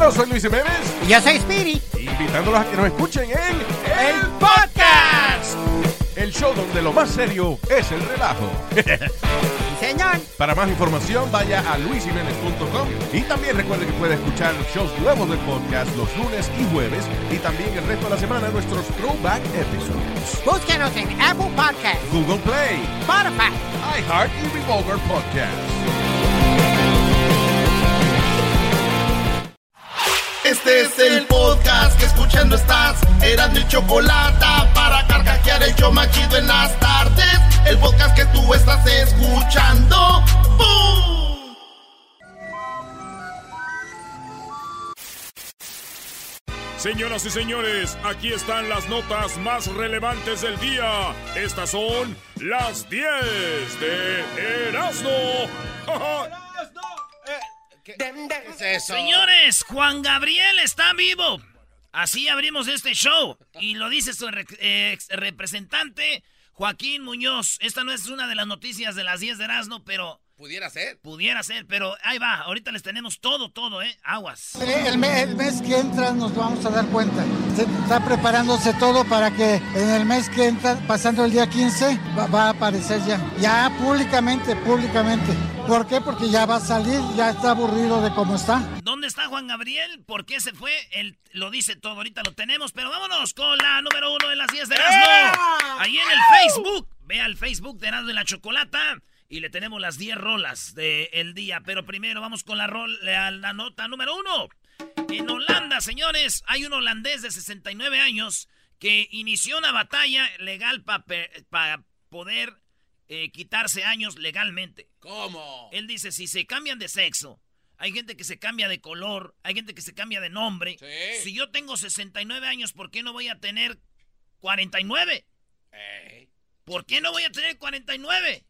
Hola, soy Luis Jiménez. Y yo soy Spirit. Invitándolos a que nos escuchen en El Podcast. el show donde lo más serio es el relajo. Sí, señor. Para más información, vaya a luisiménez.com y también recuerde que puede escuchar shows nuevos del podcast los lunes y jueves y también el resto de la semana nuestros throwback episodes. Búsquenos en Apple Podcast, Google Play, Spotify. iHeart y Revolver Podcast. Este es el podcast que escuchando estás. Eran mi chocolate para carcajear el show machido en las tardes. El podcast que tú estás escuchando. ¡Bum! Señoras y señores, aquí están las notas más relevantes del día. Estas son las 10 de Erasmo. Señores, Juan Gabriel está vivo. Así abrimos este show. Y lo dice su re- ex representante, Joaquín Muñoz. Esta no es una de las noticias de las 10 de Erasmo, pero... Pudiera ser. Pudiera ser, pero ahí va. Ahorita les tenemos todo, todo, ¿eh? Aguas. El, me- el mes que entra nos vamos a dar cuenta. Se está preparándose todo para que en el mes que entra, pasando el día 15, va, va a aparecer ya. Ya públicamente, públicamente. ¿Por qué? Porque ya va a salir, ya está aburrido de cómo está. ¿Dónde está Juan Gabriel? ¿Por qué se fue? Él lo dice todo, ahorita lo tenemos, pero vámonos con la número uno de las 10 de Erasmo. Ahí en el Facebook. Ve al Facebook de Erasmo y la Chocolata y le tenemos las 10 rolas del día. Pero primero vamos con la, rol, la, la nota número uno. En Holanda, señores, hay un holandés de 69 años que inició una batalla legal para poder eh, quitarse años legalmente. ¿Cómo? Él dice, si se cambian de sexo, hay gente que se cambia de color, hay gente que se cambia de nombre. Sí. Si yo tengo 69 años, ¿por qué no voy a tener 49? Ey. ¿Por qué no voy a tener 49?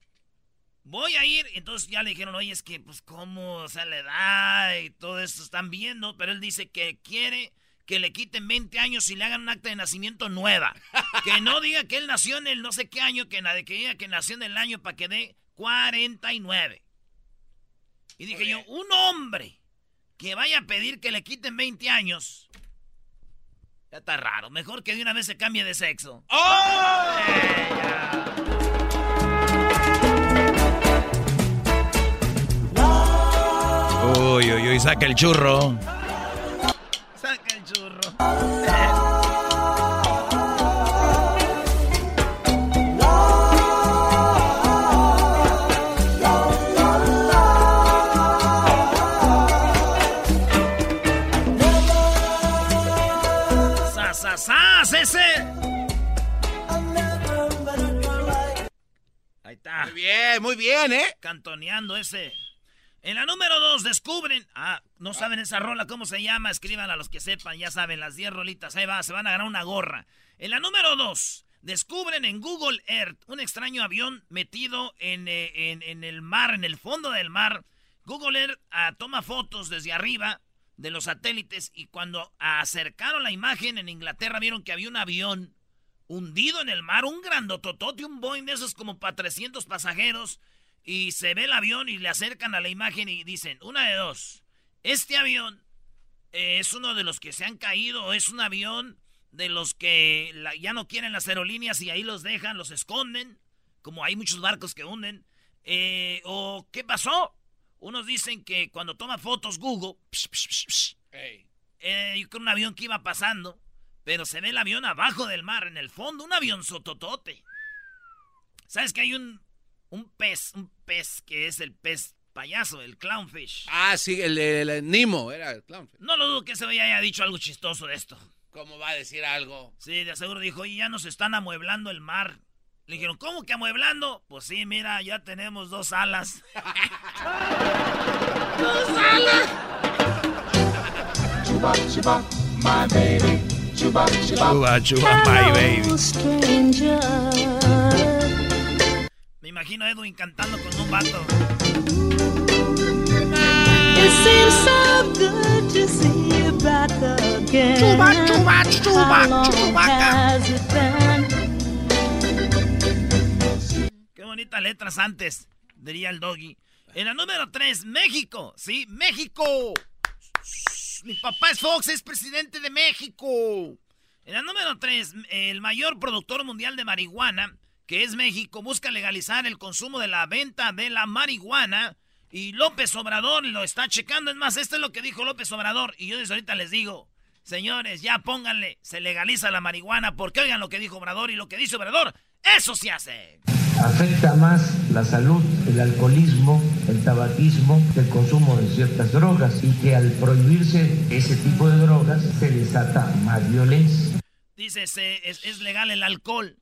Voy a ir, entonces ya le dijeron, oye, es que, pues, ¿cómo? O sea, la edad y todo eso están viendo, pero él dice que quiere que le quiten 20 años y le hagan un acta de nacimiento nueva. que no diga que él nació en el no sé qué año, que, que diga que nació en el año para que dé 49. Y dije yo, un hombre que vaya a pedir que le quiten 20 años. Ya está raro, mejor que de una vez se cambie de sexo. Eh, ya. Uy, uy, uy, saca el churro. Saca el churro. Ahí está. Muy bien, muy bien, ¿eh? Cantoneando ese. En la número 2 descubren. Ah, no saben esa rola, ¿cómo se llama? Escriban a los que sepan, ya saben, las 10 rolitas. Ahí va, se van a ganar una gorra. En la número 2, descubren en Google Earth un extraño avión metido en, eh, en- en el mar, en el fondo del mar. Google Earth ah, toma fotos desde arriba de los satélites y cuando acercaron la imagen en Inglaterra vieron que había un avión hundido en el mar, un grandototote, un Boeing de esos como para 300 pasajeros. Y se ve el avión y le acercan a la imagen y dicen, una de dos, este avión eh, es uno de los que se han caído o es un avión de los que la- ya no quieren las aerolíneas y ahí los dejan, los esconden, como hay muchos barcos que hunden. Eh, o qué pasó. Unos dicen que cuando toma fotos Google, psh, psh, psh, psh, Ey. eh, yo creo un avión que iba pasando, pero se ve el avión abajo del mar, en el fondo, un avión sototote. ¿Sabes que hay un, un pez, un pez que es el pez payaso, el clownfish. Ah, sí, el, el, el Nimo era el clownfish. No lo dudo que ese güey haya dicho algo chistoso de esto. ¿Cómo va a decir algo? Sí, de seguro dijo, oye, ya nos están amueblando el mar. Le dijeron, ¿cómo que amueblando? Pues sí, mira, ya tenemos dos alas. ¡Dos alas! Chuba, chuba, my baby. Chuba, chuba. Chuba, chuba, my baby. Imagino a Edwin cantando con un vato. Chuba, chuba, chuba, chubaca. Qué bonitas letras antes, diría el doggy. En la número 3, México. Sí, México. Mi papá es Fox, es presidente de México. En la número 3, el mayor productor mundial de marihuana, que es México, busca legalizar el consumo de la venta de la marihuana. Y López Obrador lo está checando. Es más, esto es lo que dijo López Obrador. Y yo desde ahorita les digo, señores, ya pónganle, se legaliza la marihuana, porque oigan lo que dijo Obrador y lo que dice Obrador, eso se hace. Afecta más la salud, el alcoholismo, el tabaquismo, el consumo de ciertas drogas y que al prohibirse ese tipo de drogas se desata más violencia. Dice, se- es, es legal el alcohol,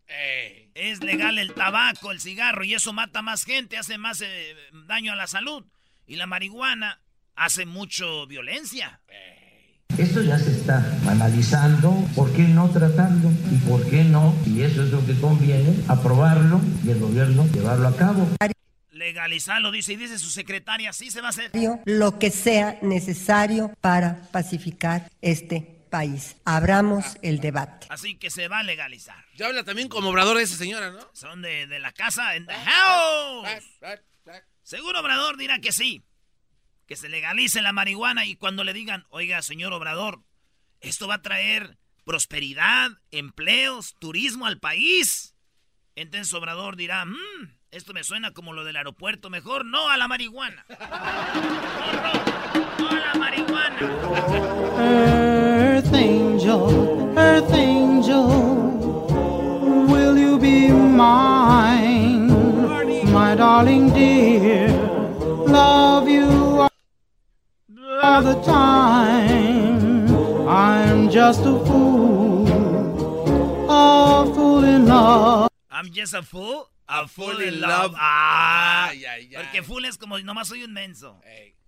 es legal el tabaco, el cigarro, y eso mata más gente, hace más eh, daño a la salud. Y la marihuana hace mucho violencia. Esto ya se está analizando, ¿por qué no tratarlo? ¿Y por qué no? Y eso es lo que conviene, aprobarlo y el gobierno llevarlo a cabo. Legalizarlo, dice, y dice su secretaria, sí se va a hacer. lo que sea necesario para pacificar este país. Abramos el debate. Así que se va a legalizar. Ya habla también como obrador de esa señora, ¿no? Son de, de la casa, en the house. Seguro Obrador dirá que sí. Que se legalice la marihuana y cuando le digan, oiga, señor Obrador, esto va a traer prosperidad, empleos, turismo al país. Entonces Obrador dirá, "Mm, esto me suena como lo del aeropuerto, mejor no a la marihuana. Mejor no, no a la marihuana. Earth angel, earth angel, will you be mine, my darling dear? Love you all the time. I'm just a fool, a fool in love. I'm just a fool, a, fool, fool in in love. love. Ah, Ay, ay, ay. Porque fool es como nomás soy un menso.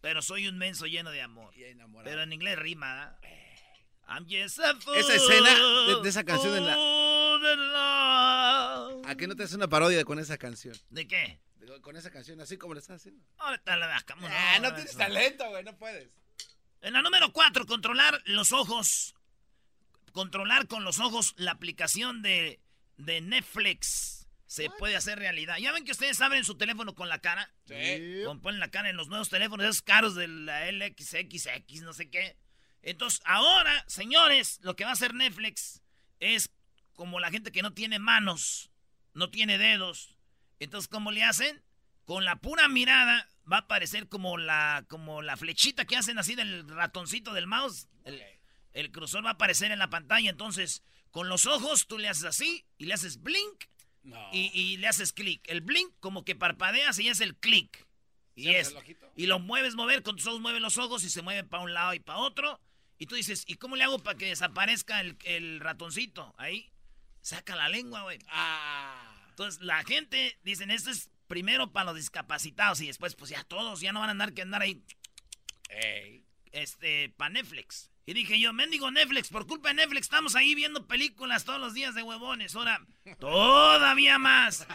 Pero soy un menso lleno de amor. Pero en inglés rima. ¿eh? I'm just a fool. Esa escena de, de esa canción en la... ¿A qué no te haces una parodia con esa canción? ¿De qué? De- Con esa canción, así como le estás haciendo. Ahorita la bajamos. Ah, no tienes talento, güey, no puedes. En la número 4, controlar los ojos. Controlar con los ojos la aplicación de, de Netflix. Se puede hacer realidad. ¿Ya ven que ustedes abren su teléfono con la cara? Sí. Con- Ponen la cara en los nuevos teléfonos, esos caros de la LXXX, no sé qué. Entonces, ahora, señores, lo que va a hacer Netflix es como la gente que no tiene manos, no tiene dedos. Entonces, ¿cómo le hacen? Con la pura mirada va a aparecer como la, como la flechita que hacen así del ratoncito del mouse. El, el cursor va a aparecer en la pantalla. Entonces, con los ojos tú le haces así y le haces blink y, y le haces clic. El blink como que parpadeas y es el clic. Y ¿Se hace es. Y lo mueves mover, con tus ojos mueves los ojos y se mueven para un lado y para otro. Y tú dices, ¿y cómo le hago para que desaparezca el, el ratoncito? Ahí, saca la lengua, güey. Ah. Entonces la gente, dicen, esto es primero para los discapacitados y después, pues ya todos, ya no van a andar que andar ahí, Ey. este, para Netflix. Y dije yo, mendigo Netflix, por culpa de Netflix estamos ahí viendo películas todos los días de huevones. Ahora, todavía más.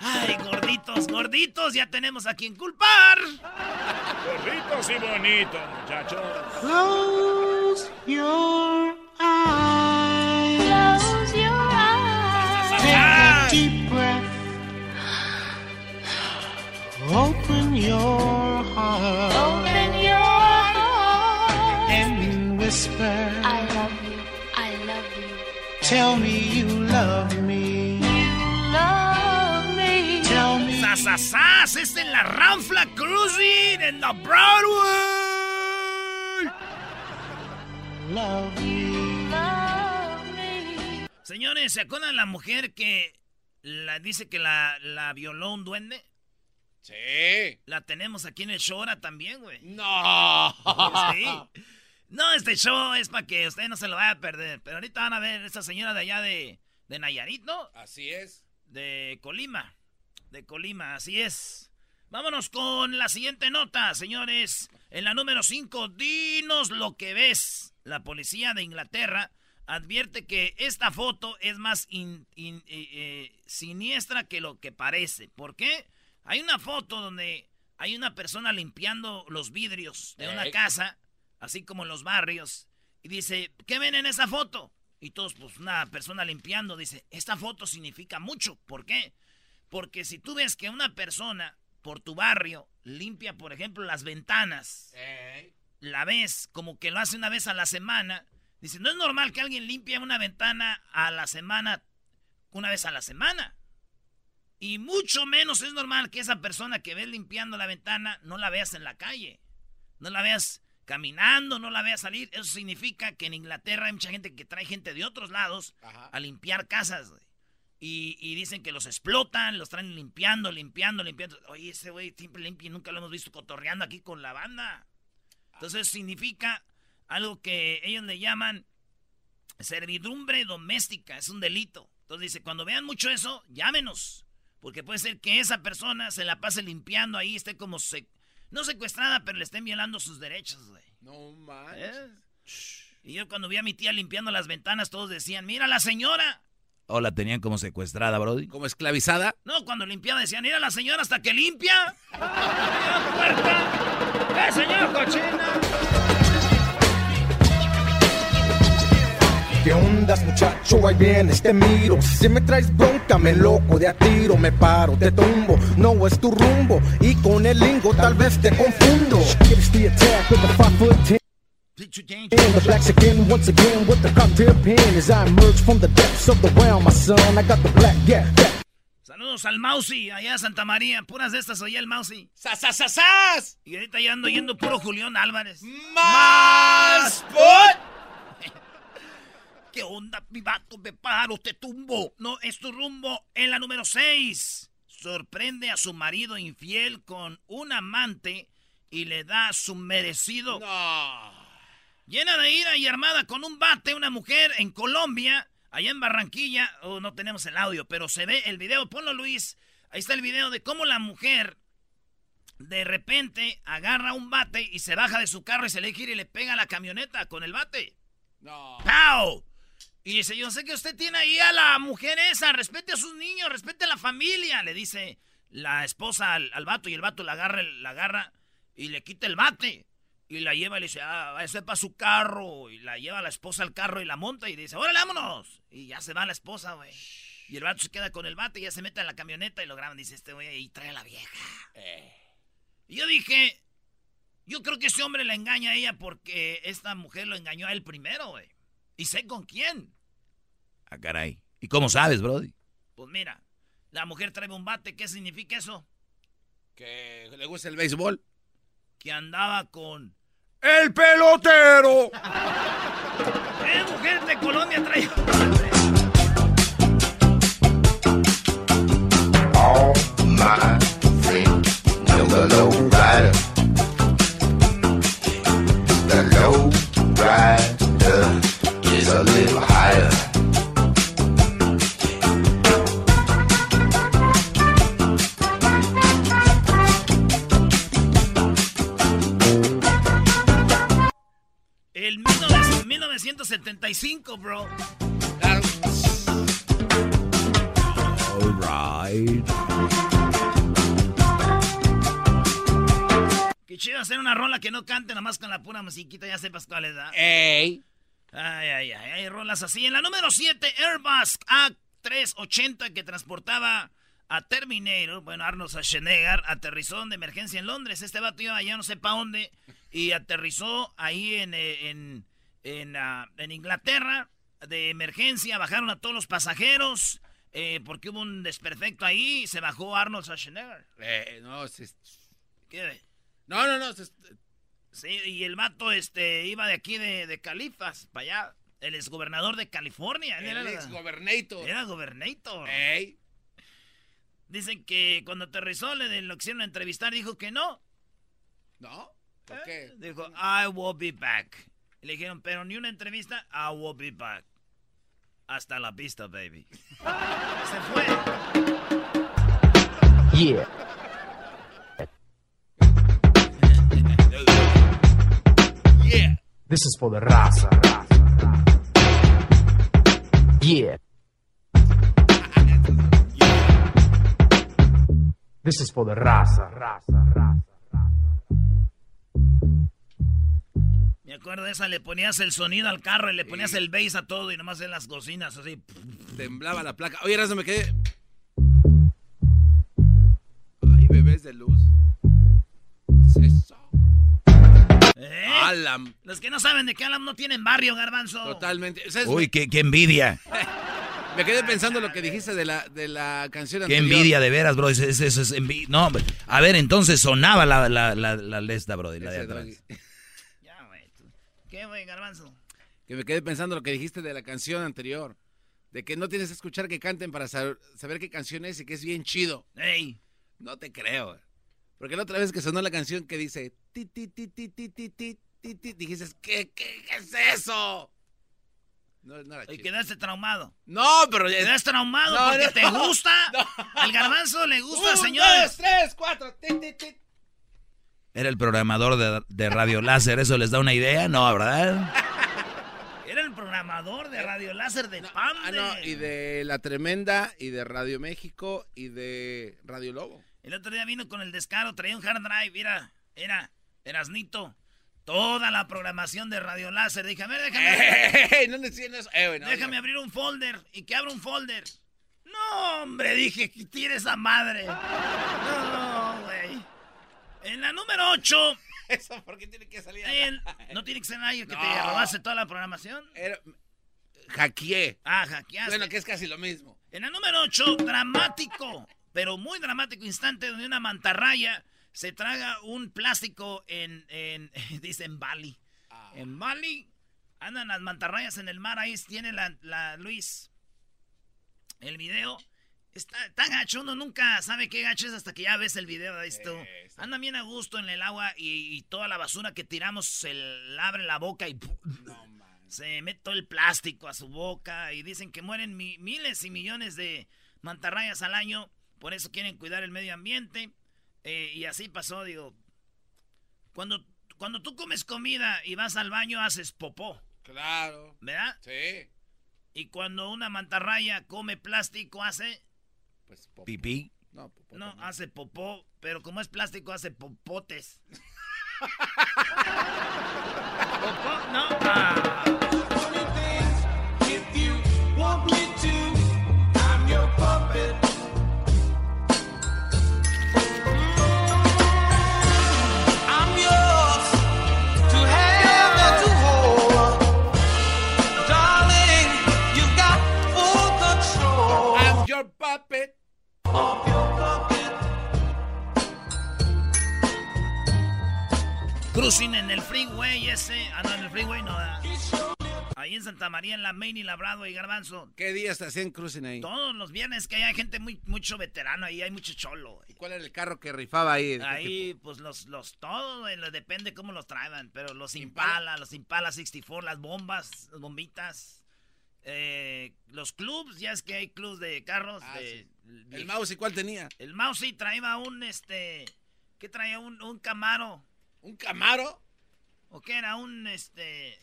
Ay, gorditos, gorditos, ya tenemos a quien culpar. Gorditos y bonitos, muchachos. Close your eyes. Close your eyes. Take a deep breath. Open your heart Open your heart. and whisper. I love you. I love you. Tell me you love me. You love me. Tell me. ¡Sasasas! ¡Es en la Ranfla Cruising en la Broadway! Love me. Love me. Señores, ¿se acuerdan la mujer que la, dice que la, la violó un duende? Sí. La tenemos aquí en el show ahora también, güey. No. Sí. No, este show es para que usted no se lo vaya a perder. Pero ahorita van a ver esta señora de allá de, de Nayarit, ¿no? Así es. De Colima. De Colima, así es. Vámonos con la siguiente nota, señores. En la número 5, dinos lo que ves. La policía de Inglaterra advierte que esta foto es más in- in- eh, eh, siniestra que lo que parece. ¿Por qué? Hay una foto donde hay una persona limpiando los vidrios de una Ey. casa, así como en los barrios, y dice, ¿qué ven en esa foto? Y todos, pues una persona limpiando, dice, esta foto significa mucho. ¿Por qué? Porque si tú ves que una persona por tu barrio limpia, por ejemplo, las ventanas, la ves como que lo hace una vez a la semana, dice, no es normal que alguien limpie una ventana a la semana, una vez a la semana. Y mucho menos es normal que esa persona que ves limpiando la ventana no la veas en la calle. No la veas caminando, no la veas salir. Eso significa que en Inglaterra hay mucha gente que trae gente de otros lados a limpiar casas. Y, y dicen que los explotan, los traen limpiando, limpiando, limpiando. Oye, ese güey siempre limpia y nunca lo hemos visto cotorreando aquí con la banda. Entonces significa algo que ellos le llaman servidumbre doméstica. Es un delito. Entonces dice, cuando vean mucho eso, llámenos. Porque puede ser que esa persona se la pase limpiando ahí, esté como se... No secuestrada, pero le estén violando sus derechos, güey. No manches. ¿Eh? Y yo cuando vi a mi tía limpiando las ventanas, todos decían, mira la señora. ¿O la tenían como secuestrada, Brody? ¿Como esclavizada? No, cuando limpiaba decían, mira la señora hasta que limpia. ¡Ah, puerta! ¡Eh, señor cochina! ¿Qué ondas, muchacho? Ahí vienes, te miro. Si me traes bronca, me loco de a tiro. Me paro, te tumbo, no es tu rumbo. Y con el lingo tal vez te confundo. It's the attack with the five foot ten. And the black skin once again with the cocktail pin as I emerge from the depths of the realm, my son. I got the black, yeah, yeah. Saludos al Mausi, allá a Santa María. Puras de estas oía el Mausi. ¡Sasasasas! Y ahorita ya ando yendo puro Julián Álvarez. ¡Más! ¿Qué onda, mi vato? Me paro, te tumbo. No, es tu rumbo en la número 6. Sorprende a su marido infiel con un amante y le da su merecido. Llena de ira y armada con un bate, una mujer en Colombia, allá en Barranquilla. Oh, no tenemos el audio, pero se ve el video. Ponlo, Luis. Ahí está el video de cómo la mujer de repente agarra un bate y se baja de su carro y se le gira y le pega a la camioneta con el bate. No. ¡Pau! Y dice, yo sé que usted tiene ahí a la mujer esa, respete a sus niños, respete a la familia, le dice la esposa al, al vato y el vato la agarra, la agarra y le quita el bate. Y la lleva y le dice, ah, ese es para su carro. Y la lleva la esposa al carro y la monta y dice, órale, vámonos. Y ya se va la esposa, güey. Y el vato se queda con el bate y ya se mete en la camioneta y lo graban. Dice, este güey ahí trae a la vieja. Y yo dije, yo creo que ese hombre la engaña a ella porque esta mujer lo engañó a él primero, güey. Y sé con quién. Ah, caray. ¿Y cómo sabes, Brody? Pues mira, la mujer trae un bate. ¿Qué significa eso? Que le gusta el béisbol. Que andaba con... ¡El pelotero! ¿Qué mujer de Colombia trae? All my friends know the low rider. The low rider is a little higher. 1975, bro. All right. Qué chido hacer una rola que no cante nomás con la pura musiquita, ya sepas cuál es, ¿verdad? ¡Ey! Ay, ay, ay, hay rolas así. En la número 7, Airbus A380 que transportaba a Terminator, bueno, Arnold Schwarzenegger, aterrizó de emergencia en Londres. Este vato iba allá no sé para dónde y aterrizó ahí en, eh, en, en, ah, en Inglaterra de emergencia. Bajaron a todos los pasajeros eh, porque hubo un desperfecto ahí y se bajó Arnold Schwarzenegger. Eh, no, se- ¿Qué? no, no, no. se- Sí, y el vato este, iba de aquí de, de Califas, para allá. El exgobernador de California. El era- ex-gobernator. Era gobernator. Ey. Dicen que cuando aterrizó le lo quisieron entrevistar, dijo que no. ¿No? ¿Por qué? Dijo, I will be back. Y le dijeron, pero ni una entrevista, I will be back. Hasta la pista, baby. Se fue. Yeah. Yeah. This is for the raza. Yeah. This is for the raza, raza, raza. Acuerdo de esa, le ponías el sonido al carro y le ponías el bass a todo y nomás en las cocinas así. Temblaba la placa. Oye, Erasmo, me quedé. Ay, bebés de luz. ¿Qué es eso? ¿Eh? Alam. Los que no saben de qué Alam no tienen barrio, garbanzo. Totalmente. ¿Sabes? Uy, qué, qué envidia. Me quedé pensando lo que dijiste de la, de la canción Qué anterior. envidia de veras, bro. Eso es, eso es envi- No, hombre. A ver, entonces sonaba la, la, la, la lesta, bro, la de atrás. Doggy. Ya, güey. tú- ¿Qué, güey, garbanzo? Que me quedé pensando lo que dijiste de la canción anterior. De que no tienes que escuchar que canten para saber, saber qué canción es y que es bien chido. Ey. No te creo. Porque la otra vez que sonó la canción que dice ti ti ti ti ti ti ti ti ti dijiste ¿qué, qué, qué es eso? No, no era Y quedaste traumado. No, pero ya- Quedaste traumado No, porque te gusta. Al garbanzo le gusta, señores. dos, tres, cuatro. ti, ti, ti. Era el programador de, de Radio Láser, ¿eso les da una idea? No, ¿verdad? Era el programador de Radio Láser de Pam. Ah, no, y de La Tremenda, y de Radio México, y de Radio Lobo. El otro día vino con el descaro, traía un hard drive, mira, era, Erasnito. Toda la programación de Radio Láser. Dije, a ver, déjame. ¡Ey! No decían eso. Eh, güey, no, déjame abrir un folder. Y que abra un folder. No, hombre, dije, que tire esa madre. No, güey. En la número 8. ¿Eso por qué tiene que salir? al el-? ¿No tiene que ser nadie que te No. robaste toda la programación? Era- Hackeé. Ah, hackeaste. Bueno, que es casi lo mismo. En la número 8, dramático, pero muy dramático instante donde una mantarraya se traga un plástico en, en dice en Bali. En Bali andan las mantarrayas en el mar, ahí tiene la, la Luis. El video está tan gacho, uno nunca sabe qué gacho es hasta que ya ves el video de esto. Andan bien a gusto en el agua y, y toda la basura que tiramos se le abre la boca y se mete todo el plástico a su boca y dicen que mueren mi- miles y millones de mantarrayas al año, por eso quieren cuidar el medio ambiente. Eh, y así pasó, digo, cuando, cuando tú comes comida y vas al baño haces popó, Claro. ¿verdad? Sí. Y cuando una mantarraya come plástico hace, Pues popó. Pipí. No, popó no, hace popó, pero como es plástico hace popotes. popó, no. Ah. Cruising en el freeway ese. Ah, no, en el freeway no. ah. Ahí en Santa María, en la Main y la Broadway, Garbanzo. ¿Qué días te hacían cruising ahí? Todos los viernes que hay gente muy, mucho veterano ahí, hay mucho cholo. güey. ¿Cuál era el carro que rifaba ahí? ¿De qué Ahí, pues los, los, todos, depende cómo los traigan. Pero los Impala. Impala, los Impala 64, las bombas, las bombitas. eh, los clubs, ya es que hay clubs de carros. Ah, de, ¿El mouse y cuál tenía? El mouse sí traía un, este, ¿qué traía? Un, un Camaro. ¿Un Camaro? ¿O qué era? Un, este,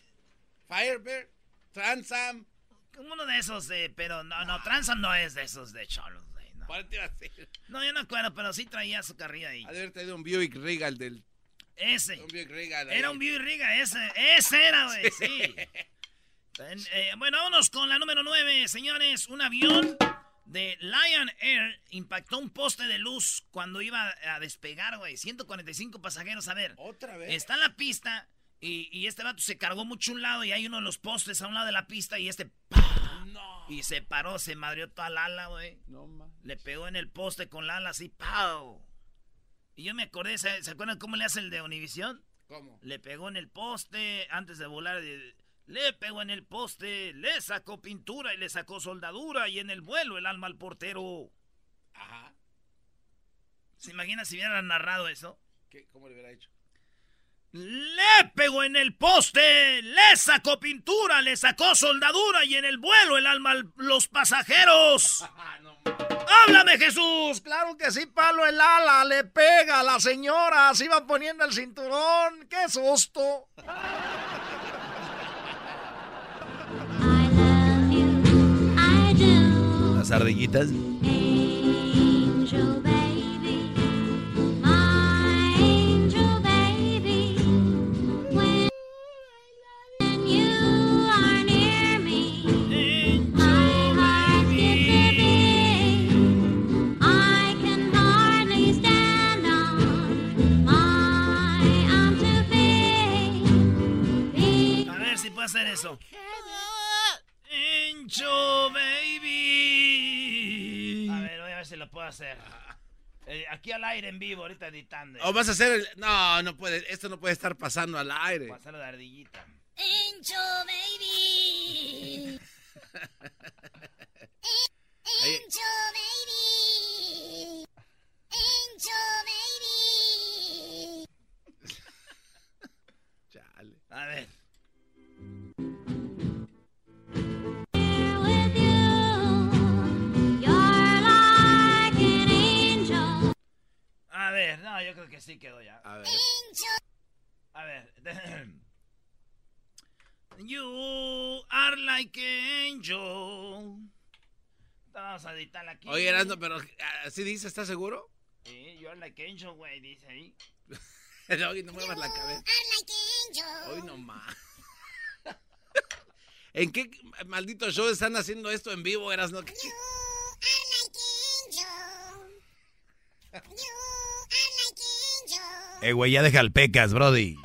Firebird, Transam. uno de esos, eh, pero no, no, Transam no es de esos de cholos, güey, no. ¿Cuál te iba a decir? No, yo no acuerdo, pero sí traía su carrilla ahí. Haber traído un Buick Regal del... Ese. Un Buick Regal. Era ahí. un Buick Riga, ese, ese era, güey, sí. Eh, bueno, vámonos con la número 9, señores. Un avión de Lion Air impactó un poste de luz cuando iba a despegar, güey. 145 pasajeros, a ver. ¿Otra vez? Está en la pista y, y este vato se cargó mucho un lado y hay uno de los postes a un lado de la pista y este... ¡pah! Y se paró, se madrió toda la ala, güey. No, man. Le pegó en el poste con la ala así, ¡pau! Y yo me acordé, ¿se, se acuerdan cómo le hace el de Univisión? ¿Cómo? Le pegó en el poste antes de volar. de- le pegó en el poste, le sacó pintura y le sacó soldadura y en el vuelo el alma al portero. Ajá. ¿Se imagina si hubiera narrado eso? ¿Qué? ¿Cómo le hubiera hecho? Le pegó en el poste, le sacó pintura, le sacó soldadura y en el vuelo el alma a los pasajeros. ¡Háblame, Jesús! Claro que sí, palo el ala, le pega a la señora, se iba poniendo el cinturón. ¡Qué susto! Las ardillitas. Angel baby, my angel baby, when you are near me, my heart gets a beat. I can hardly stand on my arm to be. A ver si puedo hacer eso. Encho, baby. A hacer. Eh, aquí al aire en vivo, ahorita editando. O vas a hacer el... No, no puede. Esto no puede estar pasando al aire. Voy a hacerlo de ardillita. Angel baby. Angel baby. Angel baby. Chale. A ver. A ver, no, yo creo que sí quedó ya. A ver. Angel. A ver. You are like an angel. Vamos a editarla aquí. Oye, Erasmo, pero así dice, ¿estás seguro? Sí, you are like an angel, güey, dice ahí. no, y no muevas la cabeza. I'm like an angel. Hoy no más. ¿En qué maldito show están haciendo esto en vivo, Erasmo? ¿Qué- You are like an angel. You Eh, güey, ya deja el pecas, Brody.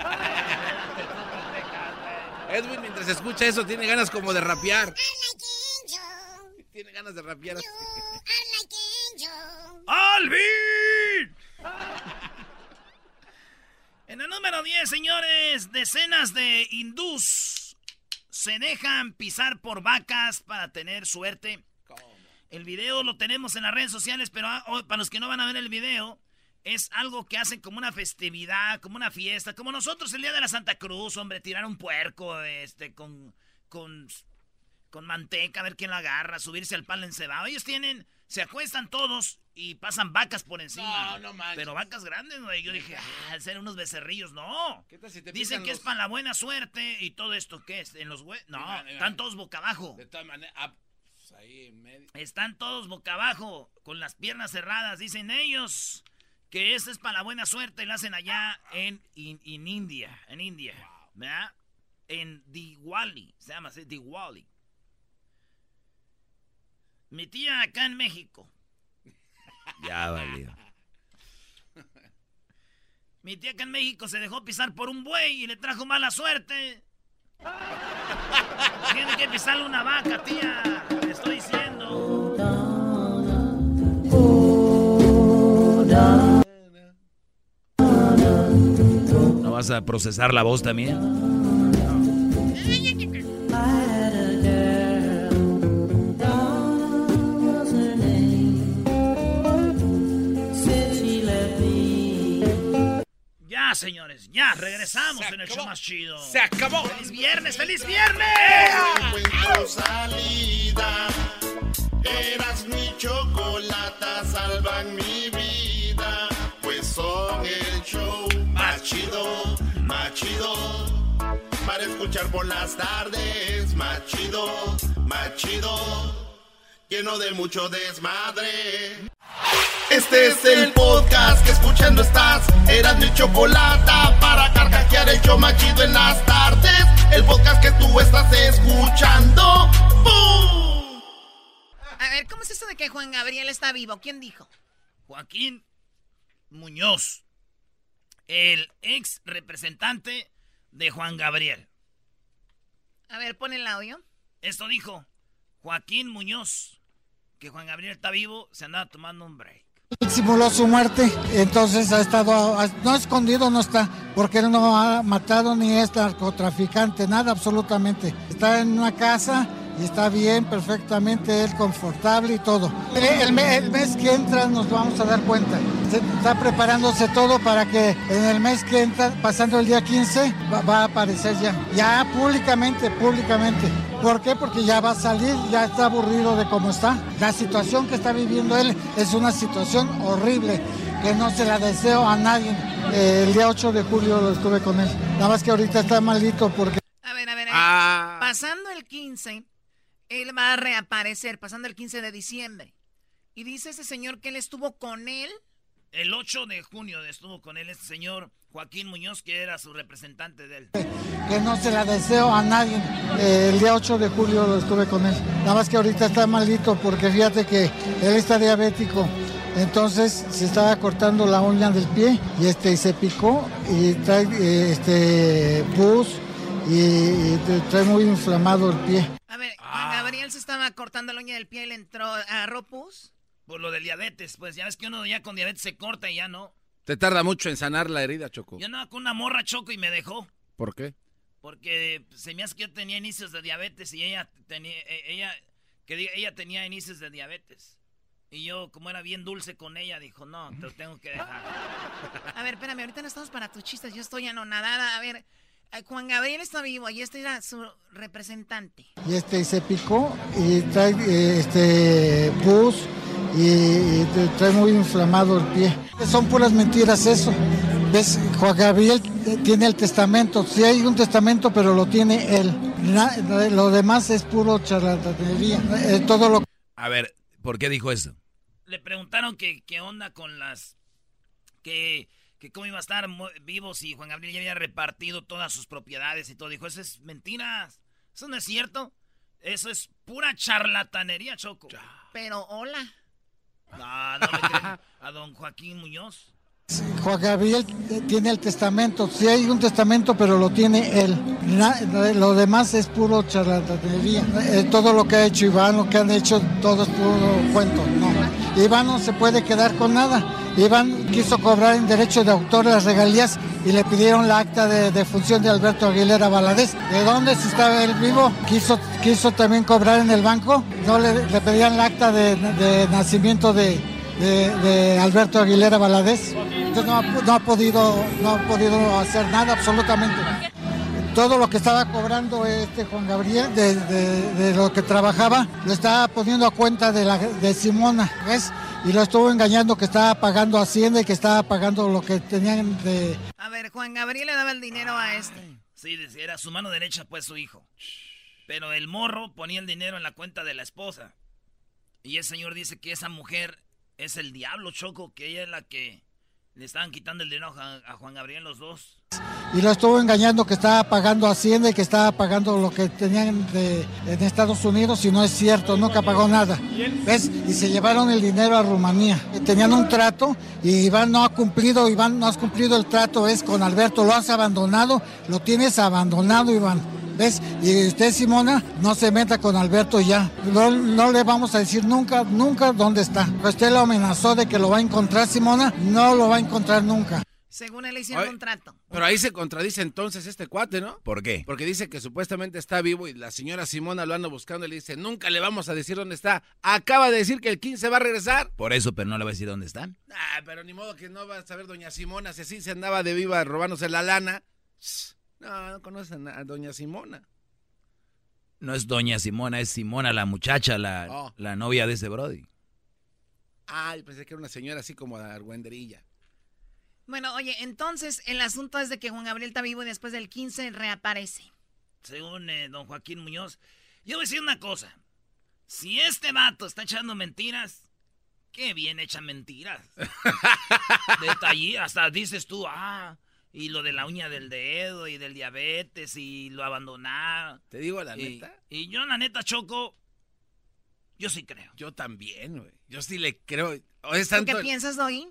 Edwin, mientras escucha eso, tiene ganas como de rapear. Tiene ganas de rapear. ¡Alvin! En el número 10, señores, decenas de hindús se dejan pisar por vacas para tener suerte. El video lo tenemos en las redes sociales, pero ah, oh, para los que no van a ver el video, es algo que hacen como una festividad, como una fiesta, como nosotros el día de la Santa Cruz, hombre, tirar un puerco este, con, con, con manteca, a ver quién lo agarra, subirse al palo encebado. Ellos tienen, se acuestan todos y pasan vacas por encima. No, no manches. Pero vacas grandes, güey. Yo dije, ah, ser unos becerrillos, no. ¿Qué tal si te Dicen que es para la buena suerte y todo esto, ¿qué es? ¿En los hue- No, están todos boca abajo. De todas maneras, ah, pues ahí en medio. Están todos boca abajo, con las piernas cerradas. Dicen ellos que esto es para la buena suerte y lo hacen allá en, in- in India, en India, ¿verdad? En Diwali, se llama así, Diwali. Mi tía acá en México, Ya valió. mi tía acá en México se dejó pisar por un buey y le trajo mala suerte. Tiene que pisarle una vaca, tía, te estoy diciendo. ¿No vas a procesar la voz también? Ya, señores, ya, regresamos en el show más chido. Se acabó. ¡Feliz viernes, feliz viernes! Salida. Eras mi chocolata, salvan mi vida. Pues son el show más chido, más chido. Para escuchar por las tardes, más chido, más chido. Lleno de mucho desmadre. Este es el podcast que escuchando estás. Eran mi chocolata para carcajear el show más chido en las tardes. El podcast que tú estás escuchando. ¡Bum! A ver, ¿cómo es eso de que Juan Gabriel está vivo? ¿Quién dijo? Joaquín Muñoz, el ex representante de Juan Gabriel. A ver, pon el audio. Esto dijo Joaquín Muñoz, que Juan Gabriel está vivo, se andaba tomando un break. Simuló su muerte, entonces ha estado, no escondido no está, porque él no ha matado ni es narcotraficante, nada absolutamente. Está en una casa y está bien, perfectamente, él confortable y todo. El, el me- el mes que entra nos vamos a dar cuenta. Se está preparándose todo para que en el mes que entra, pasando el día 15, va, va a aparecer ya, ya públicamente, públicamente. ¿Por qué? Porque ya va a salir, ya está aburrido de cómo está. La situación que está viviendo él es una situación horrible que no se la deseo a nadie. Eh, el día 8 de julio lo estuve con él. Nada más que ahorita está malito porque... A ver, a ver, a ver. Ah. Pasando el 15, él va a reaparecer pasando el 15 de diciembre. Y dice ese señor que él estuvo con él. El 8 de junio estuvo con él este señor Joaquín Muñoz, que era su representante de él. Que no se la deseo a nadie. Eh, el día 8 de julio lo estuve con él. Nada más que ahorita está malito porque fíjate que él está diabético. Entonces se estaba cortando la uña del pie y este y se picó y trae eh, este pus y, y trae muy inflamado el pie. A ver, Juan Gabriel se estaba cortando la uña del pie y le entró a Ropus. Por lo del diabetes, pues ya ves que uno ya con diabetes se corta y ya no. Te tarda mucho en sanar la herida, Choco. Yo andaba con una morra choco y me dejó. ¿Por qué? Porque se me hace que yo tenía inicios de diabetes y ella tenía, e- ella, que diga, ella tenía inicios de diabetes. Y yo, como era bien dulce con ella, dijo, no, te lo tengo que dejar. A ver, espérame, ahorita no estamos para tus chistes, yo estoy anonadada. A ver, Juan Gabriel está vivo y este era su representante. Y este se picó y trae eh, este pus y, y trae muy inflamado el pie. Son puras mentiras eso. ¿Ves? Juan Gabriel tiene el testamento. Sí hay un testamento, pero lo tiene él. Na- lo demás es puro charlatanería. Eh, todo lo A ver, ¿por qué dijo eso? Le preguntaron que qué onda con las... Que, que cómo iba a estar vivo si Juan Gabriel ya había repartido todas sus propiedades y todo. Dijo, eso es mentira. Eso no es cierto. Eso es pura charlatanería, Choco. Pero hola. No, no me creen. A don Joaquín Muñoz. Juan Gabriel tiene el testamento. Sí hay un testamento, pero lo tiene él. Lo demás es puro charlatanería. Eh, todo lo que ha hecho Iván, lo que han hecho, todo es puro cuento. Iván no se puede quedar con nada. Iván quiso cobrar en derecho de autor las regalías y le pidieron la acta de, de función de Alberto Aguilera Valadez. ¿De dónde estaba él vivo? Quiso, quiso también cobrar en el banco. No le, pedían la acta de, nacimiento de Alberto Aguilera Valadez. Entonces no ha, no ha podido, no ha podido hacer nada absolutamente. Todo lo que estaba cobrando este Juan Gabriel de, de- de lo que trabajaba lo estaba poniendo a cuenta de, la, de Simona, ¿ves? Y lo estuvo engañando que estaba pagando Hacienda y que estaba pagando lo que tenían de... A ver, Juan Gabriel le daba el dinero a este. Sí, decía, era su mano derecha, pues su hijo. Pero el morro ponía el dinero en la cuenta de la esposa. Y el señor dice que esa mujer es el diablo, Choco, que ella es la que le estaban quitando el dinero a, a Juan Gabriel los dos. Y lo estuvo engañando que estaba pagando Hacienda y que estaba pagando lo que tenían en Estados Unidos y no es cierto, nunca pagó nada. ¿Ves? Y se llevaron el dinero a Rumanía. Tenían un trato y Iván no ha cumplido, Iván no has cumplido el trato, es con Alberto, lo has abandonado, lo tienes abandonado, Iván. ¿Ves? Y usted, Simona, no se meta con Alberto ya. No, no le vamos a decir nunca, nunca dónde está. Usted lo amenazó de que lo va a encontrar, Simona, no lo va a encontrar nunca. Según él le hicieron Oye, un trato. Pero ahí se contradice entonces este cuate, ¿no? ¿Por qué? Porque dice que supuestamente está vivo y la señora Simona lo anda buscando y le dice, nunca le vamos a decir dónde está. Acaba de decir que el 15 va a regresar. Por eso, pero no le voy a decir dónde están. Ah, pero ni modo que no va a saber doña Simona, si así se andaba de viva robándose la lana. No, no conocen a doña Simona. No es doña Simona, es Simona, la muchacha, la, Oh. la novia de ese Brody. Ay, pensé que era una señora así como de argüenderilla. Bueno, oye, entonces el asunto es de que Juan Gabriel está vivo y después del 15 reaparece. Según eh, don Joaquín Muñoz. Yo voy a decir una cosa. Si este vato está echando mentiras, qué bien echa mentiras. Detallí, hasta dices tú, ah, y lo de la uña del dedo y del diabetes y lo abandonar. Te digo la Y- neta. Y yo, la neta, Choco, yo sí creo. Yo también, güey. Yo sí le creo. O es ¿Tú tanto qué piensas, Doggy?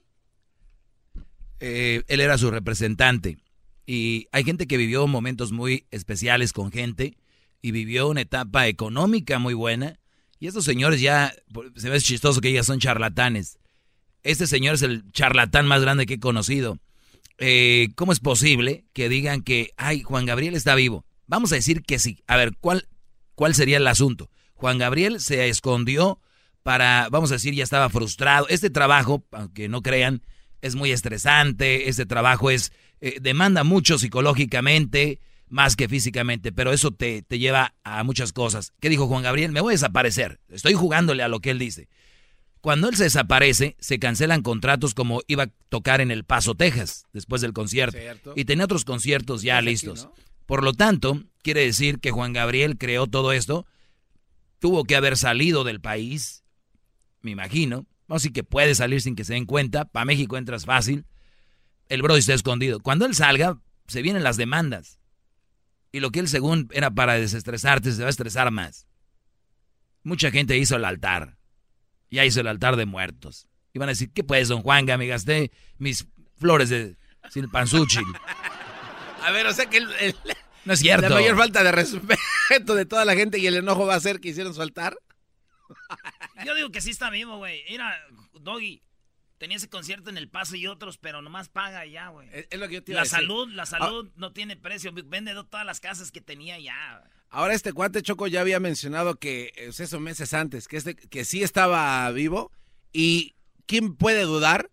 Eh, él era su representante. Y hay gente que vivió momentos muy especiales con gente y vivió una etapa económica muy buena. Y estos señores ya, se ve chistoso que ellas son charlatanes. Este señor es el charlatán más grande que he conocido. Eh, ¿Cómo es posible que digan que, ay, Juan Gabriel está vivo? Vamos a decir que sí. A ver, ¿cuál, cuál sería el asunto? Juan Gabriel se escondió para, vamos a decir, ya estaba frustrado. Este trabajo, aunque no crean, es muy estresante. Este trabajo es, eh, demanda mucho psicológicamente, más que físicamente, pero eso te, te lleva a muchas cosas. ¿Qué dijo Juan Gabriel? Me voy a desaparecer. Estoy jugándole a lo que él dice. Cuando él se desaparece, se cancelan contratos como iba a tocar en El Paso, Texas, después del concierto. Cierto. Y tenía otros conciertos ya aquí, listos. ¿no? Por lo tanto, quiere decir que Juan Gabriel creó todo esto tuvo que haber salido del país, me imagino. Así que puede salir sin que se den cuenta. Para México entras fácil. El Brody está escondido. Cuando él salga, se vienen las demandas. Y lo que él según era para desestresarte, se va a estresar más. Mucha gente hizo el altar. Ya hizo el altar de muertos. Y van a decir, ¿qué pues, don Juanga? Me gasté mis flores de silpanzuchil. A ver, o sea que el, el- No es cierto. la mayor falta de respeto de toda la gente y el enojo va a ser que hicieron su altar. Yo digo que sí está vivo, güey. Mira, Doggy, tenía ese concierto en El Paso y otros, pero nomás paga ya, güey. Es, es lo que yo te iba La a decir. salud, la salud no tiene precio. Vende todas las casas que tenía ya. Ahora este cuate Choco ya había mencionado que eh, eso meses antes, que este, que sí estaba vivo y quién puede dudar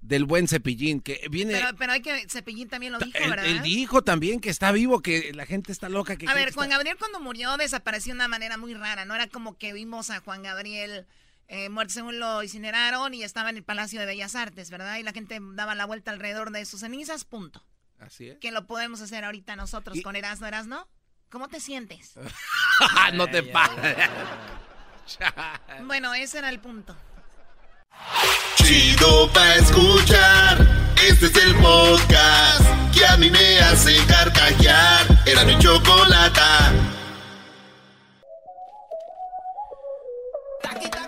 del buen cepillín que viene. Pero, pero hay que, Cepillín también lo dijo, él, ¿verdad? él dijo también que está vivo, que la gente está loca. Que A ver, que Juan está- Gabriel cuando murió desapareció de una manera muy rara. No era como que vimos a Juan Gabriel eh, muerto según lo incineraron y estaba en el Palacio de Bellas Artes, ¿verdad? Y la gente daba la vuelta alrededor de sus cenizas, punto. Así es. Que lo podemos hacer ahorita nosotros Y- con Erasmo, Erasmo. ¿Cómo te sientes? no te pases. bueno, ese era el punto. Chido pa' escuchar. Este es el podcast que a mí me hace carcajear. Era mi chocolata.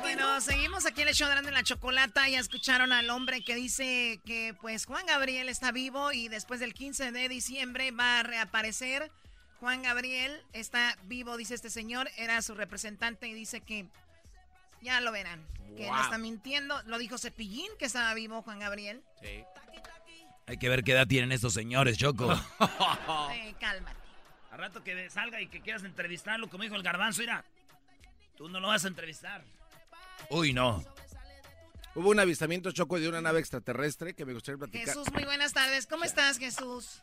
Bueno, seguimos aquí en el show de la Chocolata. Ya escucharon al hombre que dice que pues Juan Gabriel está vivo y después del 15 de diciembre va a reaparecer. Juan Gabriel está vivo, dice este señor. Era su representante y dice que ya lo verán. Que no está mintiendo. Lo dijo Cepillín que estaba vivo Juan Gabriel. Hay que ver qué edad tienen estos señores, Choco. Eh, cálmate. Al rato que salga y que quieras entrevistarlo, como dijo el garbanzo, mira. Tú no lo vas a entrevistar. Uy, no. Hubo un avistamiento choco de una nave extraterrestre que me gustaría platicar. Jesús, muy buenas tardes. ¿Cómo estás, Jesús?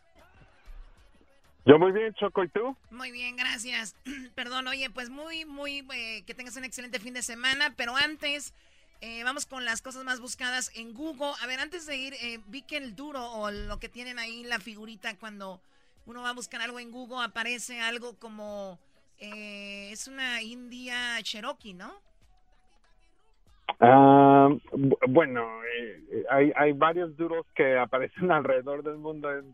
Yo muy bien, Choco, ¿y tú? Muy bien, gracias. Perdón, oye, pues muy, muy, eh, que tengas un excelente fin de semana, pero antes eh, vamos con las cosas más buscadas en Google. A ver, antes de ir, eh, vi que el duro o lo que tienen ahí, la figurita, cuando uno va a buscar algo en Google, aparece algo como, eh, es una India Cherokee, ¿no? Ah, bu- bueno, eh, hay, hay varios duros que aparecen alrededor del mundo en-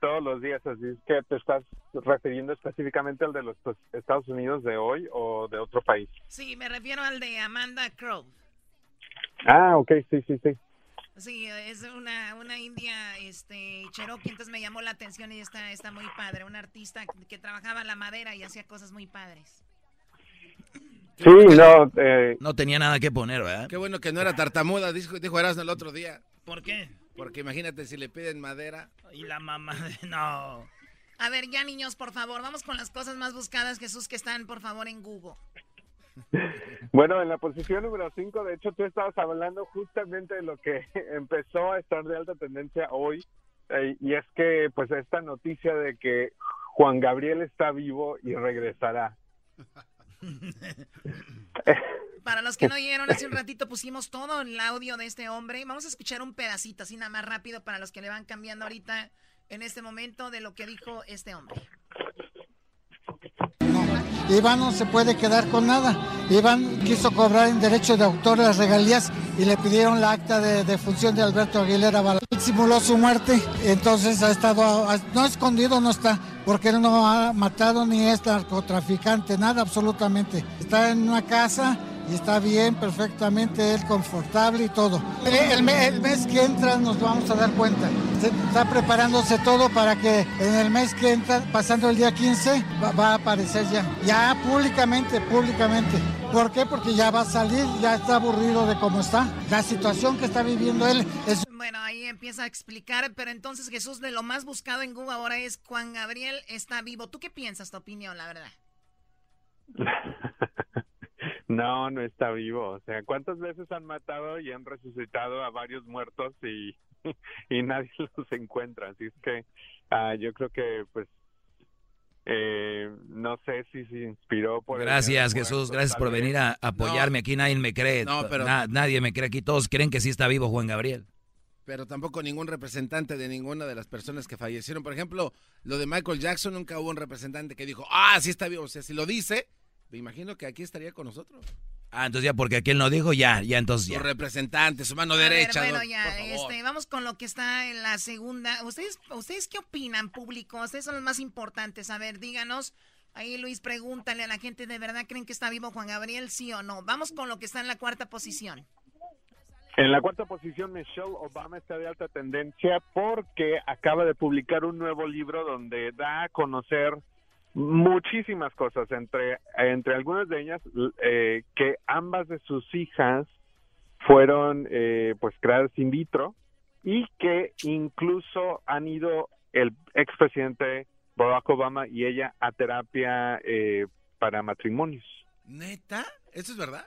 todos los días, así es que te estás refiriendo específicamente al de los pues, Estados Unidos de hoy o de otro país. Sí, me refiero al de Amanda Crow. Ah, ok, sí, sí, sí. Sí, es una, una india este, Cherokee, entonces me llamó la atención y está, está muy padre. Un artista que trabajaba la madera y hacía cosas muy padres. Sí, no, eh, No tenía nada que poner, ¿verdad? Qué bueno que no era tartamuda, dijo, dijo Erasmo el otro día. ¿Por qué? Porque imagínate si le piden madera. Y la mamá, no. A ver, ya niños, por favor, vamos con las cosas más buscadas, Jesús, que están, por favor, en Google. Bueno, en la posición número 5, de hecho, tú estabas hablando justamente de lo que empezó a estar de alta tendencia hoy, eh, y es que, pues, esta noticia de que Juan Gabriel está vivo y regresará. Para los que no oyeron, hace un ratito pusimos todo el audio de este hombre. Vamos a escuchar un pedacito, así nada más rápido, para los que le van cambiando ahorita, en este momento, de lo que dijo este hombre. Iván no se puede quedar con nada. Iván quiso cobrar en derecho de autor las regalías y le pidieron la acta de, de función de Alberto Aguilera Bala. Él simuló su muerte, entonces ha estado, no escondido, no está, porque él no ha matado ni es narcotraficante, nada absolutamente. Está en una casa y está bien, perfectamente, él confortable y todo. Eh, El, me- el mes que entra nos vamos a dar cuenta. Se- está preparándose todo para que en el mes que entra, pasando el día 15, va, va a aparecer ya. Ya públicamente, públicamente. ¿Por qué? Porque ya va a salir, ya está aburrido de cómo está. La situación que está viviendo él es Bueno, ahí empieza a explicar, pero entonces Jesús, de lo más buscado en Google ahora es Juan Gabriel está vivo. ¿Tú qué piensas, tu opinión, la verdad? No, no está vivo. O sea, ¿cuántas veces han matado y han resucitado a varios muertos y, y nadie los encuentra? Así es que ah, yo creo que, pues, eh, no sé si se inspiró por... Gracias, Jesús. Gracias por venir a apoyarme. Aquí nadie me cree. No, pero- Na- nadie me cree aquí. Todos creen que sí está vivo Juan Gabriel. Pero tampoco ningún representante de ninguna de las personas que fallecieron. Por ejemplo, lo de Michael Jackson, nunca hubo un representante que dijo, ah, sí está vivo. O sea, si lo dice, Me imagino que aquí estaría con nosotros. Ah, entonces ya porque aquel no dijo, ya, ya entonces Su ya. representante, su mano A ver, derecha. bueno, ya, por favor. este, vamos con lo que está en la segunda. ¿Ustedes, ¿Ustedes qué opinan, público? Ustedes son los más importantes. A ver, díganos. Ahí, Luis, pregúntale a la gente, ¿de verdad creen que está vivo Juan Gabriel? ¿Sí o no? Vamos con lo que está en la cuarta posición. En la cuarta posición, Michelle Obama está de alta tendencia porque acaba de publicar un nuevo libro donde da a conocer muchísimas cosas, entre, entre algunas de ellas eh, que ambas de sus hijas fueron eh, pues creadas in vitro y que incluso han ido el expresidente Barack Obama y ella a terapia eh, para matrimonios. ¿Neta? ¿Eso es verdad?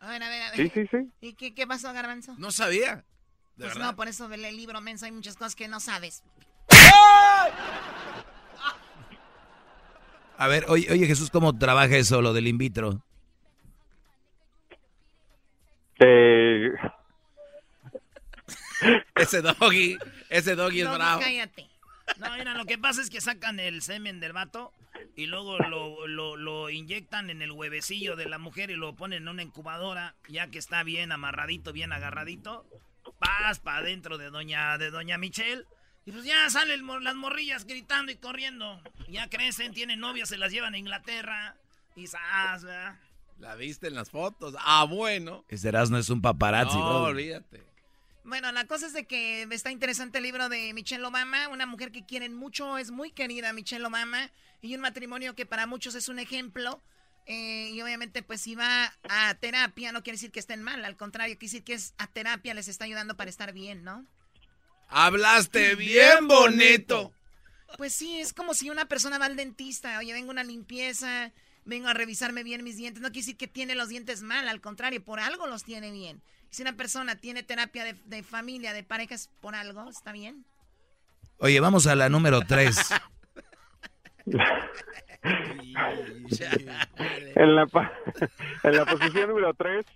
A ver, a ver, a ver. Sí, sí, sí. ¿Y qué, qué pasó, Garbanzo? No sabía. ¿De Pues verdad? no, por eso el libro, menso. Hay muchas cosas que no sabes. A ver, oye, oye Jesús, ¿cómo trabaja eso, lo del in vitro? Eh, Ese doggy, ese doggy es No, bravo. cállate. No, mira, lo que pasa es que sacan el semen del vato y luego lo, lo, lo inyectan en el huevecillo de la mujer y lo ponen en una incubadora, ya que está bien amarradito, bien agarradito. Paz para adentro de doña, de doña Michelle. Y pues ya salen las morrillas gritando y corriendo. Ya crecen, tienen novias, se las llevan a Inglaterra. Y ¡zas! ¿verdad? La viste en las fotos. Ah, bueno. Ese Erasmo es un paparazzi, No, bro. olvídate. Bueno, la cosa es de que está interesante el libro de Michelle Obama, una mujer que quieren mucho, es muy querida Michelle Obama, y un matrimonio que para muchos es un ejemplo. eh, y obviamente, pues si va a terapia, no quiere decir que estén mal, al contrario, quiere decir que es a terapia, les está ayudando para estar bien, ¿no? Hablaste bien bonito. Pues sí, es como si una persona va al dentista, oye, vengo a una limpieza, vengo a revisarme bien mis dientes, no quiere decir que tiene los dientes mal, al contrario, por algo los tiene bien. Si una persona tiene terapia de, de familia, de parejas, por algo, ¿está bien? Oye, vamos a la número 3. En la, en la posición número 3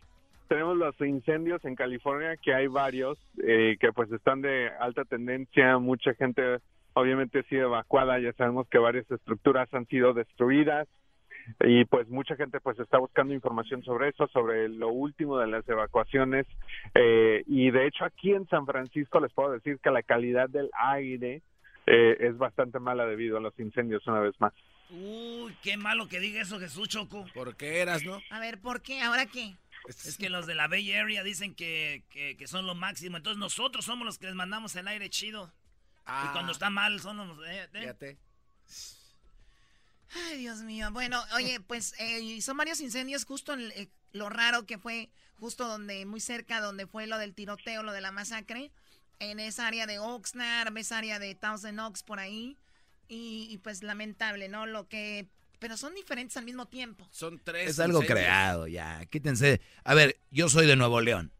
tenemos los incendios en California, que hay varios, eh, que pues están de alta tendencia, mucha gente obviamente ha sido evacuada, ya sabemos que varias estructuras han sido destruidas y pues mucha gente pues está buscando información sobre eso, sobre lo último de las evacuaciones eh, y de hecho aquí en San Francisco les puedo decir que la calidad del aire eh, es bastante mala debido a los incendios una vez más. Uy, qué malo que diga eso Jesús Choco. ¿Por qué eras, no? A ver, ¿por qué? ¿Ahora qué? Es que los de la Bay Area dicen que, que, que son lo máximo. Entonces nosotros somos los que les mandamos el aire chido. Y cuando está mal son los... eh, eh. Fíjate. Ay, Dios mío. Bueno, oye, pues eh, son varios incendios justo en eh, lo raro que fue justo donde, muy cerca donde fue lo del tiroteo, lo de la masacre, en esa área de Oxnard, esa área de Thousand Oaks por ahí. Y, y, pues lamentable, ¿no? Lo que... Pero son diferentes al mismo tiempo. Son tres. Es algo incendios. creado, ya. Quítense. A ver, yo soy de Nuevo León.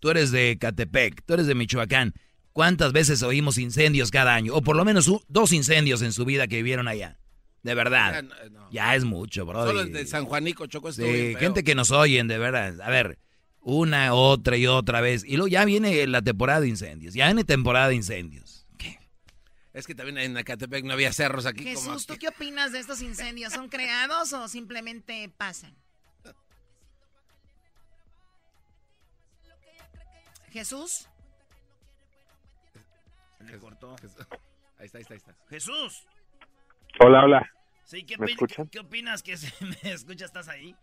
Tú eres de Catepec. Tú eres de Michoacán. ¿Cuántas veces oímos incendios cada año? O por lo menos dos incendios en su vida que vivieron allá. De verdad. Ya, no, no. Ya es mucho, bro. Solo el de San Juanico, Choco, estuvo Sí, bien feo. gente que nos oyen, de verdad. A ver, una, otra y otra vez. Y luego ya viene la temporada de incendios. Ya viene temporada de incendios. Es que también en Acatepec no había cerros aquí como Jesús, ¿tú qué opinas de estos incendios? ¿Son creados o simplemente pasan? Jesús. Se le cortó. Ahí está, ahí está, ahí está. Jesús. Hola, hola. Sí, ¿qué, ¿Me opin- escuchan? qué- qué opinas? Que se me escucha, estás ahí.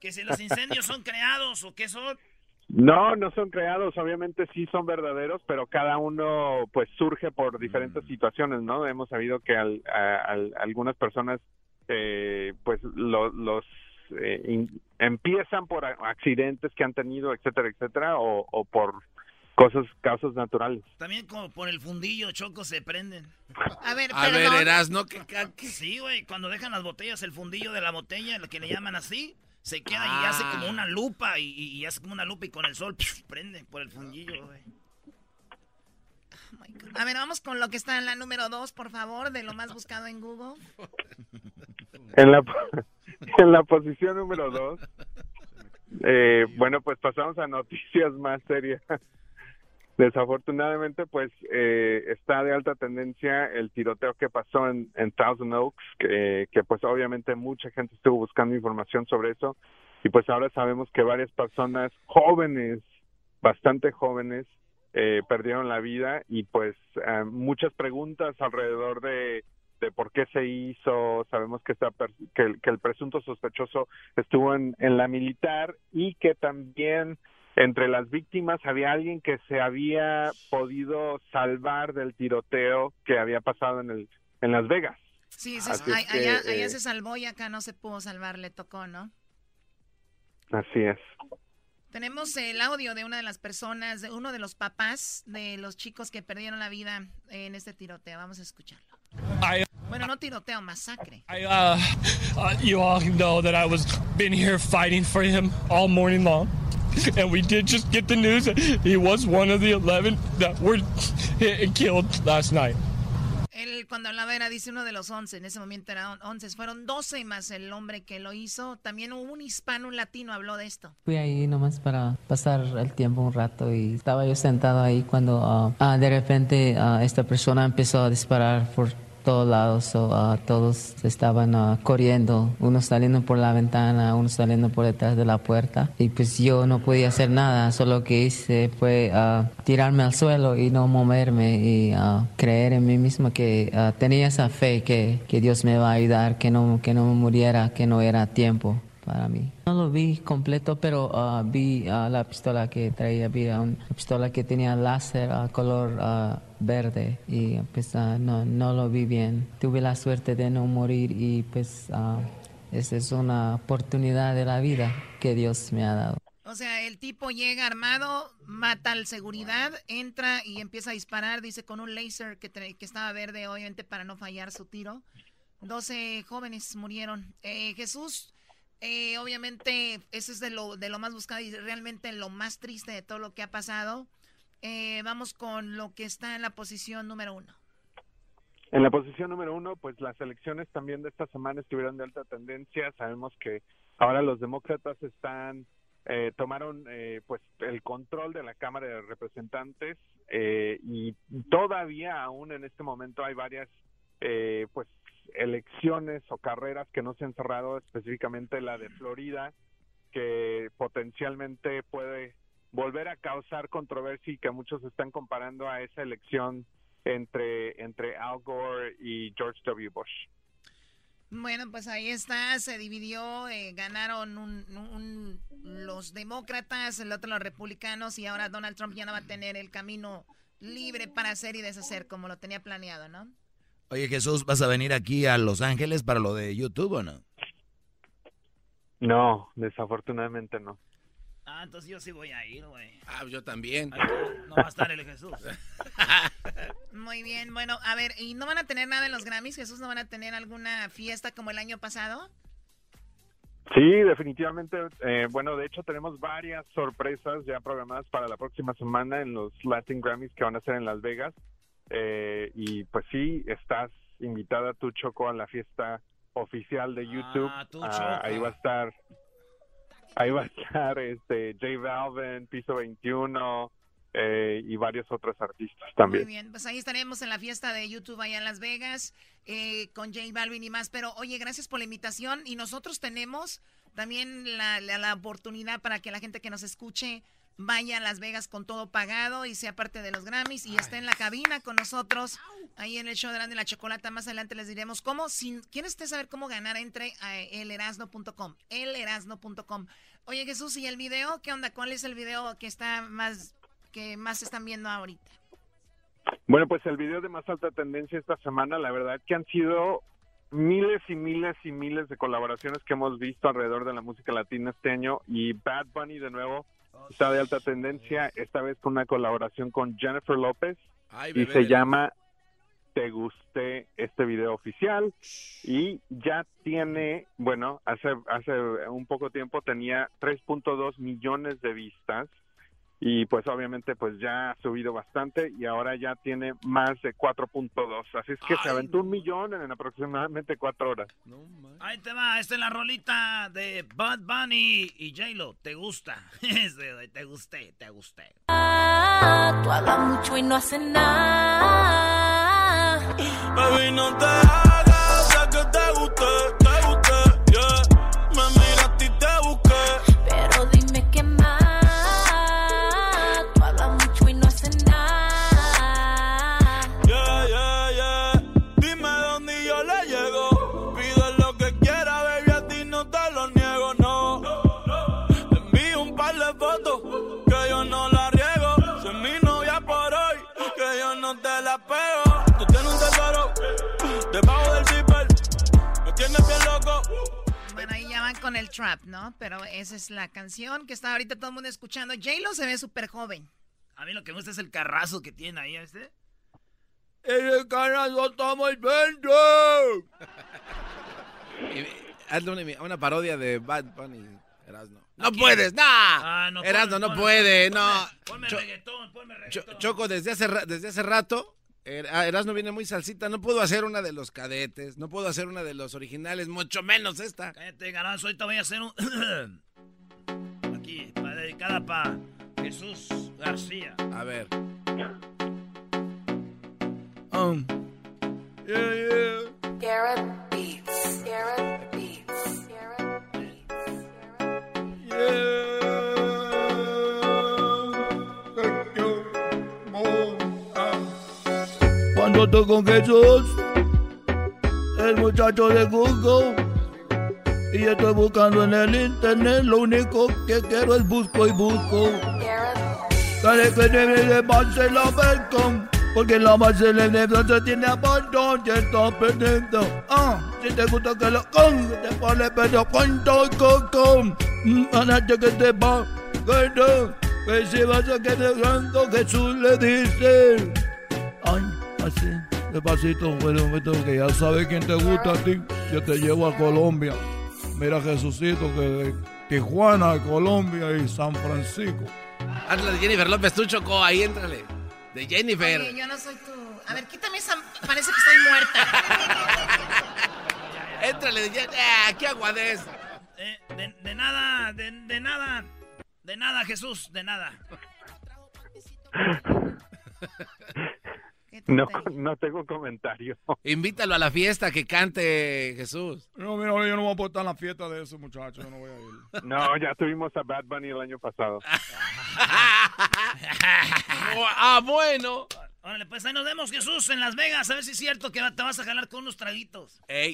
Que si los incendios son creados o qué son. No, no son creados, obviamente sí son verdaderos, pero cada uno pues surge por diferentes situaciones, ¿no? Hemos sabido que al- a- al- algunas personas eh, pues lo- los eh, in- empiezan por accidentes que han tenido, etcétera, etcétera, o, o por cosas, causas naturales. También como por el fundillo, choco, se prenden. A ver, A ver, Erasno, que Sí, güey, cuando dejan las botellas, el fundillo de la botella, lo que le llaman así, se queda y hace como una lupa, y, y- hace como una lupa y con el sol pf, prende por el fundillo, güey. A ver, vamos con lo que está en la número dos, por favor, de lo más buscado en Google. En la, en la posición número dos, eh, bueno, pues pasamos a noticias más serias. Desafortunadamente, pues eh, está de alta tendencia el tiroteo que pasó en, Thousand Oaks, que, pues obviamente mucha gente estuvo buscando información sobre eso y pues ahora sabemos que varias personas jóvenes, bastante jóvenes, eh, perdieron la vida y pues eh, muchas preguntas alrededor de, de por qué se hizo. Sabemos que, está que, el- que el presunto sospechoso estuvo en la militar y que también entre las víctimas había alguien que se había podido salvar del tiroteo que había pasado en el en Las Vegas. Sí, se- Así es ay- que, allá, eh, allá se salvó y acá no se pudo salvar, le tocó, ¿no? Así es. Tenemos el audio de una de las personas, de uno de los papás de los chicos que perdieron la vida en este tiroteo. Vamos a escucharlo. Bueno, no tiroteo, masacre. I, uh, uh, you all know that I was been here fighting for him all morning long, and we did just get the news that he was one of the eleven that were hit and killed last night. Él cuando hablaba era, dice uno de los 11, en ese momento eran 11, fueron 12 más el hombre que lo hizo. También hubo un hispano, un latino habló de esto. Fui ahí nomás para pasar el tiempo un rato y estaba yo sentado ahí cuando ah, ah, de repente ah, esta persona empezó a disparar por todos lados, so, ah, todos estaban ah, corriendo, unos saliendo por la ventana, unos saliendo por detrás de la puerta y pues yo no podía hacer nada, solo que hice fue ah, tirarme al suelo y no moverme y creer en mí mismo que tenía esa fe que, que Dios me va a ayudar, que no, que no me muriera, que no era tiempo para mí. No lo vi completo, pero ah, vi ah, la pistola que traía, vi una pistola que tenía láser a color ah, verde y pues no, no lo vi bien. Tuve la suerte de no morir y pues esa es una oportunidad de la vida que Dios me ha dado. O sea, el tipo llega armado, mata al seguridad, entra y empieza a disparar, dice con un laser que, que estaba verde, obviamente para no fallar su tiro. 12 jóvenes murieron. Eh, Jesús, eh, obviamente eso es de lo, de lo más buscado y realmente lo más triste de todo lo que ha pasado. Eh, vamos con lo que está en la posición número uno. En la posición número uno, pues las elecciones también de esta semana estuvieron de alta tendencia. Sabemos que ahora los demócratas están eh, tomaron eh, pues el control de la Cámara de Representantes eh, y todavía aún en este momento hay varias eh, pues elecciones o carreras que no se han cerrado, específicamente la de Florida, que potencialmente puede volver a causar controversia y que muchos están comparando a esa elección entre, entre Al Gore y George W. Bush. Bueno, pues ahí está, se dividió, eh, ganaron un- un- los demócratas, el otro los republicanos y ahora Donald Trump ya no va a tener el camino libre para hacer y deshacer como lo tenía planeado, ¿no? Oye Jesús, ¿vas a venir aquí a Los Ángeles para lo de YouTube o no? No, desafortunadamente no. Ah, entonces yo sí voy a ir, güey. Ah, yo también. No va a estar el Jesús. Muy bien, bueno, a ver, ¿y no van a tener nada en los Grammys? ¿Jesús no van a tener alguna fiesta como el año pasado? Sí, definitivamente. eh, bueno, de hecho tenemos varias sorpresas ya programadas para la próxima semana en los Latin Grammys que van a ser en Las Vegas. Eh, y pues sí, estás invitada tú, Choco, a la fiesta oficial de YouTube. tú, Ah, Choco. ahí va a estar, ahí va a estar este J Balvin, Piso 21 eh, y varios otros artistas también. Muy bien, pues ahí estaremos en la fiesta de YouTube allá en Las Vegas eh, con J Balvin y más. Pero oye, gracias por la invitación y nosotros tenemos también la, la- la oportunidad para que la gente que nos escuche vaya a Las Vegas con todo pagado y sea parte de los Grammys y esté en la cabina con nosotros ahí en el show de Grande la Chocolata. Más adelante les diremos cómo. Si quieren usted saber cómo ganar, entre a elerasno.com. Elerasno.com. Oye Jesús, ¿y el video? ¿Qué onda? ¿Cuál es el video que está más que más están viendo ahorita? Bueno, pues el video de más alta tendencia esta semana, la verdad que han sido miles y miles y miles de colaboraciones que hemos visto alrededor de la música latina este año y Bad Bunny de nuevo está de alta tendencia, esta vez con una colaboración con Jennifer López Ay, y se llama Te Gusté este video oficial. Y ya tiene, bueno, hace, hace un poco tiempo tenía 3.2 millones de vistas y pues obviamente pues ya ha subido bastante y ahora ya tiene más de 4.2 así es que se aventó un millón en aproximadamente cuatro horas Ahí te va, esta es la rolita de Bud Bunny y J-Lo. ¿Te gusta? Güey, te gusté, te gusté. Ah, Tú hablas mucho y no haces nada. Baby, no te hagas, que te guste, con el trap, ¿no? Pero esa es la canción que está ahorita todo el mundo escuchando. J-Lo se ve súper joven. A mí lo que me gusta es el carrazo que tiene ahí, ¿este? El carajo está muy Hazle una, una parodia de Bad Bunny. Erasno. No quién? puedes, nah. Ah, no, Erasno, ponme- no ponme- puede, ponme- no. Ponme Cho- reggaetón, ponme reggaetón. Choco, desde hace, desde hace rato, Er- ah, Erasno viene muy salsita. No puedo hacer una de los cadetes, no puedo hacer una de los originales, mucho menos esta. Cállate, ganazo, ahorita voy a hacer un... Aquí, para dedicada para Jesús García. A ver. Um. Yeah, yeah. Garrett Beats. Garrett Beats. Cuando estoy con Jesús, el muchacho de Google, y estoy buscando en el internet, lo único que quiero es busco y busco. Dale que debe de base la Belcom, porque la base de se tiene abandon, ya está perdiendo. Ah, si te gusta que lo con, te pone pero cuento coco. Para que te va, que si vas a quedar ganando, Jesús le dice. Así, despacito, bueno, momento que ya sabes quién te gusta a ti. Yo te llevo a Colombia. Mira, Jesucito, que de Tijuana, Colombia y San Francisco. Hazla de Jennifer López, tú Choco, ahí éntrale. De Jennifer. Oye, yo no soy tu... A ver, quítame esa... Parece que estoy muerta. Éntrale de Jennifer. Ah, qué aguadez. Eh, de, de nada, de, de nada, de nada, Jesús, de nada. No, no tengo comentario. Invítalo a la fiesta que cante Jesús. No, mira, yo no voy a aportar en la fiesta de ese muchacho, yo no voy a ir. No, ya tuvimos a Bad Bunny el año pasado. ah, bueno. Órale, pues ahí nos vemos, Jesús, en Las Vegas, a ver si es cierto que te vas a jalar con unos traguitos. Ey.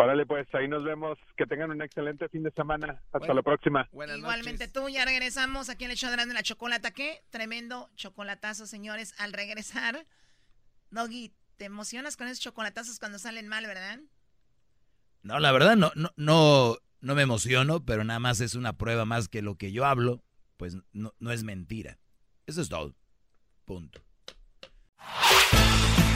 Órale, pues ahí nos vemos. Que tengan un excelente fin de semana. Hasta la próxima. Igualmente tú, ya regresamos aquí en el show de la Chocolata. ¿Qué? Tremendo chocolatazo, señores, al regresar. Doggy, te emocionas con esos chocolatazos cuando salen mal, ¿verdad? No, la verdad no, no, no, no me emociono, pero nada más es una prueba más que lo que yo hablo, pues no, no es mentira. Eso es todo. Punto.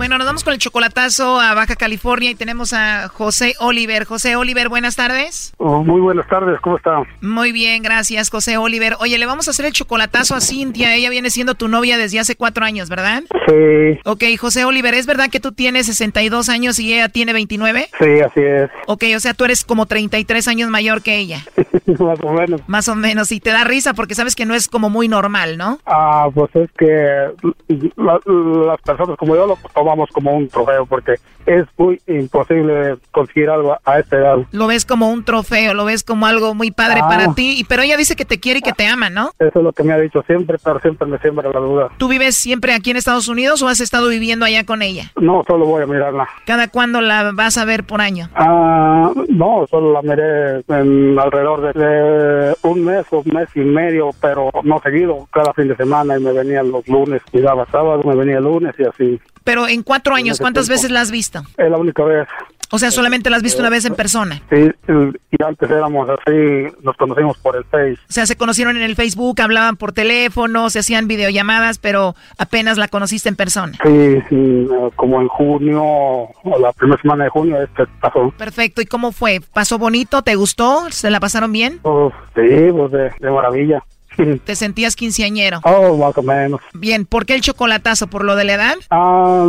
Bueno, nos vamos con el chocolatazo a Baja California y tenemos a José Oliver. José Oliver, buenas tardes. Oh, muy buenas tardes, ¿cómo está? Muy bien, gracias, José Oliver. Oye, le vamos a hacer el chocolatazo a Cintia. Ella viene siendo tu novia desde hace cuatro años, ¿verdad? Sí, Ok, José Oliver, ¿es verdad que tú tienes 62 años y ella tiene 29? sí, así es. Ok, o sea, tú eres como 33 años mayor que ella. Más o menos. Más o menos. Y te da risa porque sabes que no es como muy normal, ¿no? Ah, pues es que la- las personas como yo lo tomamos como un trofeo porque es muy imposible conseguir algo a esta edad. Lo ves como un trofeo, lo ves como algo muy padre Ah. para ti, pero ella dice que te quiere y que te ama, ¿no? Eso es lo que me ha dicho siempre, pero siempre me siembra la duda. ¿Tú vives siempre aquí en Estados Unidos o has estado viviendo allá con ella? No, solo voy a mirarla. ¿Cada cuándo la vas a ver por año? Ah, no, solo la miré en alrededor de, un mes o un mes y medio, pero no seguido, cada fin de semana y me venía los lunes, y daba sábado, me venía el lunes y así. Pero en cuatro años, ¿cuántas tiempo. veces la has visto? Es la única vez. O sea, solamente la has visto una vez en persona. Sí, y antes éramos así, nos conocimos por el Face. O sea, se conocieron en el Facebook, hablaban por teléfono, se hacían videollamadas, pero apenas la conociste en persona. Sí, sí, eh, como en junio, o la primera semana de junio, este pasó. Perfecto. ¿Y cómo fue? ¿Pasó bonito? ¿Te gustó? ¿Se la pasaron bien? Pues, sí, pues de, de maravilla. ¿Te sentías quinceañero? Oh, más o menos. Bien, ¿por qué el chocolatazo? ¿Por lo de la edad? Ah,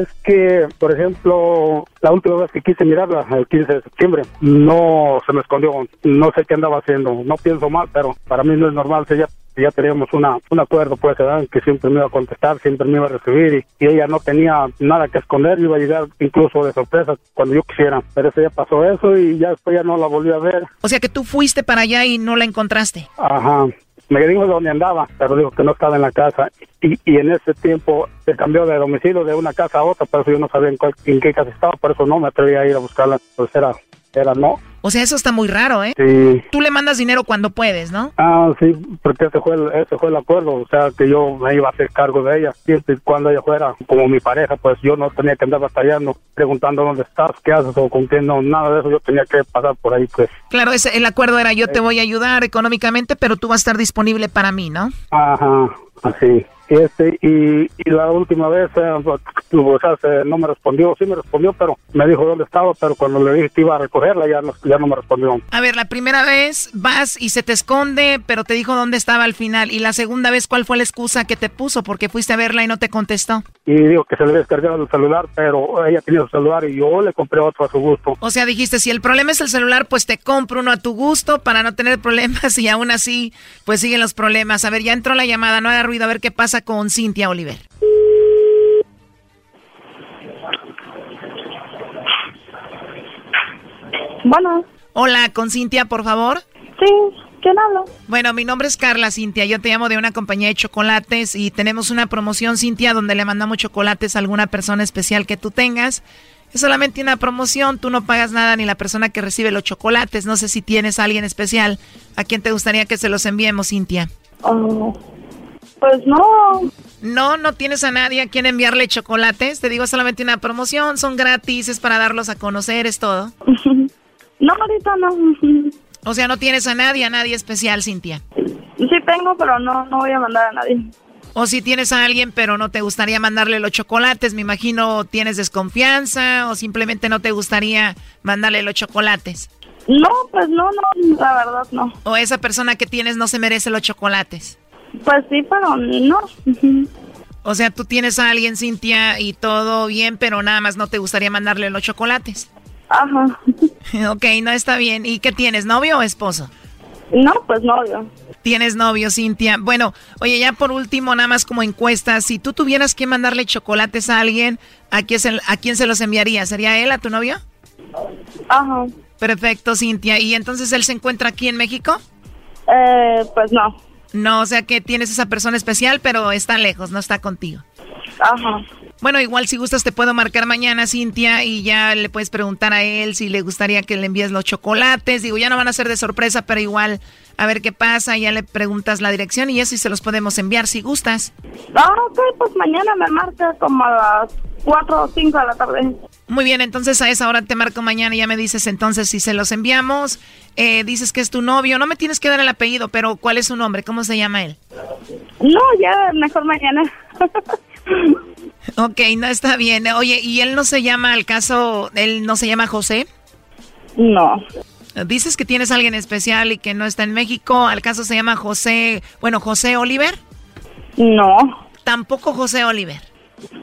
es que, por ejemplo, la última vez que quise mirarla, el 15 de septiembre, no se me escondió, no sé qué andaba haciendo, no pienso mal, pero para mí no es normal, si ya, teníamos una, un acuerdo, pues, ¿verdad? que siempre me iba a contestar, siempre me iba a recibir, y, y ella no tenía nada que esconder, iba a llegar incluso de sorpresa cuando yo quisiera, pero ese ya pasó eso y ya después ya no la volví a ver, O sea que tú fuiste para allá y no la encontraste. ajá. Me dijo dónde andaba, pero dijo que no estaba en la casa. Y, y en ese tiempo se cambió de domicilio de una casa a otra, por eso yo no sabía en, cuál- en qué casa estaba, por eso no me atreví a ir a buscarla. Pues era, era no. O sea, eso está muy raro, ¿eh? Sí. Tú le mandas dinero cuando puedes, ¿no? Ah, sí, porque ese fue, el, ese fue el acuerdo, o sea, que yo me iba a hacer cargo de ella, siempre y cuando ella fuera como mi pareja, pues yo no tenía que andar batallando, preguntando dónde estás, qué haces o con quién, no, nada de eso, yo tenía que pasar por ahí, pues. Claro, ese, el acuerdo era yo te voy a ayudar económicamente, pero tú vas a estar disponible para mí, ¿no? Ajá, así. Este, y, y la última vez, eh, pues, o sea, se- no me respondió, sí me respondió, pero me dijo dónde estaba, pero cuando le dije que iba a recogerla, ya no, ya no me respondió. A ver, la primera vez vas y se te esconde, pero te dijo dónde estaba al final. Y la segunda vez, ¿cuál fue la excusa que te puso? Porque fuiste a verla y no te contestó. Y dijo que se le había descargado el celular, pero ella tenía su celular y yo le compré otro a su gusto. O sea, dijiste, si el problema es el celular, pues te compro uno a tu gusto para no tener problemas y aún así, pues siguen los problemas. A ver, ya entró la llamada, no haga ruido, a ver qué pasa con Cintia Oliver. Bueno. Hola, con Cintia, por favor. Sí, ¿quién habla? Bueno, mi nombre es Carla Cintia, yo te llamo de una compañía de chocolates y tenemos una promoción, Cintia, donde le mandamos chocolates a alguna persona especial que tú tengas. Es solamente una promoción, tú no pagas nada ni la persona que recibe los chocolates. No sé si tienes a alguien especial a quien te gustaría que se los enviemos, Cintia. Oh, pues no. No, no tienes a nadie a quien enviarle chocolates. Te digo, solamente una promoción, son gratis, es para darlos a conocer, es todo. No, ahorita no. O sea, no tienes a nadie, a nadie especial, Cintia. Sí tengo, pero no, no voy a mandar a nadie. O si tienes a alguien, pero no te gustaría mandarle los chocolates, me imagino tienes desconfianza o simplemente no te gustaría mandarle los chocolates. No, pues no, no, la verdad no. O esa persona que tienes no se merece los chocolates. Pues sí, pero no. O sea, tú tienes a alguien, Cintia, y todo bien, pero nada más no te gustaría mandarle los chocolates. Ajá. ok, no está bien. ¿Y qué tienes, novio o esposo? No, pues novio. Tienes novio, Cintia. Bueno, oye, ya por último, nada más como encuesta, si tú tuvieras que mandarle chocolates a alguien, ¿a quién se, a quién se los enviaría? ¿Sería él, a tu novio? Ajá. Perfecto, Cintia. ¿Y entonces él se encuentra aquí en México? Eh, pues no. No, o sea que tienes esa persona especial, pero está lejos, no está contigo. Ajá. Bueno, igual si gustas te puedo marcar mañana, Cintia, y ya le puedes preguntar a él si le gustaría que le envíes los chocolates. Digo, ya no van a ser de sorpresa, pero igual a ver qué pasa, ya le preguntas la dirección y eso y se los podemos enviar si gustas. Ah, ok, pues mañana me marca como a las 4 o 5 de la tarde. Muy bien, entonces a esa hora te marco mañana y ya me dices entonces si se los enviamos. Eh, dices que es tu novio, no me tienes que dar el apellido, pero ¿cuál es su nombre? ¿Cómo se llama él? No, ya mejor mañana. Ok, no está bien. Oye, ¿y él no se llama, al caso, él no se llama José? No. Dices que tienes a alguien especial y que no está en México. ¿Al caso se llama José, bueno, José Oliver? No. Tampoco José Oliver.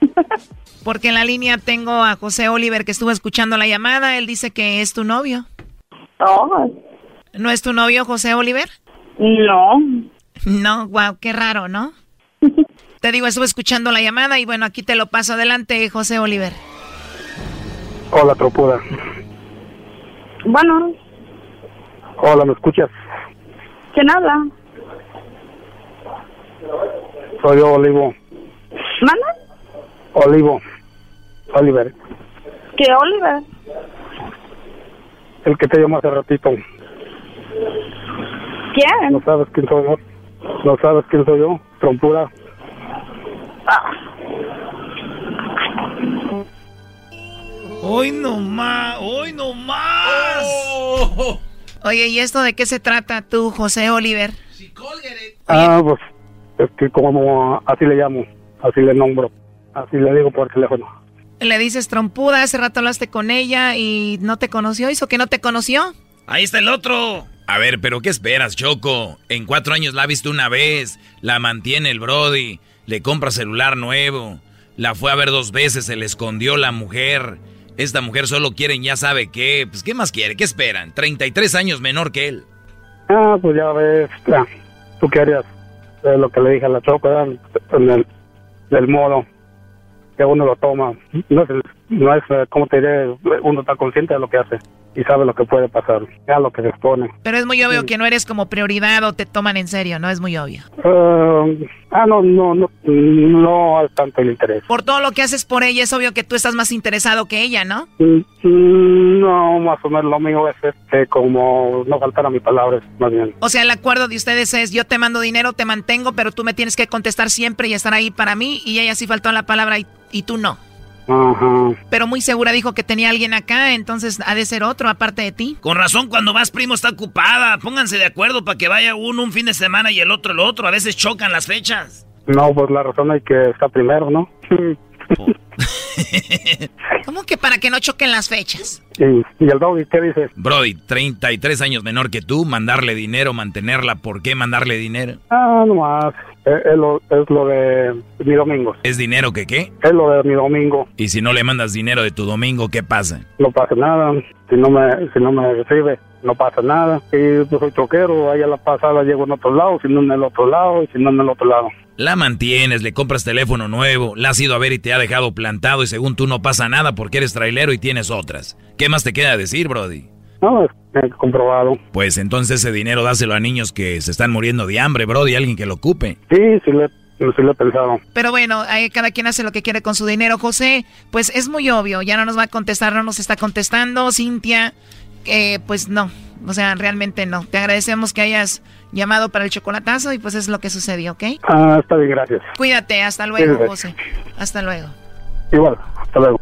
Porque en la línea tengo a José Oliver que estuvo escuchando la llamada. Él dice que es tu novio. No. ¿No es tu novio José Oliver? No. No, wow, qué raro, ¿no? Te digo, estuve escuchando la llamada y bueno, aquí te lo paso adelante, José Oliver. Hola, tropuda. Bueno, Hola, ¿me escuchas? ¿quién habla? Soy yo, Olivo. ¿Manda? Olivo. Oliver. ¿Qué Oliver? El que te llamó hace ratito. ¿Quién? ¿No sabes quién soy yo? ¿No sabes quién soy yo? Trompura. Hoy no más, hoy no más. Oye, ¿y esto de qué se trata tú, José Oliver? Ah, pues es que como así le llamo, así le nombro, así le digo por teléfono. Le dices trompuda, hace rato hablaste con ella y no te conoció, ¿hizo que no te conoció? Ahí está el otro. A ver, pero ¿qué esperas, Choco? En cuatro años la ha visto una vez, la mantiene el Brody, le compra celular nuevo, la fue a ver dos veces, se le escondió la mujer. Esta mujer solo quieren ya sabe qué. Pues, ¿qué más quiere? ¿Qué esperan? 33 años menor que él. Ah, pues ya ves, tú qué harías, lo que le dije a la choca, del modo que uno lo toma. No es, no es eh, como te diré, uno está consciente de lo que hace y sabe lo que puede pasar, a lo que se expone. Pero es muy obvio que no eres como prioridad o te toman en serio, ¿no? Es muy obvio. Eh, ah, no, no, no, no es tanto el interés. Por todo lo que haces por ella, es obvio que tú estás más interesado que ella, ¿no? Mm, No, más o menos lo mío es este, como no faltar a mis palabras, más bien. O sea, el acuerdo de ustedes es yo te mando dinero, te mantengo, pero tú me tienes que contestar siempre y estar ahí para mí y ella sí faltó a la palabra y, y tú no. Ajá. Pero muy segura dijo que tenía alguien acá, entonces ha de ser otro aparte de ti. Con razón, cuando vas primo está ocupada. Pónganse de acuerdo para que vaya uno un fin de semana y el otro el otro. A veces chocan las fechas. No, pues la razón es que está primero, ¿no? ¿Cómo que para que no choquen las fechas? y, y el doggy, ¿qué dices? Brody, 33 años menor que tú, mandarle dinero, mantenerla, ¿por qué mandarle dinero? Ah, nomás, es, es lo, es lo de mi domingo. ¿Es dinero que qué? Es lo de mi domingo. Y si no le mandas dinero de tu domingo, ¿qué pasa? No pasa nada. Si no me, si no me recibe, no pasa nada. Y yo soy choquero, ahí a la pasada llego en otro lado, si no en el otro lado, y si no en el otro lado. La mantienes, le compras teléfono nuevo, la has ido a ver y te ha dejado plantado y según tú no pasa nada porque eres trailero y tienes otras. ¿Qué más te queda decir, Brody? No, es es comprobado. Pues entonces ese dinero dáselo a niños que se están muriendo de hambre, Brody, alguien que lo ocupe. Sí, sí le, sí le he pensado. Pero bueno, ahí cada quien hace lo que quiere con su dinero. José, pues es muy obvio, ya no nos va a contestar, no nos está contestando. Cintia, eh, pues no, o sea, realmente no. Te agradecemos que hayas llamado para el chocolatazo y pues es lo que sucedió, ¿ok? Ah, está bien, gracias. Cuídate, hasta luego. José. Hasta luego. Igual, hasta luego.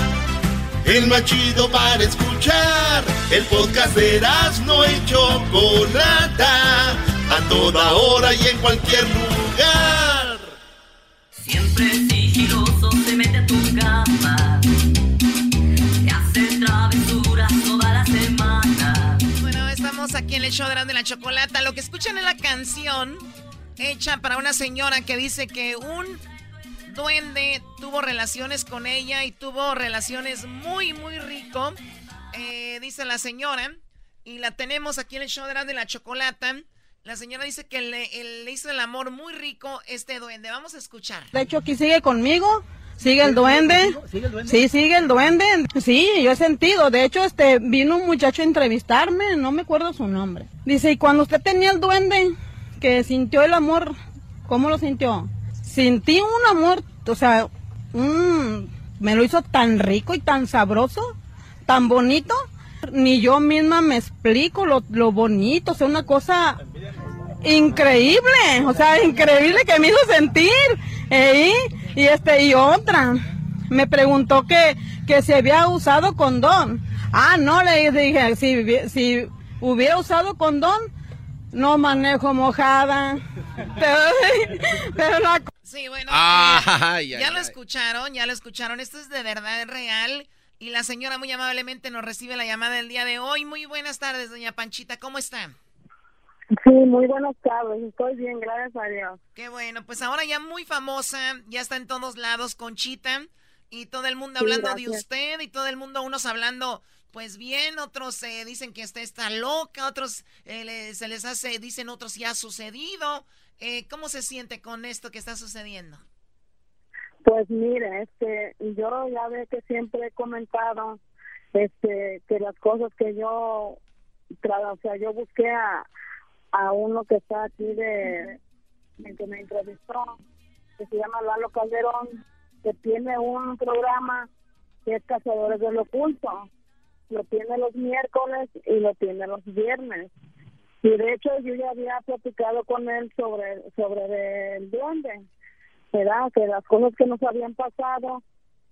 El más chido para escuchar. El podcast de no y Chocolata. A toda hora y en cualquier lugar. Siempre sigiloso se mete a tu cama. Te hace travesuras toda la semana. Bueno, estamos aquí en el show de Erasmo la Chocolata. Lo que escuchan es la canción hecha para una señora que dice que un duende tuvo relaciones con ella y tuvo relaciones muy, muy rico. Eh, dice la señora. Y la tenemos aquí en el show de la Chocolata. La señora dice que le, él le hizo el amor muy rico este duende. Vamos a escuchar. De hecho, aquí sigue conmigo. Sigue el duende. Sí, sigue el duende. Sí, yo he sentido. De hecho, este vino un muchacho a entrevistarme, no me acuerdo su nombre. Dice, y cuando usted tenía el duende, que sintió el amor, ¿cómo lo sintió? Sentí un amor, o sea, me lo hizo tan rico y tan sabroso, tan bonito. Ni yo misma me explico lo, lo bonito, o sea, una cosa increíble, o sea, increíble que me hizo sentir. ¿eh? Y este, y otra, me preguntó que, que si había usado condón. Ah, no, le dije, si, si hubiera usado condón, no manejo mojada. Pero, pero la- Sí, bueno, eh, ay, ya lo ay. escucharon, ya lo escucharon. Esto es de verdad, es real. Y la señora muy amablemente nos recibe la llamada del día de hoy. Muy buenas tardes, doña Panchita, ¿cómo está? Sí, muy buenas tardes. Estoy bien, gracias a Dios. Qué bueno, pues ahora ya muy famosa, ya está en todos lados, Conchita, y todo el mundo Sí, hablando de usted, y todo el mundo, unos hablando pues bien, otros eh, dicen que usted está loca, otros eh, le- se les hace, dicen otros ya ha sucedido. Eh, ¿Cómo se siente con esto que está sucediendo? Pues mire, este, yo ya ve que siempre he comentado, este, que las cosas que yo, o sea, yo busqué a, a uno que está aquí de, el que me entrevistó, que se llama Lalo Calderón, que tiene un programa que es Cazadores del Oculto. Lo tiene los miércoles y lo tiene los viernes. Y de hecho yo ya había platicado con él sobre, sobre el duende. Que las cosas que nos habían pasado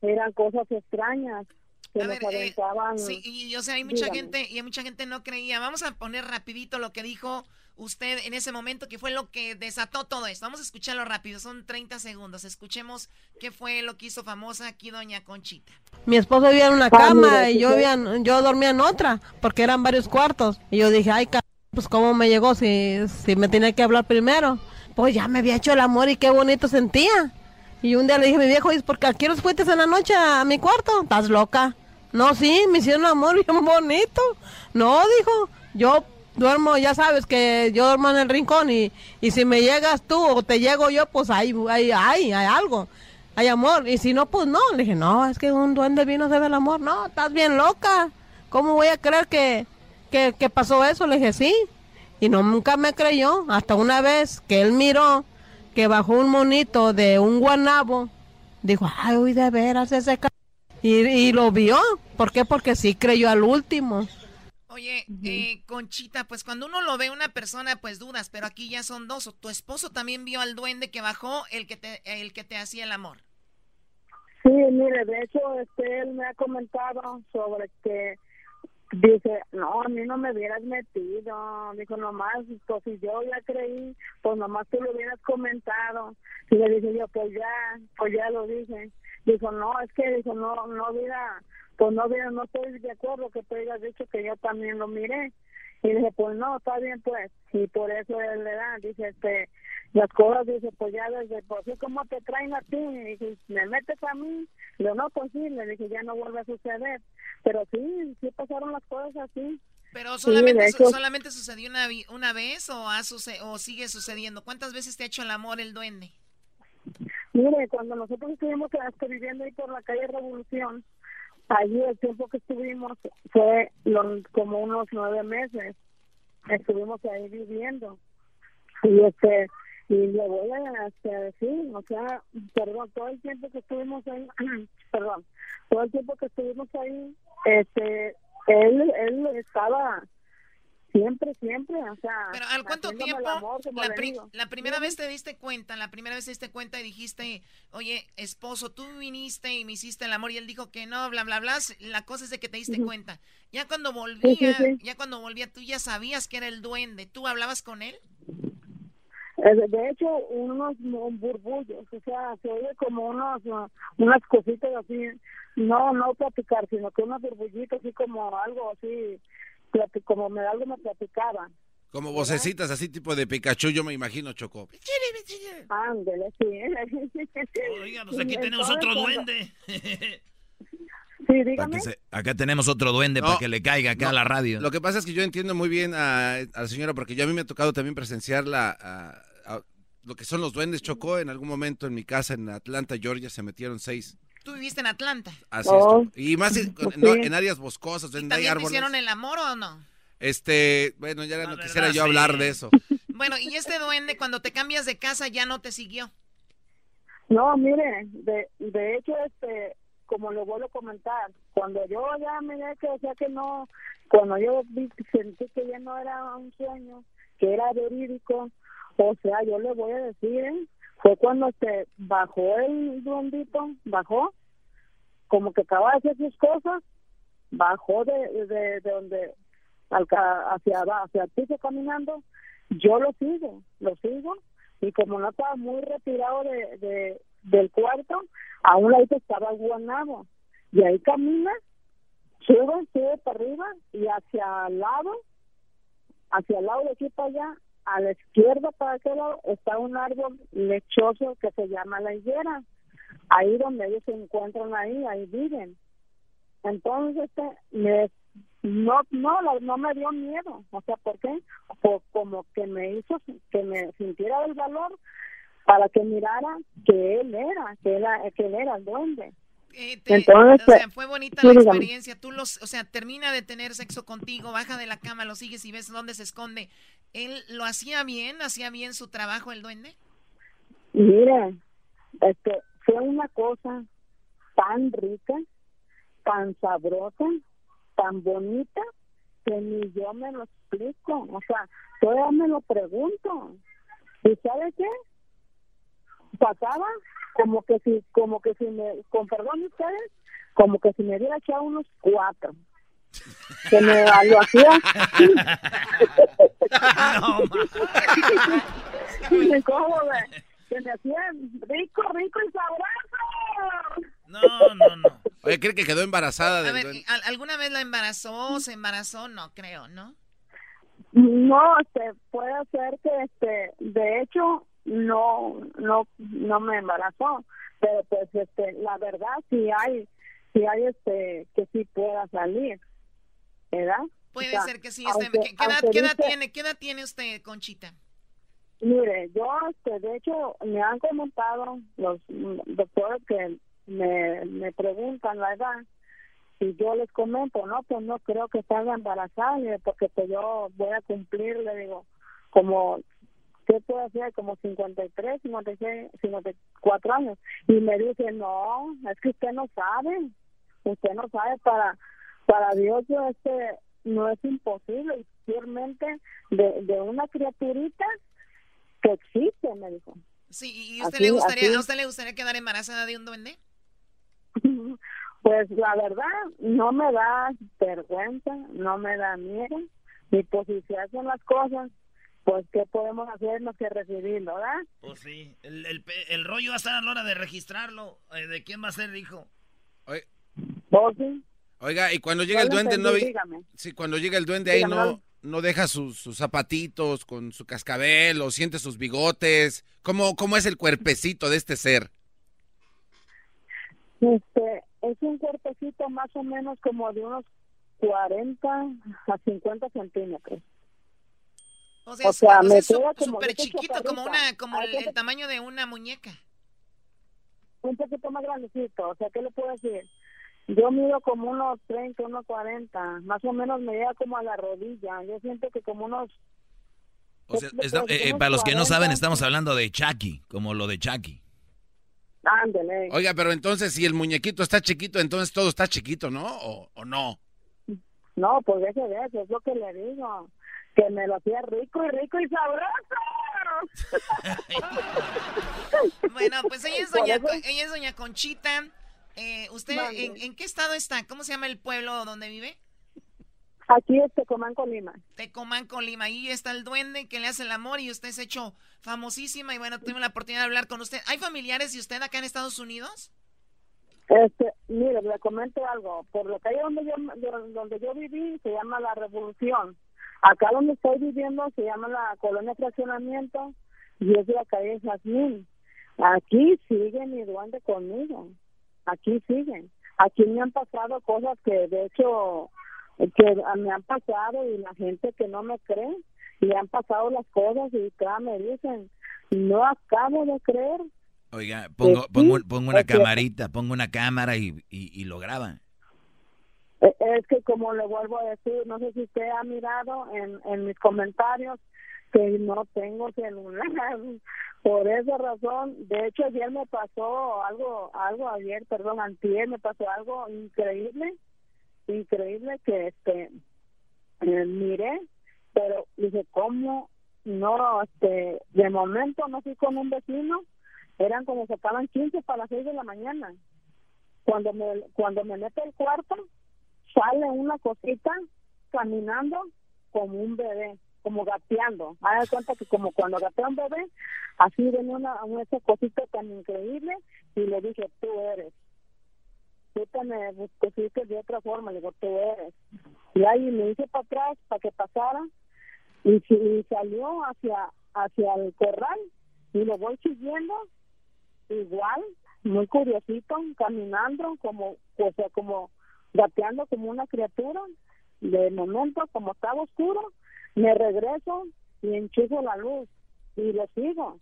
eran cosas extrañas que nos aventaban. Sí, y o sea, hay mucha Dígame. gente y hay mucha gente no creía. Vamos a poner rapidito lo que dijo usted en ese momento que fue lo que desató todo esto. Vamos a escucharlo rápido, son 30 segundos. Escuchemos qué fue lo que hizo famosa aquí doña Conchita. Mi esposo vivía en una Ah, cama mira, y yo, vivía yo dormía en otra, porque eran varios cuartos. Y yo dije, ay, pues cómo me llegó si, si me tenía que hablar primero. Pues ya me había hecho el amor y qué bonito sentía. Y un día le dije a mi viejo, ¿y por qué aquí los fuiste en la noche a mi cuarto? ¿Estás loca? No, sí, me hicieron amor bien bonito. No, dijo, yo duermo, ya sabes que yo duermo en el rincón y, y si me llegas tú o te llego yo, pues hay, hay, hay, hay algo hay amor. Y si no, pues no. Le dije, no, es que un duende vino se ve el amor. No, estás bien loca. ¿Cómo voy a creer que, que, que pasó eso? Le dije, sí. Y no, nunca me creyó. Hasta una vez que él miró que bajó un monito de un guanabo. Dijo, ay, uy, de veras ese ca-". y, y lo vio. ¿Por qué? Porque sí creyó al último. Oye, eh, Conchita, pues cuando uno lo ve una persona, pues dudas, pero aquí ya son dos. Tu esposo también vio al duende que bajó, el que te, el que te hacía el amor. Sí, mire, de hecho, este, él me ha comentado sobre que dice, no, a mí no me hubieras metido, dijo, nomás, pues si yo ya creí, pues nomás tú lo hubieras comentado. Y le dije yo, pues ya, pues ya lo dije. Dijo, no, es que, dijo, no, no hubiera, pues no hubiera, no estoy de acuerdo que tú hayas dicho que yo también lo miré. Y dije, pues no, está bien, pues. Y por eso él le da, dice, este, las cosas, dice, pues ya desde, pues sí, como te traen a ti, y dije, me metes a mí, yo no, pues sí, le dije, ya no vuelve a suceder. Pero sí, sí pasaron las cosas así. Pero solamente, su- solamente sucedió una, una vez o, ha suce- o sigue sucediendo. ¿Cuántas veces te ha hecho el amor el duende? Mire, cuando nosotros estuvimos viviendo ahí por la calle Revolución, allí el tiempo que estuvimos fue lo- como unos nueve meses. Estuvimos ahí viviendo. Y este y le voy a este, decir, o sea, perdón, todo el tiempo que estuvimos ahí, perdón, todo el tiempo que estuvimos ahí, este, él, él estaba siempre, siempre, o sea, Pero ¿al cuánto tiempo? amor, la, pri- la primera vez te diste cuenta, la primera vez te diste cuenta y dijiste, oye, esposo, tú viniste y me hiciste el amor y él dijo que no, bla, bla, bla. La cosa es de que te diste cuenta. Ya cuando volvía, Sí, sí, sí. ya cuando volvía, tú ya sabías que era el duende. ¿Tú hablabas con él? Eh, De hecho, unos burbullos, o sea, se oye como unos, uh, unas cositas así, no, no platicar, sino que unos burbullitos así como algo así, como me, algo me platicaba. Como vocecitas así tipo de Pikachu, yo me imagino, Choco. Ándele, sí. Oiga, pues aquí tenemos otro duende. Sí, Para que se- acá tenemos otro duende para que le caiga acá No, a la radio. Lo que pasa es que yo entiendo muy bien a, a la señora, porque yo a mí me ha tocado también presenciar la, a- lo que son los duendes. Chocó en algún momento en mi casa en Atlanta, Georgia, se metieron seis. Tú viviste en Atlanta. Así Oh, es. Y más en, no, áreas boscosas, donde hay ¿También te árboles. hicieron el amor o no? Este, bueno, ya no quisiera yo sí. hablar de eso. Bueno, y este duende cuando te cambias de casa ya no te siguió. No, mire, de, de hecho, este, como le vuelvo a comentar, cuando yo ya miré que, o sea, que no, cuando yo vi, sentí que ya no era un sueño, que era verídico, o sea, yo le voy a decir, ¿eh? fue cuando se bajó el duendito, bajó, como que acaba de hacer sus cosas, bajó de, de, de donde, hacia hacia el piso caminando, yo lo sigo, lo sigo, y como no estaba muy retirado de, de del cuarto, a un lado estaba guanado y ahí camina, sube, sube para arriba y hacia el lado, hacia el lado de aquí para allá, a la izquierda para aquel lado está un árbol lechoso que se llama la higuera. Ahí donde ellos se encuentran ahí, ahí viven. Entonces, este, me, no, no, no, me dio miedo. O sea, ¿por qué? Por, como que me hizo que me sintiera el valor para que mirara que él era, que él, que él era el duende. Eh, te- Entonces, o sea, fue bonita sí, la experiencia. Tú los, o sea, termina de tener sexo contigo, baja de la cama, lo sigues y ves dónde se esconde. ¿Él lo hacía bien? ¿Hacía bien su trabajo el duende? Mire, este, fue una cosa tan rica, tan sabrosa, tan bonita, que ni yo me lo explico. O sea, todavía me lo pregunto. ¿Y sabe qué? Pasaba como que si, como que si me, con perdón de ustedes, como que si me hubiera echado unos cuatro. Que me lo hacía. ¿Cómo ve? Que me hacía rico, rico y sabroso. No, no, no. Oye, ¿cree que quedó embarazada A ver, ¿alguna vez la embarazó? ¿Se embarazó? No, creo, ¿no? No, este, puede ser que, este, de hecho, no, no, no me embarazó, pero pues, este, la verdad sí hay, sí hay, este, que sí pueda salir, ¿verdad? Puede O sea, ser que sí. Este, aunque- ¿qué, qué edad, qué edad tiene, ¿Qué edad tiene usted, Conchita? Mire, yo, este, de hecho, me han comentado los doctores que me, me preguntan la edad y yo les comento, no, pues no creo que salga embarazada, porque pues yo voy a cumplir, le digo, como, ¿qué puedo hacer? Como 53, 56, 54 años. Y me dice, no, es que usted no sabe, usted no sabe, para para Dios este no es imposible, ciertamente de, de una criaturita que existe, me dijo. Sí, ¿y usted Así- le gustaría, así. a usted le gustaría quedar embarazada de un duende? Pues la verdad, no me da vergüenza, no me da miedo, y pues si se hacen las cosas, pues ¿qué podemos hacer más que recibirlo, verdad? Pues sí. El, el pe- el rollo va a estar a la hora de registrarlo. Eh, ¿De quién va a ser hijo? Oye, ¿Vos sí? Oiga, y cuando llega el No duende, no entendí, vi- dígame. Sí, cuando llega el duende ahí Dígame, no, no. no deja sus, sus zapatitos con su cascabel o siente sus bigotes. ¿Cómo, ¿Cómo es el cuerpecito de este ser? Este, es un cuerpecito más o menos como de unos 40 a 50 centímetros. O sea, O es- sea, me es su- queda como súper chiquito, como una, como el, tamaño de una muñeca. un poquito más grandecito, o sea, ¿qué le puedo decir? Yo mido como unos 30, unos 40, más o menos me llega como a la rodilla. Yo siento que como unos... O sea, eh, eh, para los que no 40. saben, estamos hablando de Chucky, como lo de Chucky. Ándele. Oiga, pero entonces si el muñequito está chiquito, entonces todo está chiquito, ¿no? ¿O, o no? No, pues deje de eso, es lo que le digo. Que me lo hacía rico y rico y sabroso. Bueno, pues ella es doña, ella es doña Conchita. Eh, ¿Usted en, en qué estado está? ¿Cómo se llama el pueblo donde vive? Aquí es Tecomán, Colima. Tecomán, Colima. Ahí está el duende que le hace el amor y usted se ha hecho famosísima. Y bueno, tuve la oportunidad de hablar con usted. ¿Hay familiares de usted acá en Estados Unidos? Este, mire, le comento algo. Por lo que hay donde yo- donde yo viví se llama La Revolución. Acá donde estoy viviendo se llama la Colonia Fraccionamiento y es la calle Jazmín. Aquí sigue mi duende conmigo. Aquí siguen. Aquí me han pasado cosas que de hecho que me han pasado y la gente que no me cree le han pasado las cosas y cada me dicen no acabo de creer Oiga, pongo, sí, pongo, pongo una camarita, pongo una cámara y, y, y lo graba. Eh, Es que como le vuelvo a decir, no sé si usted ha mirado en, en mis comentarios que no tengo celular. Por esa razón, de hecho ayer me pasó algo, algo ayer, perdón, antier me pasó algo increíble, increíble que este eh, miré, pero dije, ¿cómo? No, este, de momento no fui con un vecino, eran como se acaban 15 para las 6 de la mañana. Cuando me, cuando me meto al cuarto, sale una cosita caminando como un bebé, como gateando. De cuenta que como cuando gatea un bebé, así venía una, una esa cosita tan increíble y le dije, tú eres. Tú te me pusiste de otra forma, le digo, tú eres. Y ahí me hice para atrás para que pasara y, y salió hacia hacia el corral y lo voy siguiendo igual, muy curiosito, caminando como, o sea, como gateando como una criatura. De momento, como estaba oscuro, me regreso y enchufo la luz y lo sigo.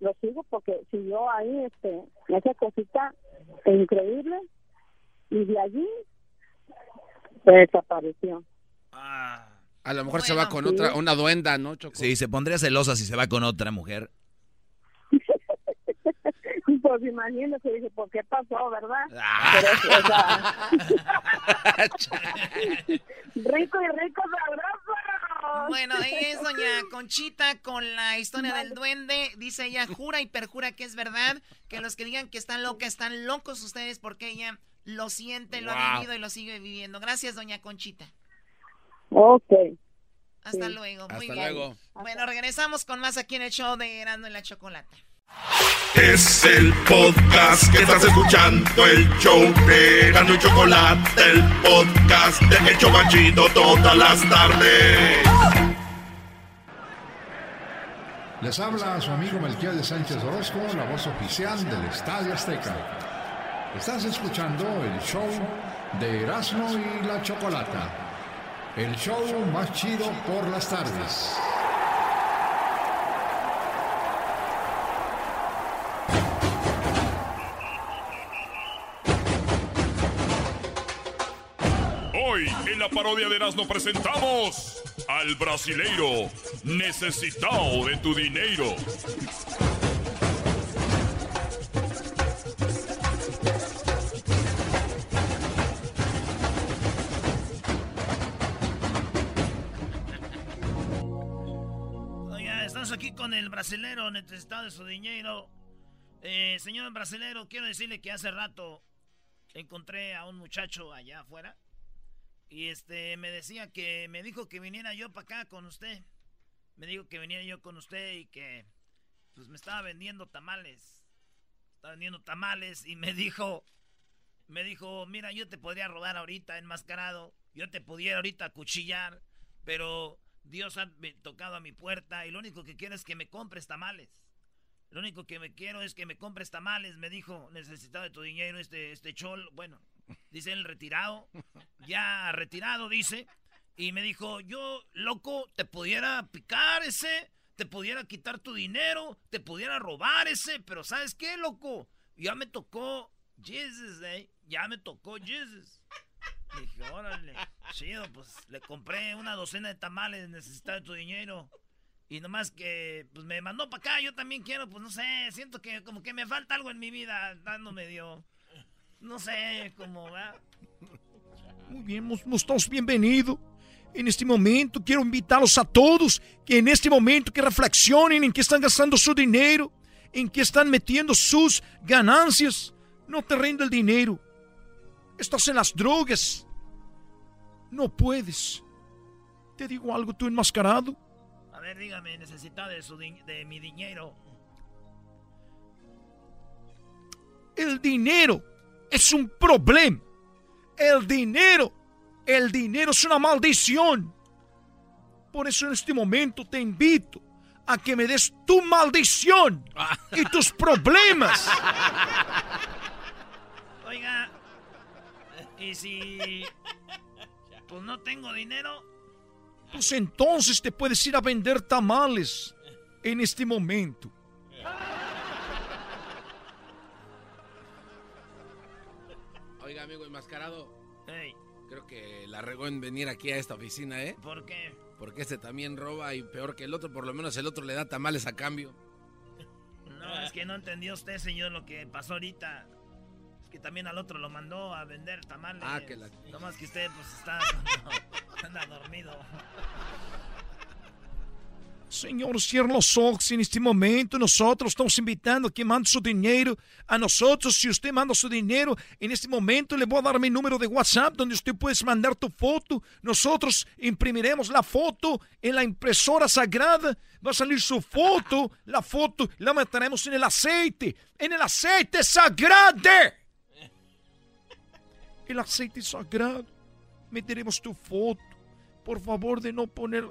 Lo sigo porque siguió ahí este, esa cosita increíble y de allí desapareció. A lo mejor se va con otra, una duenda, ¿no, Choco? Sí, se pondría celosa si se va con otra mujer. Pues imagínese, dije, ¿por qué pasó, verdad? Ah. Pero, o sea, rico y rico sabroso. Bueno, ahí es doña Conchita con la historia del duende. Dice ella, jura y perjura que es verdad, que los que digan que están locas están locos ustedes porque ella lo siente, lo ha vivido y lo sigue viviendo. Gracias, doña Conchita. Ok. Hasta Sí. luego. Muy Hasta bien. luego. Bueno, regresamos con más aquí en el show de Erando en la Chocolata. Es el podcast que estás escuchando, el show de Erasmo y Chocolate, el podcast de El Chobachito todas las tardes. Les habla su amigo Melquiades Sánchez Orozco, la voz oficial del Estadio Azteca. Estás escuchando el show de Erasmo y la Chocolata, el show más chido por las tardes. Hoy en la parodia de Erasmo presentamos al brasileiro necesitado de tu dinero. Estamos aquí con el brasilero necesitado de su dinero. Eh, señor brasilero, quiero decirle que hace rato encontré a un muchacho allá afuera. Y este me decía que me dijo que viniera yo para acá con usted. Me dijo que viniera yo con usted y que pues me estaba vendiendo tamales. Estaba vendiendo tamales y me dijo me dijo, "Mira, yo te podría robar ahorita enmascarado, yo te pudiera ahorita cuchillar, pero Dios ha tocado a mi puerta y lo único que quiero es que me compres tamales. Lo único que me quiero es que me compres tamales, me dijo, necesitaba de tu dinero este, este chol. Bueno, dice él retirado, ya retirado, dice. Y me dijo, yo, loco, te pudiera picar ese, te pudiera quitar tu dinero, te pudiera robar ese, pero ¿sabes qué, loco? Ya me tocó Jesus, eh, ya me tocó Jesus. Dije, órale, chido, pues le compré una docena de tamales, necesitaba tu dinero. Y nomás que, pues me mandó para acá, yo también quiero, pues no sé, siento que como que me falta algo en mi vida, dando medio, no sé, como, ¿verdad? Muy bien, mos- mostramos bienvenido. En este momento quiero invitarlos a todos que en este momento que reflexionen en qué están gastando su dinero, en qué están metiendo sus ganancias. No te rinde el dinero. Estás en las drogas. No puedes. Te digo algo, tú enmascarado. A ver, dígame, necesita de, su di- de mi dinero. El dinero es un problema. El dinero, el dinero es una maldición. Por eso en este momento te invito a que me des tu maldición y tus problemas. Oiga, y si, pues no tengo dinero, Pues entonces te puedes ir a vender tamales en este momento. Oiga, amigo enmascarado. Creo que la regó en venir aquí a esta oficina, ¿eh? ¿por qué? Porque este también roba y peor que el otro, por lo menos el otro le da tamales a cambio. No, es que no entendió usted, señor, lo que pasó ahorita. Es que también al otro lo mandó a vender tamales. Ah, que la- No más que usted, pues, está... anda dormido. Señor, cierra los ojos en este momento. Nosotros estamos invitando a que mande su dinero a nosotros. Si usted manda su dinero en este momento, le voy a dar mi número de WhatsApp donde usted puede mandar tu foto. Nosotros imprimiremos la foto en la impresora sagrada. Va a salir su foto, la foto, la meteremos en el aceite, en el aceite sagrado. El aceite sagrado. Meteremos tu foto. Por favor de no poner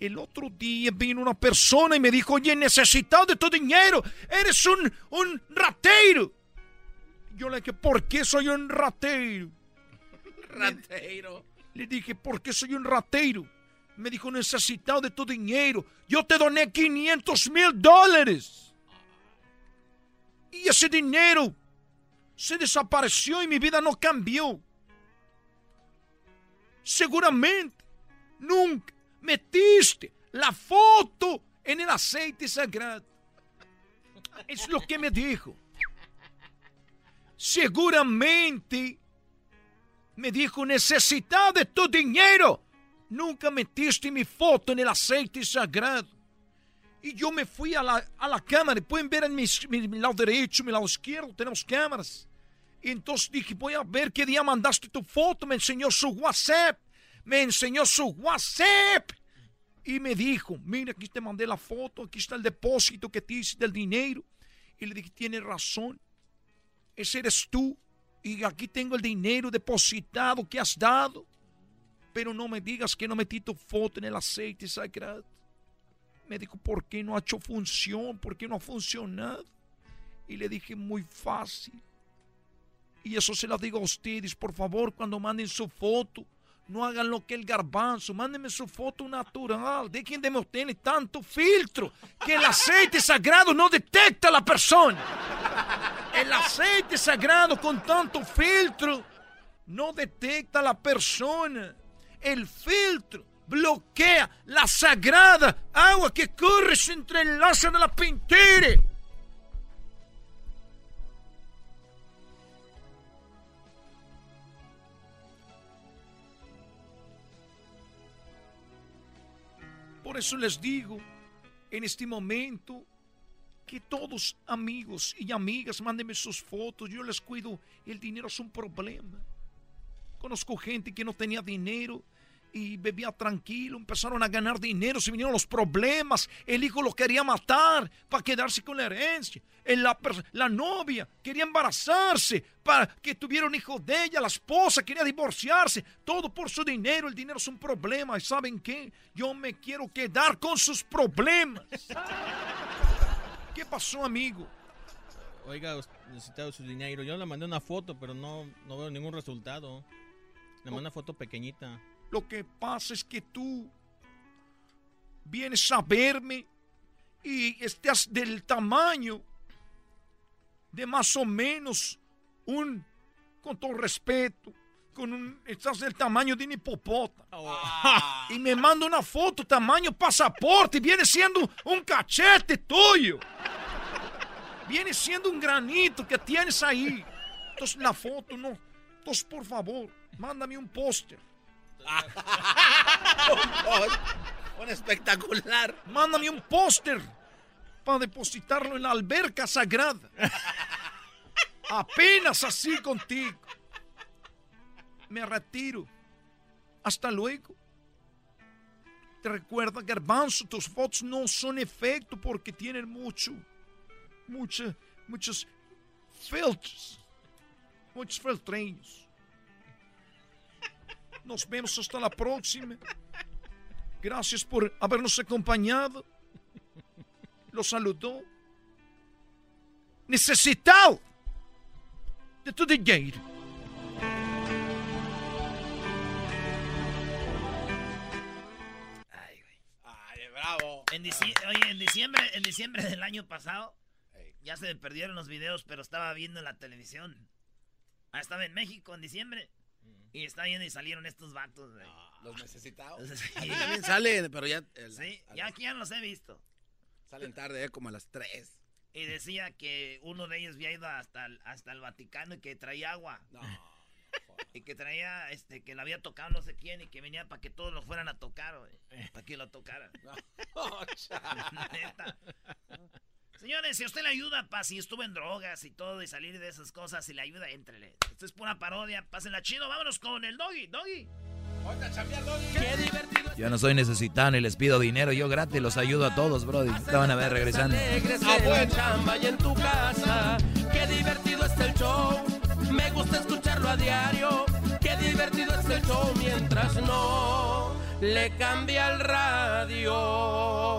el otro día vino una persona y me dijo, oye, necesitado de tu dinero, eres un, un ratero. Yo le dije, ¿por qué soy un ratero? Ratero. Le dije, ¿por qué soy un ratero? Me dijo, necesitado de tu dinero. Yo te doné 500 mil dólares. Y ese dinero se desapareció y mi vida no cambió. Seguramente, nunca metiste la foto en el aceite sagrado. Es lo que me dijo. Seguramente me dijo, necesitado de tu dinero. Nunca metiste mi foto en el aceite sagrado. Y yo me fui a la, a la cámara. Pueden ver en mi, mi, mi lado derecho, mi lado izquierdo, tenemos cámaras. Y entonces dije, voy a ver qué día mandaste tu foto. Me enseñó su WhatsApp. Me enseñó su WhatsApp. Y me dijo, mira, aquí te mandé la foto, aquí está el depósito que te hice del dinero. Y le dije, tienes razón. Ese eres tú. Y aquí tengo el dinero depositado que has dado. Pero no me digas que no metí tu foto en el aceite sagrado. Me dijo, ¿por qué no ha hecho función? ¿Por qué no ha funcionado? Y le dije, muy fácil. Y eso se lo digo a ustedes, por favor, cuando manden su foto, no hagan lo que el garbanzo, mándenme su foto natural, dejen de meterle tanto filtro, que el aceite sagrado no detecta a la persona. El aceite sagrado con tanto filtro no detecta a la persona. El filtro bloquea la sagrada agua que corre entre el lazo de la pintura. Por eso les digo en este momento que todos amigos y amigas mándenme sus fotos, yo les cuido, el dinero es un problema. Conozco gente que no tenía dinero y bebía tranquilo, empezaron a ganar dinero, se vinieron los problemas, el hijo lo quería matar para quedarse con la herencia, la, la, novia quería embarazarse para que tuviera un hijo de ella, la esposa quería divorciarse, todo por su dinero, el dinero es un problema y ¿saben qué? Yo me quiero quedar con sus problemas. ¿Qué pasó, amigo? Oiga, necesitaba su dinero. Yo le mandé una foto, pero no, no veo ningún resultado. Le mandé una foto pequeñita. Lo que pasa es que tú vienes a verme y estás del tamaño de más o menos un, con todo respeto, con un, estás del tamaño de un hipopótamo. Y me manda una foto tamaño pasaporte, viene siendo un cachete tuyo. Viene siendo un granito que tienes ahí. Entonces la foto no. Entonces por favor, mándame un póster. Un, un espectacular. Mándame un póster para depositarlo en la alberca sagrada. Apenas así contigo. Me retiro. Hasta luego. Te recuerda, Garbanzo, tus fotos no son efecto porque tienen mucho, mucha, muchos filtros, muchos filtrinhos. Nos vemos hasta la próxima. Gracias por habernos acompañado. Lo saludó. Necesitado de tu dinero. Ay, bravo. En diciembre, oye, en diciembre, en diciembre del año pasado, ya se me perdieron los videos, pero estaba viendo en la televisión. Ah, estaba en México en diciembre. Y está viendo y salieron estos vatos, güey. Los necesitados. Sí. Aquí también salen, pero ya. el- Sí, ya aquí ya los he visto. Salen tarde, eh, como a las 3. Y decía que uno de ellos había ido hasta el, hasta el Vaticano y que traía agua. No. Y que traía, este, que le había tocado no sé quién y que venía para que todos lo fueran a tocar, güey. Para que lo tocaran. Neta. Señores, si usted le ayuda, pa, si estuvo en drogas y todo y salir de esas cosas, si le ayuda, entrele. Esto es pura parodia, pásenla chido, vámonos con el doggy, doggy. Qué divertido. Yo no soy necesitado ni les pido dinero, yo gratis los ayudo a todos, brody. Te van a ver regresando. Alegres en la chamba y en tu casa. Qué divertido es el show. Me gusta escucharlo a diario. Qué divertido es el show mientras no le cambia el radio.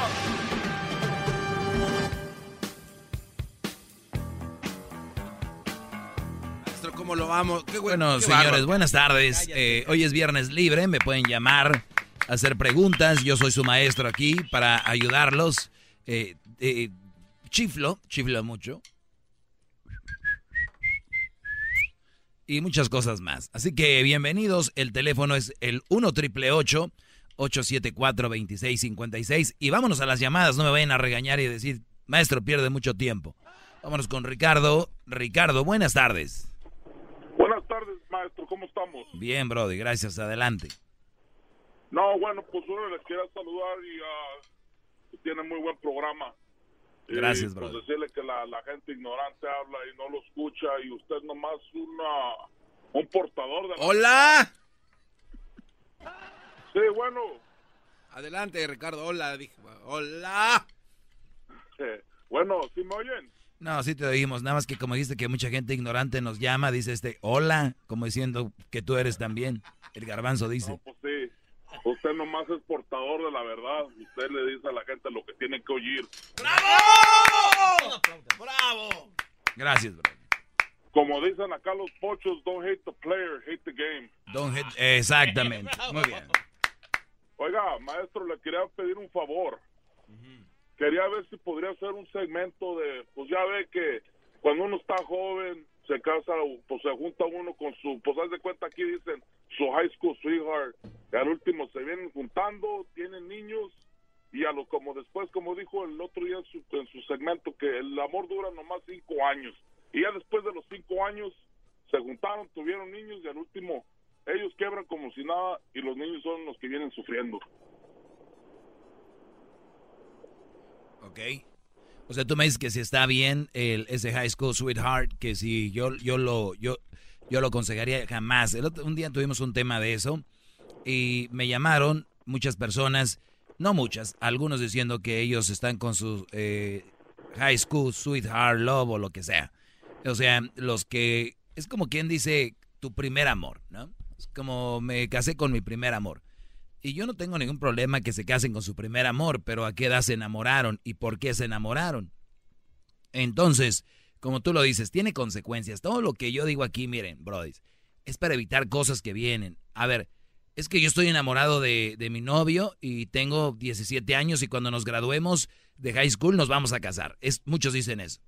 Maestro, ¿cómo lo vamos? Qué Bueno, qué señores, buenas tardes. Eh, hoy es viernes libre, me pueden llamar, hacer preguntas. Yo soy su maestro aquí para ayudarlos. Eh, eh, chiflo, chiflo mucho. Y muchas cosas más. Así que bienvenidos. El teléfono es el 1 triple 874 2656 Y vámonos a las llamadas. No me vayan a regañar y decir, maestro, pierde mucho tiempo. Vámonos con Ricardo. Ricardo, buenas tardes. Maestro, ¿cómo estamos? Bien, Brody, gracias. Adelante. No, bueno, pues uno les quiero saludar y ah, tiene muy buen programa. Gracias, y, brother. Pues decirle que la, la gente ignorante habla y no lo escucha y usted nomás una, un portador de... la- ¡Hola! Sí, bueno, Adelante, Ricardo. Hola, dije. Hola. eh, bueno, ¿sí me oyen? No, sí te oímos. Nada más que como dijiste que mucha gente ignorante nos llama, dice este, hola, como diciendo que tú eres también. El garbanzo dice. Pues sí, usted nomás es portador de la verdad. Usted le dice a la gente lo que tiene que oír. ¡Bravo! Gracias, bro. Como dicen acá los pochos, don't hate the player, hate the game. Don't hit- Exactamente. Muy bien. Oiga, maestro, le quería pedir un favor. Quería ver si podría hacer un segmento de, pues ya ve que cuando uno está joven, se casa, pues se junta uno con su, pues haz de cuenta aquí dicen su high school sweetheart. Y al último se vienen juntando, tienen niños y a lo como después, como dijo el otro día en su, en su segmento, que el amor dura nomás cinco años. Y ya después de los cinco años se juntaron, tuvieron niños y al último ellos quebran como si nada y los niños son los que vienen sufriendo. Ok. O sea, tú me dices que si está bien el, ese high school sweetheart, que si yo, yo lo, yo, yo lo aconsejaría jamás. El otro- un día tuvimos un tema de eso y me llamaron muchas personas, no muchas, algunos diciendo que ellos están con su eh, high school sweetheart love o lo que sea. O sea, los que es como quien dice tu primer amor, ¿no? Es como me casé con mi primer amor. Y yo no tengo ningún problema que se casen con su primer amor, pero ¿a qué edad se enamoraron y por qué se enamoraron? Entonces, como tú lo dices, tiene consecuencias. Todo lo que yo digo aquí, miren, Brody, es para evitar cosas que vienen. A ver, es que yo estoy enamorado de, de mi novio y tengo 17 años y cuando nos graduemos de high school nos vamos a casar. Es, muchos dicen eso.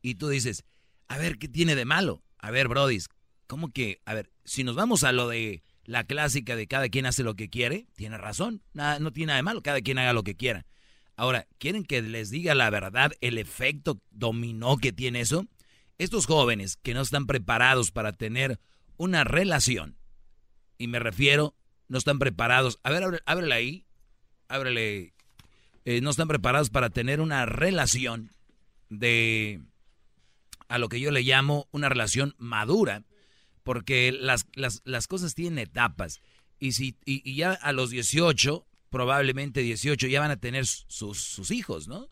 Y tú dices, a ver, ¿qué tiene de malo? A ver, Brody, ¿cómo que? A ver, si nos vamos a lo de la clásica de cada quien hace lo que quiere, tiene razón, nada, no tiene nada de malo, cada quien haga lo que quiera. Ahora, ¿quieren que les diga la verdad el efecto dominó que tiene eso? Estos jóvenes que no están preparados para tener una relación, y me refiero, no están preparados, a ver, ábre- ábrele ahí, ábrele, eh, no están preparados para tener una relación de, a lo que yo le llamo una relación madura, porque las, las, las cosas tienen etapas. Y, si, y, ya a los 18, probablemente 18, ya van a tener sus, sus hijos, ¿no?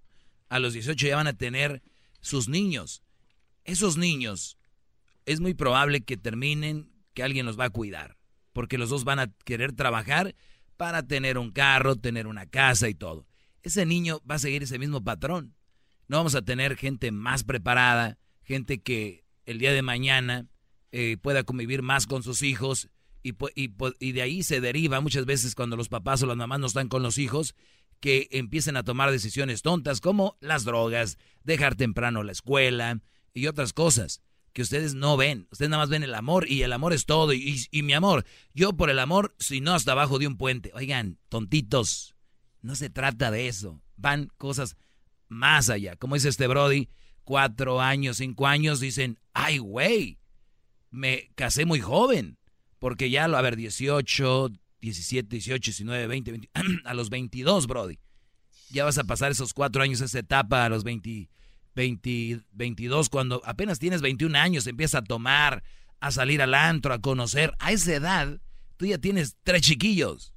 A los 18 ya van a tener sus niños. Esos niños es muy probable que terminen que alguien los va a cuidar, porque los dos van a querer trabajar para tener un carro, tener una casa y todo. Ese niño va a seguir ese mismo patrón. No vamos a tener gente más preparada, gente que el día de mañana eh, pueda convivir más con sus hijos Y, de ahí se deriva muchas veces cuando los papás o las mamás no están con los hijos, que empiecen a tomar decisiones tontas como las drogas, dejar temprano la escuela y otras cosas que ustedes no ven. Ustedes nada más ven el amor y el amor es todo. Y, y- y mi amor, yo por el amor, si no hasta abajo de un puente. Oigan, tontitos, no se trata de eso. Van cosas más allá. Como dice este Brody, cuatro años, cinco años, dicen, ay, güey, me casé muy joven. Porque ya, a ver, 18, 17, 18, 19, 20, 20 a los 22, Brody. Ya vas a pasar esos cuatro años, esa etapa a los 20, 20, 22, cuando apenas tienes 21 años, empiezas a tomar, a salir al antro, a conocer. A esa edad, tú ya tienes tres chiquillos.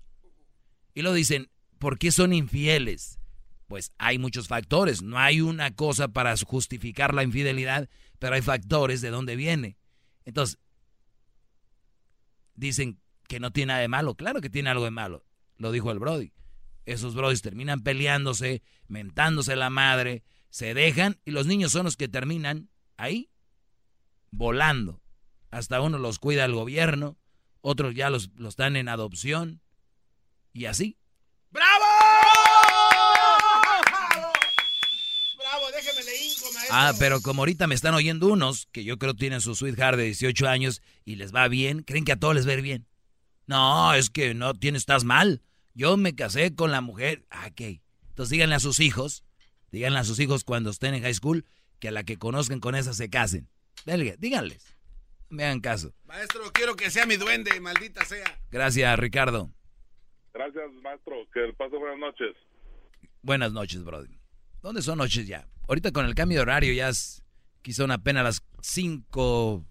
Y lo dicen, ¿por qué son infieles? Pues hay muchos factores. No hay una cosa para justificar la infidelidad, pero hay factores de dónde viene. Entonces, dicen que no tiene nada de malo. Claro que tiene algo de malo. Lo dijo el Brody. Esos Brodis terminan peleándose, mentándose la madre, se dejan y los niños son los que terminan ahí, volando. Hasta uno los cuida el gobierno, otros ya los, los dan en adopción y así. Bravo, déjeme le hinco, maestro. Ah, pero como ahorita me están oyendo unos que yo creo tienen su sweetheart de 18 años y les va bien, creen que a todos les va a ir bien. No, es que no tienes, estás mal. Yo me casé con la mujer. Ah, ok. Entonces díganle a sus hijos, díganle a sus hijos cuando estén en high school que a la que conozcan con esa se casen. Díganles. Me hagan caso. Maestro, quiero que sea mi duende, maldita sea. Gracias, Ricardo. Gracias, maestro. Que pase buenas noches. Buenas noches, brother. ¿Dónde son noches ya? Ahorita con el cambio de horario ya es, quizá son apenas las 5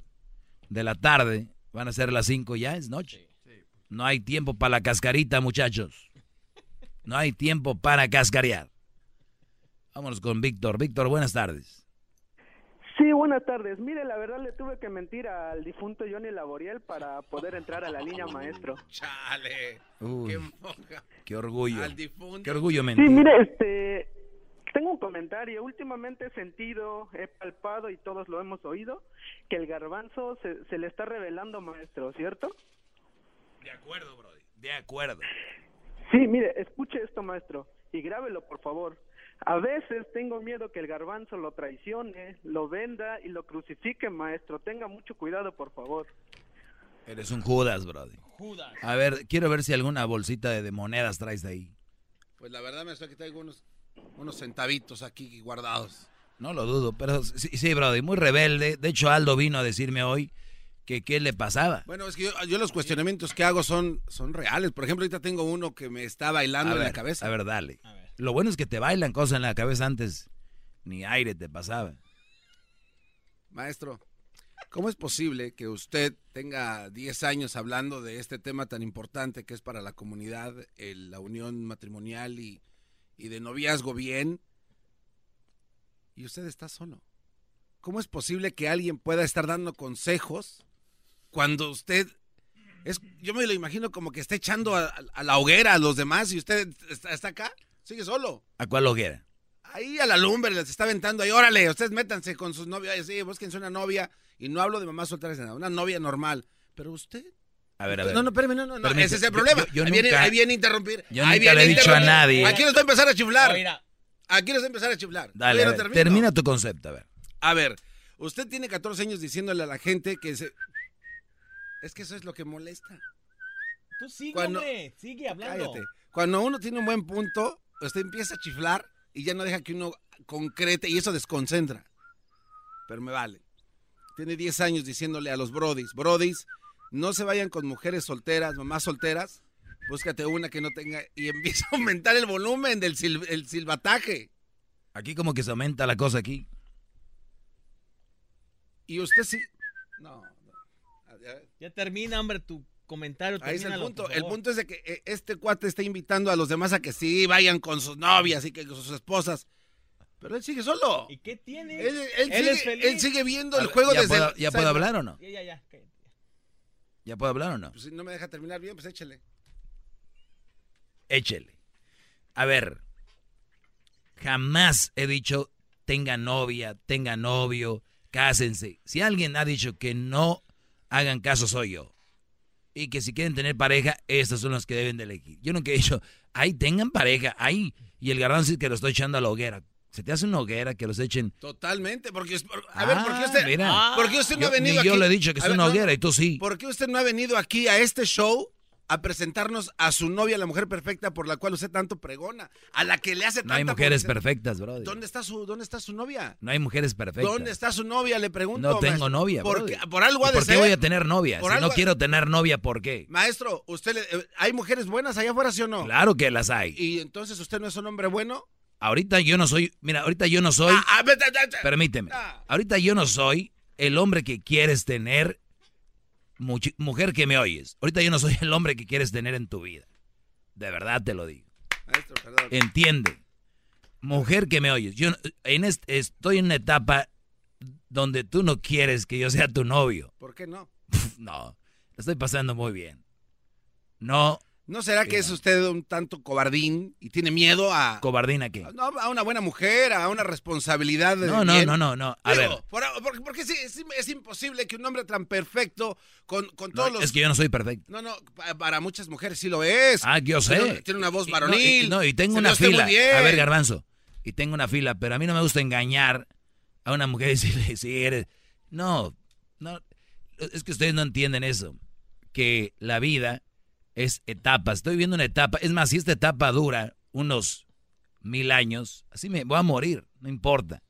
de la tarde. Van a ser las 5 ya, es noche. No hay tiempo para la cascarita, muchachos. No hay tiempo para cascarear. Vámonos con Víctor. Víctor, buenas tardes. Sí, buenas tardes. Mire, la verdad le tuve que mentir al difunto Johnny Laboriel para poder entrar a la línea maestro. Chale. Uy, Qué moja. qué orgullo. Al difunto. Qué orgullo Sí, mentir. mire, este, tengo un comentario. Últimamente he sentido, he palpado y todos lo hemos oído, que el garbanzo se, se le está revelando maestro, ¿cierto? De acuerdo, Brody. De acuerdo. Sí, mire, escuche esto, maestro, y grábelo, por favor. A veces tengo miedo que el garbanzo lo traicione, lo venda y lo crucifique, maestro. Tenga mucho cuidado, por favor. Eres un Judas, Brody. Judas. A ver, quiero ver si alguna bolsita de, de monedas traes de ahí. Pues la verdad, maestro, aquí traigo unos, unos centavitos aquí guardados. No lo dudo, pero sí, sí, Brody, muy rebelde. De hecho, Aldo vino a decirme hoy que qué le pasaba. Bueno, es que yo, yo los cuestionamientos que hago son, son reales. Por ejemplo, ahorita tengo uno que me está bailando A en ver, la cabeza. A ver, dale. Lo bueno es que te bailan cosas en la cabeza antes. Ni aire te pasaba. Maestro, ¿cómo es posible que usted tenga 10 años hablando de este tema tan importante que es para la comunidad, el- la unión matrimonial y, y de noviazgo bien, y usted está solo? ¿Cómo es posible que alguien pueda estar dando consejos cuando usted... Es, yo me lo imagino como que está echando a, a la hoguera a los demás y usted está, está acá, sigue solo. ¿A cuál hoguera? Ahí a la lumbre les está aventando ahí, órale, ustedes métanse con sus novias, sí, búsquense una novia, y no hablo de mamá soltera, nada, una novia normal. Pero usted, A ver, a ver. no, no, espérame, no, no, Permite- ese es el yo- problema. yo- yo ahí, viene, nunca- ahí viene a interrumpir. yo ahí nunca viene le he dicho a nadie. Aquí nos va a empezar a chiflar. Oiga. Aquí nos va a empezar a chiflar. Dale, a ver, termina tu concepto, a ver. A ver, usted tiene 14 años diciéndole a la gente que se... Es que eso es lo que molesta. Tú sigue, Cuando- hombre. Sigue hablando. Cállate. Cuando uno tiene un buen punto, usted empieza a chiflar y ya no deja que uno concrete y eso desconcentra. Pero me vale. Tiene 10 años diciéndole a los brodis, brodis, no se vayan con mujeres solteras, mamás solteras, búscate una que no tenga y empieza a aumentar el volumen del sil- el silbataje. Aquí como que se aumenta la cosa aquí. Y usted sí... No, no. Ya termina, hombre, tu comentario. Ahí es el punto. El punto es de que eh, este cuate está invitando a los demás a que sí vayan con sus novias y que con sus esposas. Pero él sigue solo. ¿Y qué tiene? Él, él Él sigue, es feliz. él sigue viendo el ver, juego ¿ya desde puedo- el- ya puedo hablar o no? Ya, ya, ya. ¿Ya puedo hablar o no? Pues si no me deja terminar bien, pues échele. Échele. A ver, jamás he dicho tenga novia, tenga novio, cásense. Si alguien ha dicho que no hagan caso soy yo. y que si quieren tener pareja, estas son las que deben de elegir. Yo nunca he dicho, ahí tengan pareja, ahí. Y el garbanzo es que lo estoy echando a la hoguera. Se te hace una hoguera que los echen. Totalmente, porque a ver, ¿por qué Ah, usted, mira. ¿por qué usted no Yo- ha venido ni aquí? yo le he dicho que es una hoguera no. y tú sí. ¿Por qué usted no ha venido aquí a este show a presentarnos a su novia, la mujer perfecta por la cual usted tanto pregona, a la que le hace No hay tanta mujeres publicidad? perfectas, brother. ¿Dónde está su dónde está su novia? No hay mujeres perfectas. ¿Dónde está su novia? Le pregunto. No tengo maestro. novia. ¿Por, qué- por algo ha ¿Y de ¿Por qué ser. voy a tener novia? Por Si algo no quiero tener novia, ¿por qué? Maestro, usted le- eh, hay mujeres buenas allá afuera, ¿sí o no? Claro que las hay. Y entonces usted no es un hombre bueno. Ahorita yo no soy, mira, ahorita yo no soy, Ah, vete. permíteme, ahorita yo no soy el hombre que quieres tener, mujer que me oyes, ahorita yo no soy el hombre que quieres tener en tu vida. De verdad te lo digo. Maestro, perdón. Entiende. Mujer que me oyes, yo en estoy en una etapa donde tú no quieres que yo sea tu novio. ¿Por qué no? No, estoy pasando muy bien. No, ¿No será que es usted un tanto cobardín y tiene miedo a, cobardina que. no, a una buena mujer, a una responsabilidad? de No, no, no, no, no. A Digo, ver, por- por- porque sí, es, es imposible que un hombre tan perfecto con, con no, todos los... es que yo no soy perfecto. No, no, pa- para muchas mujeres sí lo es. Ah, yo sé. Tiene, tiene una voz Y- varonil. No, y, no, y tengo una fila. A ver, Garbanzo. Y tengo una fila, pero a mí no me gusta engañar a una mujer y decirle si eres. No, no. Es que ustedes no entienden eso. Que la vida es etapas. Estoy viendo una etapa. Es más, si esta etapa dura unos mil años, así me voy a morir. No importa.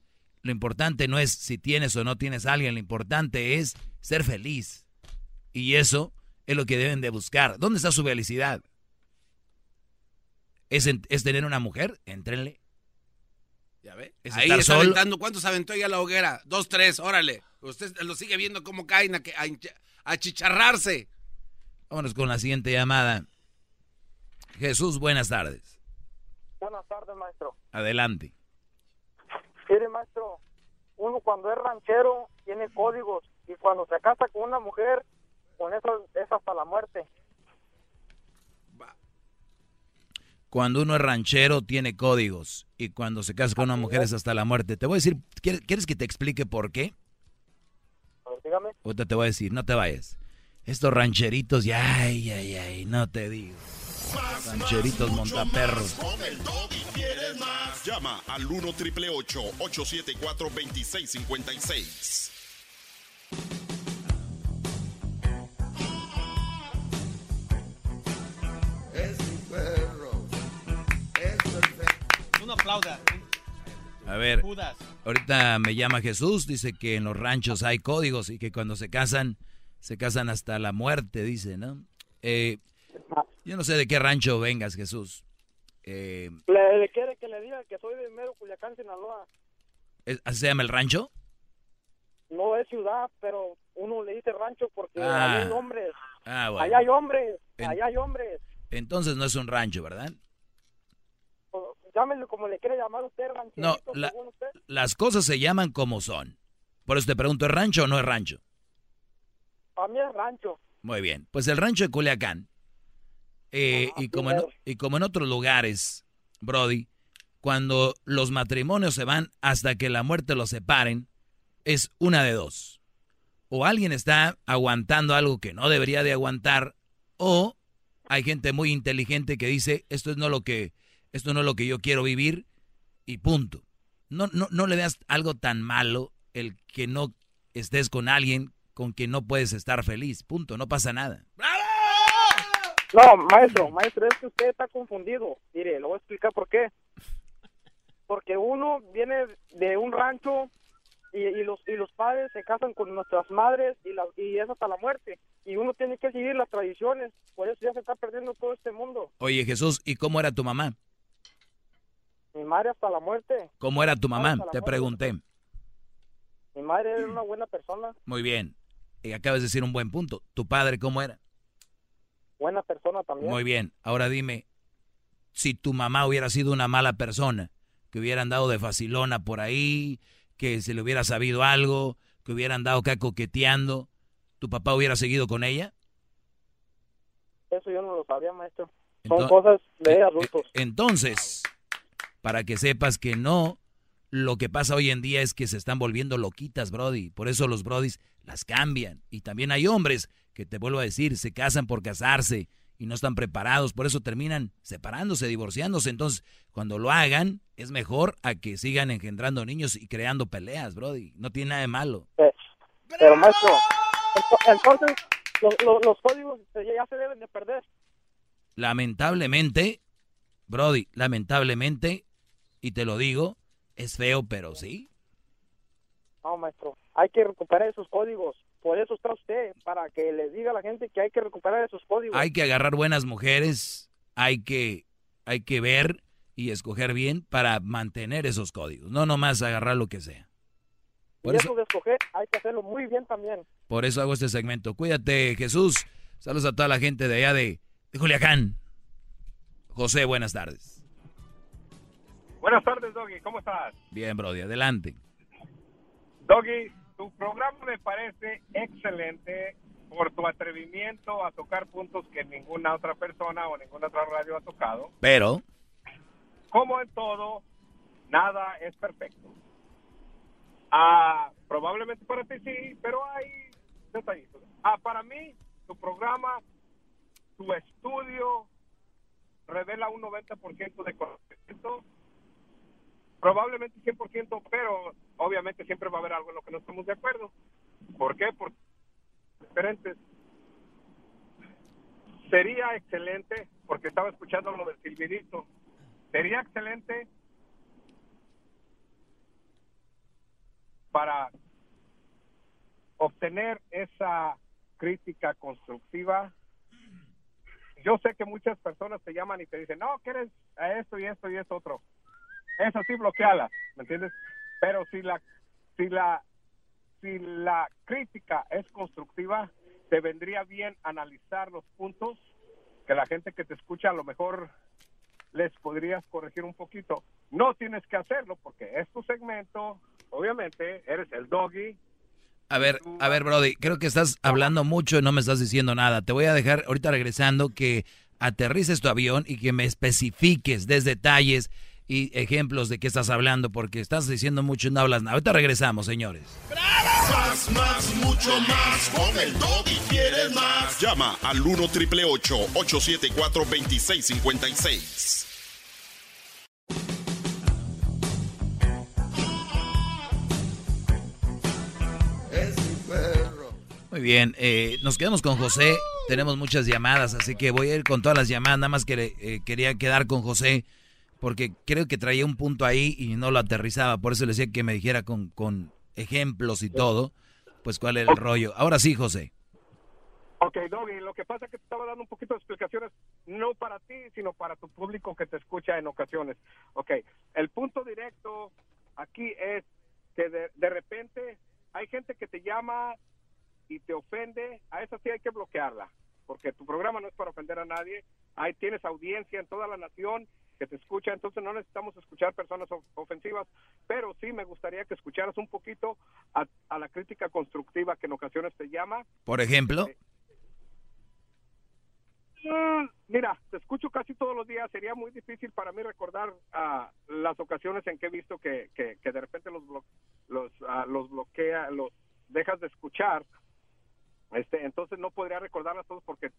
Lo importante no es si tienes o no tienes a alguien. Lo importante es ser feliz. Y eso es lo que deben de buscar. ¿Dónde está su felicidad? ¿Es, en- es tener una mujer? Éntrenle. Ya ve. Es Ahí estar está solo. aventando. ¿Cuántos aventó ya la hoguera? Dos, tres, órale. Usted lo sigue viendo cómo caen a, a a chicharrarse. Vámonos con la siguiente llamada. Jesús, buenas tardes. Buenas tardes, maestro. Adelante. Mire, maestro, uno cuando es ranchero tiene códigos y cuando se casa con una mujer, con eso es hasta la muerte. Cuando uno es ranchero tiene códigos y cuando se casa con una mujer es hasta la muerte. Te voy a decir, ¿quieres, que te explique por qué? Dígame. Ahorita te voy a decir, no te vayas. Estos rancheritos, ya, ay, ay, ay, no te digo. Rancheritos montaperros. Con el Doggy quieres más. Llama al 1 triple 874 2656. Es mi perro. Es perfecto. Un aplauda. A ver, Judas. ahorita me llama Jesús, dice que en los ranchos hay códigos y que cuando se casan, se casan hasta la muerte, dice, ¿no? Eh, yo no sé de qué rancho vengas, Jesús. Eh, ¿Le, le quiere que le diga que soy de mero Culiacán, Sinaloa? ¿es- ¿Así se llama el rancho? No es ciudad, pero uno le dice rancho porque Ah. allá hay hombres. Ah, bueno. Allá hay hombres, En- allá hay hombres. Entonces no es un rancho, ¿verdad? O- Llámelo como le quiere llamar usted, rancherito, No, la- usted. las cosas se llaman como son. Por eso te pregunto, ¿es rancho o no es rancho? Para mí es rancho. Muy bien. Pues el rancho de Culiacán. eh, y, como en, y como en otros lugares, Brody, cuando los matrimonios se van hasta que la muerte los separen, es una de dos. O alguien está aguantando algo que no debería de aguantar, o hay gente muy inteligente que dice, esto es no lo que, esto no es lo que yo quiero vivir, y punto. No, no, no le veas algo tan malo el que no estés con alguien con quien no puedes estar feliz. Punto, no pasa nada. No, maestro, maestro, es que usted está confundido. Mire, le voy a explicar por qué. Porque uno viene de un rancho y, y los y los padres se casan con nuestras madres y, la, y es hasta la muerte. Y uno tiene que seguir las tradiciones. Por eso ya se está perdiendo todo este mundo. Oye Jesús, ¿y cómo era tu mamá? Mi madre hasta la muerte. ¿Cómo era tu mamá? Te muerte. pregunté. Mi madre era una buena persona. Muy bien. Y acabas de decir un buen punto. ¿Tu padre cómo era? Buena persona también. Muy bien. Ahora dime, si tu mamá hubiera sido una mala persona, que hubiera andado de facilona por ahí, que se le hubiera sabido algo, que hubiera andado acá coqueteando, ¿tu papá hubiera seguido con ella? Eso yo no lo sabía, maestro. Son cosas de eh, adultos. eh, Entonces, para que sepas que no, lo que pasa hoy en día es que se están volviendo loquitas, Brody. Por eso los Brodis las cambian. Y también hay hombres que te vuelvo a decir, se casan por casarse y no están preparados, por eso terminan separándose, divorciándose. Entonces, cuando lo hagan, es mejor a que sigan engendrando niños y creando peleas, Brody. No tiene nada de malo. Pero maestro, ento- entonces los, los- los códigos eh, ya se deben de perder. Lamentablemente, Brody, lamentablemente, y te lo digo, es feo, pero sí. No, maestro, hay que recuperar esos códigos. Por eso está usted, para que le diga a la gente que hay que recuperar esos códigos. Hay que agarrar buenas mujeres, hay que, hay que ver y escoger bien para mantener esos códigos, no nomás agarrar lo que sea. Por y eso, eso de escoger hay que hacerlo muy bien también. por eso hago este segmento. Cuídate, Jesús. Saludos a toda la gente de allá de, de Culiacán. José, buenas tardes. Buenas tardes, Doggy. ¿Cómo estás? Bien, Brody, adelante. Doggy, tu programa me parece excelente por tu atrevimiento a tocar puntos que ninguna otra persona o ninguna otra radio ha tocado. Pero, Como en todo, nada es perfecto. Ah, probablemente para ti sí, pero hay detallitos. Ah, para mí, tu programa, tu estudio revela un 90% de conocimiento, probablemente 100%, pero obviamente siempre va a haber algo en lo que no estamos de acuerdo. ¿Por qué? Porque diferentes. Sería excelente, porque estaba escuchando lo del silbidito, sería excelente para obtener esa crítica constructiva. Yo sé que muchas personas te llaman y te dicen, no, que eres a esto y esto y esto otro. Eso sí, bloqueala, ¿me entiendes? Pero si la, si la, si la crítica es constructiva, te vendría bien analizar los puntos que la gente que te escucha a lo mejor les podrías corregir un poquito. No tienes que hacerlo porque es tu segmento, obviamente, eres el doggy, a ver, a ver, Brody, creo que estás hablando mucho y no me estás diciendo nada. Te voy a dejar ahorita regresando que aterrices tu avión y que me especifiques, des detalles y ejemplos de qué estás hablando, porque estás diciendo mucho y no hablas nada. Ahorita regresamos, señores. Más, más, mucho más. Con el doggy quieres más. Llama al 1 triple 874 2656. Muy bien, eh, nos quedamos con José. Tenemos muchas llamadas, así que voy a ir con todas las llamadas. Nada más que eh, quería quedar con José porque creo que traía un punto ahí y no lo aterrizaba. Por eso le decía que me dijera con, con ejemplos y todo, pues cuál era el rollo. Ahora sí, José. Ok, Doggy, lo que pasa es que te estaba dando un poquito de explicaciones, no para ti, sino para tu público que te escucha en ocasiones. Ok, el punto directo aquí es que de, de repente hay gente que te llama y te ofende, a esa sí hay que bloquearla, porque tu programa no es para ofender a nadie, ahí tienes audiencia en toda la nación que te escucha, entonces no necesitamos escuchar personas of- ofensivas, pero sí me gustaría que escucharas un poquito a, a la crítica constructiva que en ocasiones te llama Por ejemplo, Mm, Mira, te escucho casi todos los días. Sería muy difícil para mí recordar ah, las ocasiones en que he visto que, que, que de repente los, blo- los, ah, los bloquea, los dejas de escuchar. Este, entonces no podría recordarlas todos porque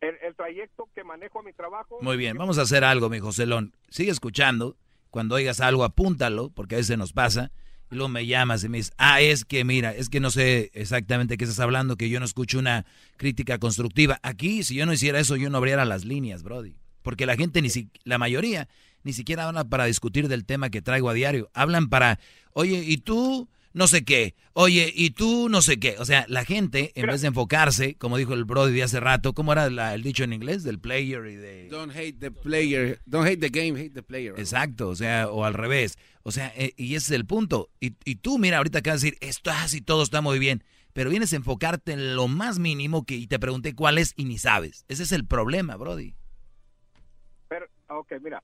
el, el trayecto que manejo a mi trabajo. muy bien, vamos a hacer algo, mi Joselón. Sigue escuchando. Cuando oigas algo, apúntalo, porque a veces nos pasa. Y luego me llamas y me dices, ah, es que mira, es que no sé exactamente qué estás hablando, que yo no escucho una crítica constructiva. Aquí, si yo no hiciera eso, yo no abriera las líneas, Brody. Porque la gente, ni si, la mayoría, ni siquiera habla para discutir del tema que traigo a diario. Hablan para, oye, ¿y tú? No sé qué. Oye, ¿y tú? No sé qué. O sea, la gente, en vez de enfocarse, como dijo el Brody de hace rato, ¿cómo era la- el dicho en inglés? Del player y de... Don't hate the player, don't hate the game, hate the player. Exacto, o sea, o al revés. O sea, eh, y ese es el punto. Y, y tú, mira, ahorita acabas de decir, esto así todo está muy bien, pero vienes a enfocarte en lo más mínimo que y te pregunté cuál es y ni sabes. Ese es el problema, Brody. Pero, ok, mira.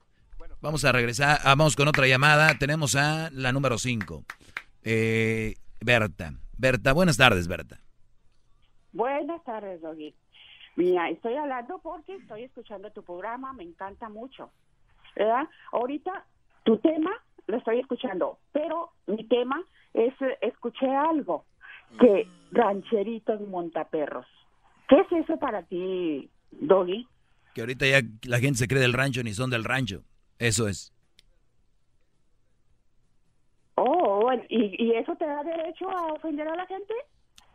Vamos a regresar, ah, vamos con otra llamada. Tenemos a la número 5. Eh, Berta. Berta, buenas tardes, Berta. Buenas tardes, Doggy. Mira, estoy hablando porque estoy escuchando tu programa, me encanta mucho. ¿Verdad? Ahorita tu tema lo estoy escuchando, pero mi tema es, escuché algo, que rancheritos montaperros. ¿Qué es eso para ti, Doggy? Que ahorita ya la gente se cree del rancho ni son del rancho. Eso es. Oh, ¿y, ¿y eso te da derecho a ofender a la gente?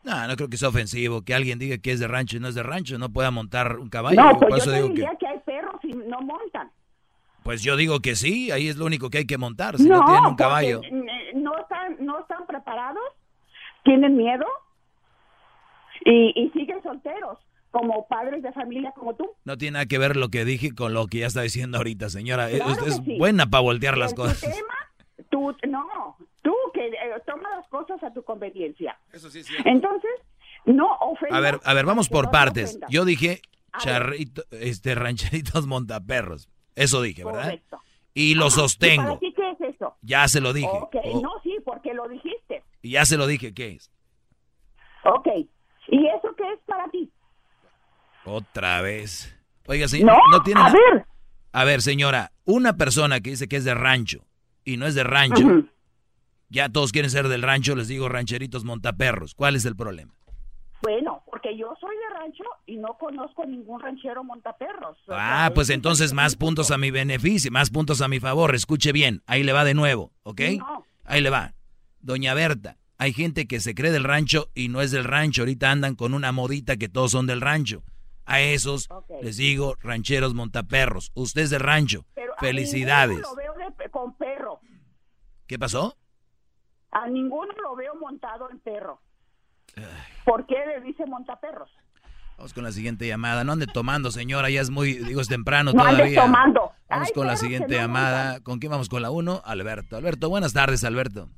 No, no creo que sea ofensivo que alguien diga que es de rancho y no es de rancho, no pueda montar un caballo. No, pues Por yo eso te digo diría que, que... hay perros y no montan. pues yo digo que sí, ahí es lo único que hay que montar, si no, tienen un caballo. no están, no están preparados, tienen miedo y, y siguen solteros, como padres de familia como tú. No tiene nada que ver lo que dije con lo que ya está diciendo ahorita, señora. Claro Usted es sí. buena para voltear las cosas. tema, tú, no, tú que eh, toma las cosas a tu conveniencia. Eso sí es Entonces, no ofendas. A ver, a ver, vamos por no partes. Yo dije charrito, este rancheritos montaperros. Eso dije, ¿verdad? Correcto. Y lo Ajá. ¿Y sostengo. para ti qué es eso? Ya se lo dije. Ok, Oh, no, sí, porque lo dijiste. Y ya se lo dije, ¿qué es? Ok. ¿Y eso qué es para ti? Otra vez. Oiga, señor, No, no tiene a ver. A ver, señora, una persona que dice que es de rancho y no es de rancho, ya todos quieren ser del rancho, les digo rancheritos montaperros. ¿Cuál es el problema? Bueno, porque yo soy de rancho y no conozco ningún ranchero montaperros. Ah, pues es entonces más puntos a mi beneficio, más puntos a mi favor. Escuche bien, ahí le va de nuevo, ¿ok? No. Ahí le va. Doña Berta, hay gente que se cree del rancho y no es del rancho. Ahorita andan con una modita que todos son del rancho. A esos les digo rancheros montaperros. Usted es del rancho. pero Felicidades lo veo de- con perro. ¿Qué pasó? A ninguno lo veo montado en perro. ¿Por qué le dice montaperros? Vamos con la siguiente llamada. No ande tomando, señora, ya es muy, digo, es temprano No andes todavía. tomando. Vamos con la siguiente no llamada. ¿Con quién vamos? ¿Con la uno? Alberto. Alberto, buenas tardes, Alberto.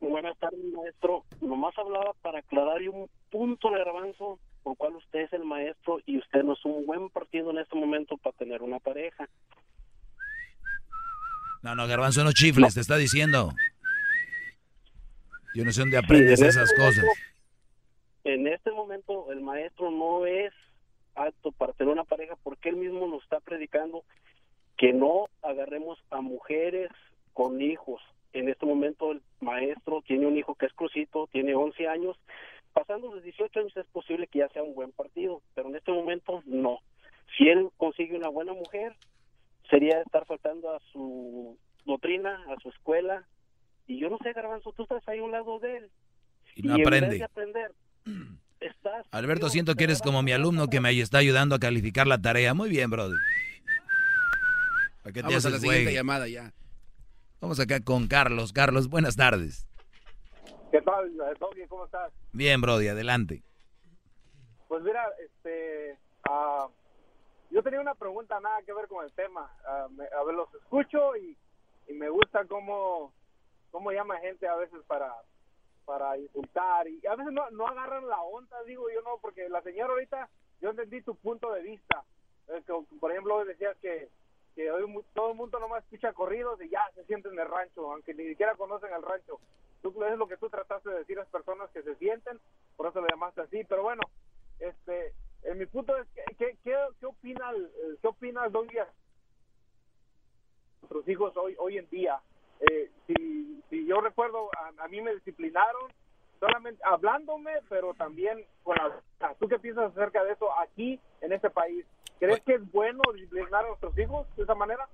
Buenas tardes, maestro. Nomás hablaba para aclarar y un punto de garbanzo por cual usted es el maestro y usted no es un buen partido en este momento para tener una pareja. No, no, Garbanzo, no chifles, te está diciendo. Yo no sé dónde aprendes en esas este cosas. en este momento el maestro no es apto para tener una pareja porque él mismo nos está predicando que no agarremos a mujeres con hijos. En este momento el maestro tiene un hijo que es crucito, tiene 11 años. Pasando los 18 años es posible que ya sea un buen partido, pero en este momento no. Si él consigue una buena mujer, sería estar faltando a su doctrina, a su escuela. Y yo no sé, Garbanzo, tú estás ahí a un lado de él. Y no en vez aprende. de aprender, estás Alberto, siento que eres como mi alumno que me está ayudando a calificar la tarea. Muy bien, brother. ¿Para qué te Vamos a la haces siguiente llamada ya. Vamos acá con Carlos. Carlos, buenas tardes. ¿Qué tal, Doggy? ¿Cómo estás? Bien, Brody, adelante. Pues mira, este, ah, yo tenía una pregunta nada que ver con el tema. Ah, me- a ver, los escucho y, y me gusta cómo, cómo llama gente a veces para, para insultar y a veces no, no agarran la onda, digo yo no, porque la señora ahorita, yo entendí tu punto de vista. Que, por ejemplo, decías que, que hoy mu- todo el mundo nomás escucha corridos y ya se sienten en el rancho, aunque ni siquiera conocen el rancho. Tú, es lo que tú trataste de decir a las personas que se sienten, por eso lo llamaste así. Pero bueno, este, en mi punto es, ¿qué, qué, qué opina, el- qué opina Don Díaz? Nuestros hijos hoy, hoy en día. Eh, si, si yo recuerdo, a, a mí me disciplinaron solamente hablándome, pero también con la... ¿Tú qué piensas acerca de eso aquí, en este país? ¿Crees que es bueno disciplinar a nuestros hijos de esa manera?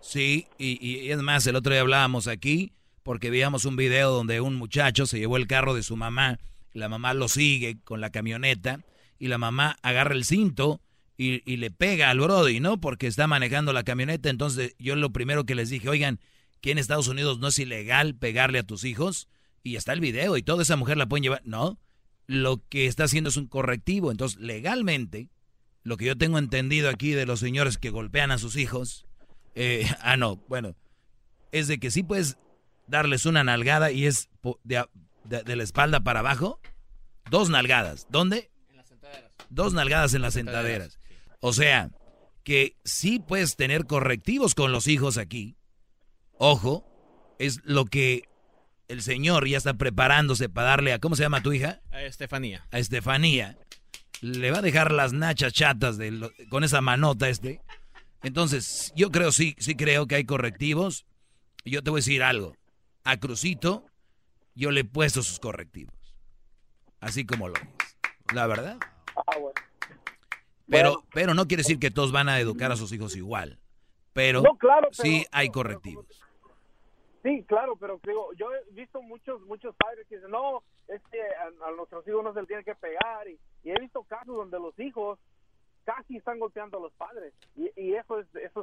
Sí, y, y es más, el otro día hablábamos aquí porque veíamos un video donde un muchacho se llevó el carro de su mamá, la mamá lo sigue con la camioneta y la mamá agarra el cinto y, y le pega al Brody, ¿no? Porque está manejando la camioneta. Entonces yo lo primero que les dije, oigan, que en Estados Unidos no es ilegal pegarle a tus hijos y está el video y toda esa mujer la pueden llevar. No, lo que está haciendo es un correctivo. Entonces legalmente, lo que yo tengo entendido aquí de los señores que golpean a sus hijos, eh, ah, no, bueno, es de que sí puedes darles una nalgada y es de, de- de la espalda para abajo. Dos nalgadas. ¿Dónde? Dos nalgadas en las sentaderas. O sea, que sí puedes tener correctivos con los hijos aquí. Ojo, es lo que el señor ya está preparándose para darle a, ¿cómo se llama tu hija? A Estefanía. a Estefanía, le va a dejar las nachas chatas de lo- con esa manota este. Entonces, yo creo, sí, sí creo que hay correctivos. Y Yo te voy a decir algo. A Crucito, yo le he puesto sus correctivos. Así como lo es. La verdad. Ah, bueno. Pero, pero no quiere decir que todos van a educar a sus hijos igual. Pero, No, claro, pero- sí hay correctivos. Sí, claro, pero digo, yo he visto muchos muchos padres que dicen, no, es que a, a nuestros hijos no se les tiene que pegar. Y, y he visto casos donde los hijos casi están golpeando a los padres. Y, y eso es eso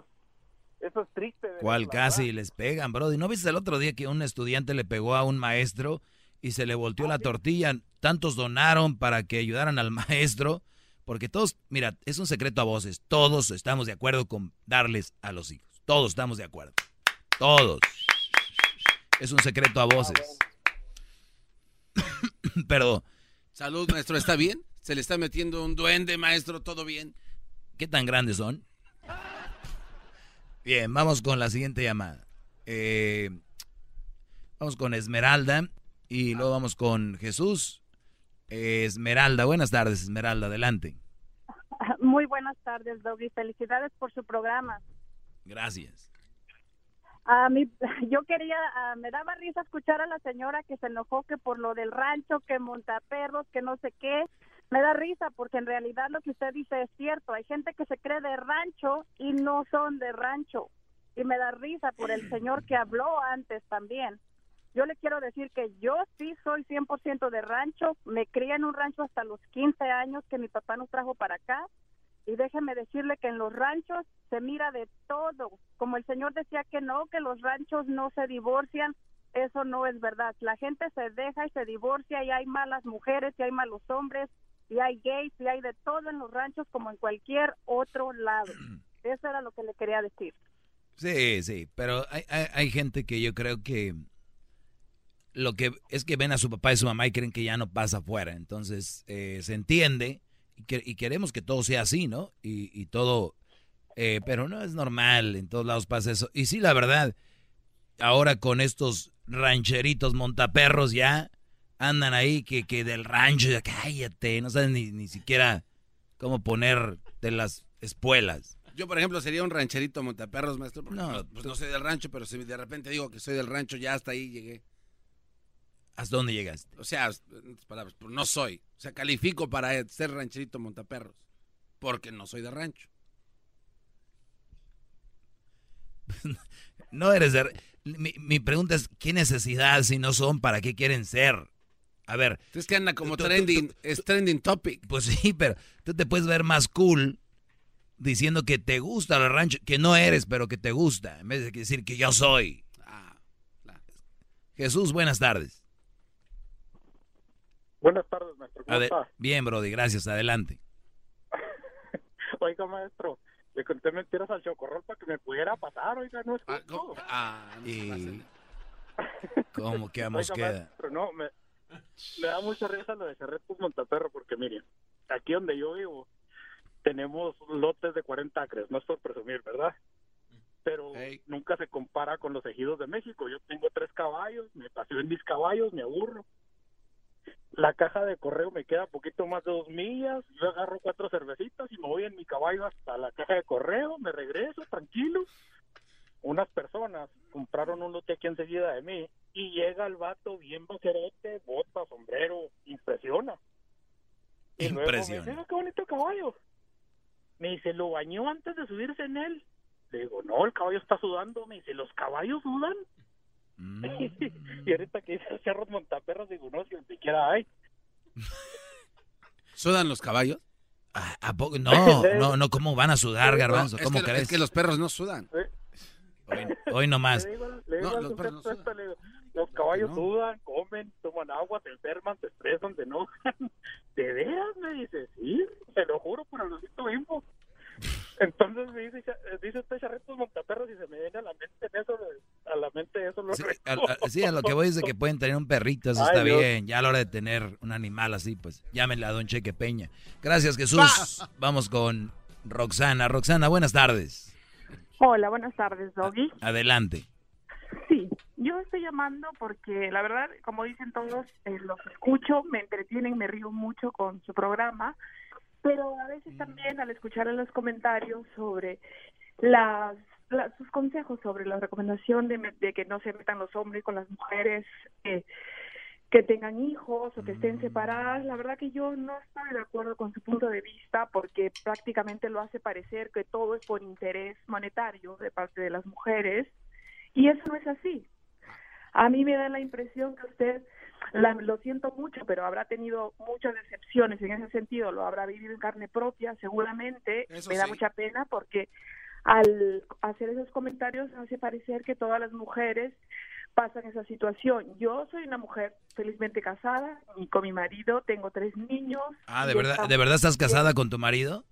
es, eso es triste. ¿Cuál casi les pegan, Brody? ¿No viste el otro día que un estudiante le pegó a un maestro y se le volteó la tortilla? Tantos donaron para que ayudaran al maestro. Porque todos, mira, es un secreto a voces. Todos estamos de acuerdo con darles a los hijos. Todos estamos de acuerdo. Todos. Es un secreto a voces. Perdón. Salud, maestro, ¿está bien? ¿Se le está metiendo un duende, maestro? ¿Todo bien? ¿Qué tan grandes son? Bien, vamos con la siguiente llamada. Eh, vamos con Esmeralda y luego vamos con Jesús. Esmeralda, buenas tardes, Esmeralda, adelante. Muy buenas tardes, Doggy. Felicidades por su programa. Gracias. A mí, yo quería, ah, me daba risa escuchar a la señora que se enojó que por lo del rancho, que monta perros, que no sé qué. Me da risa porque en realidad lo que usted dice es cierto. Hay gente que se cree de rancho y no son de rancho. Y me da risa por el señor que habló antes también. Yo le quiero decir que yo sí soy 100% de rancho. Me crié en un rancho hasta los 15 años que mi papá nos trajo para acá. Y déjeme decirle que en los ranchos se mira de todo. Como el señor decía que no, que los ranchos no se divorcian, eso no es verdad. La gente se deja y se divorcia y hay malas mujeres y hay malos hombres y hay gays y hay de todo en los ranchos como en cualquier otro lado. Eso era lo que le quería decir. Sí, sí, pero hay, hay, hay gente que yo creo que lo que es que ven a su papá y su mamá y creen que ya no pasa afuera. Entonces eh, se entiende y, que- y queremos que todo sea así, ¿no? Y, y todo, eh, pero no es normal, en todos lados pasa eso. Y sí, la verdad, ahora con estos rancheritos montaperros ya andan ahí que, que del rancho, ya cállate, no saben ni, ni siquiera cómo poner de las espuelas. Yo, por ejemplo, sería un rancherito montaperros, maestro, porque No, no, pues no soy del rancho, pero si de repente digo que soy del rancho, ya hasta ahí llegué. ¿Hasta dónde llegaste? O sea, en otras palabras, pues no soy. O sea, califico para ser rancherito montaperros, porque no soy de rancho. No eres de... Mi, mi pregunta es, ¿qué necesidad si no son? ¿Para qué quieren ser? A ver... Es que anda como tú- trending, tú- es trending topic. Pues sí, pero tú te puedes ver más cool diciendo que te gusta el rancho, que no eres, pero que te gusta, en vez de decir que yo soy. Ah, Jesús, buenas tardes. Buenas tardes, maestro. ¿Cómo está? Bien, Brody, gracias, adelante. Oiga, maestro, le conté mentiras al chocorrol para que me pudiera pasar, oiga, no es justo. Y... ¿Cómo quedamos Oiga, queda? maestro, no, me, me da mucha risa lo de Cerretos Montaperro, porque miren, aquí donde yo vivo tenemos lotes de 40 acres, no es por presumir, ¿verdad? Pero nunca se compara con los ejidos de México. Yo tengo tres caballos, me paseo en mis caballos, me aburro. La caja de correo me queda poquito más de dos millas, yo agarro cuatro cervecitas y me voy en mi caballo hasta la caja de correo, me regreso tranquilo. Unas personas compraron un lote aquí enseguida de mí y llega el vato bien bacerote, bota, sombrero, impresiona. Y luego me Impresiona. dice, "Mira qué bonito caballo. Me dice, ¿lo bañó antes de subirse en él? Le digo, no, el caballo está sudando. Me dice, ¿los caballos sudan? Mm. y ahorita que dice cerros montaperros, digo, no, si donde quiera hay. ¿Sudan los caballos? ¿A poco? No, no, no, ¿cómo van a sudar, garbanzo? No, es ¿Cómo que- crees? Es que los perros no sudan. Hoy, hoy nomás. Le digo, le digo No, los perros no sujeto le digo, los caballos no. sudan, comen, toman agua, se enferman, se estresan, se enojan. ¿De veras? Me dice, sí, te lo juro por el Luisito Bimbo. Entonces me dice, "Cha- dice usted charretos montaperros y se me viene a la mente en eso, a la mente eso. Lo Sí, a, a- sí, a lo que voy es de que pueden tener un perrito, eso Ay, está Dios. bien. Ya a la hora de tener un animal así, pues llámenle a Don Cheque Peña. Gracias, Jesús. Vamos con Roxana. Roxana, buenas tardes. Hola, buenas tardes, Doggy. Adelante. Sí, yo estoy llamando porque la verdad, como dicen todos, eh, los escucho, me entretienen, me río mucho con su programa, pero a veces también al escuchar en los comentarios sobre las, la- sus consejos sobre la recomendación de, me- de que no se metan los hombres con las mujeres, eh, que tengan hijos o que estén separadas. La verdad que yo no estoy de acuerdo con su punto de vista porque prácticamente lo hace parecer que todo es por interés monetario de parte de las mujeres y eso no es así. A mí me da la impresión que usted, la- lo siento mucho, pero habrá tenido muchas decepciones en ese sentido, lo habrá vivido en carne propia, seguramente. Eso me da sí. mucha pena porque al hacer esos comentarios hace parecer que todas las mujeres pasan esa situación. Yo soy una mujer felizmente casada y con mi marido tengo tres niños. Ah, ¿de verdad, ¿de verdad estás bien. casada con tu marido?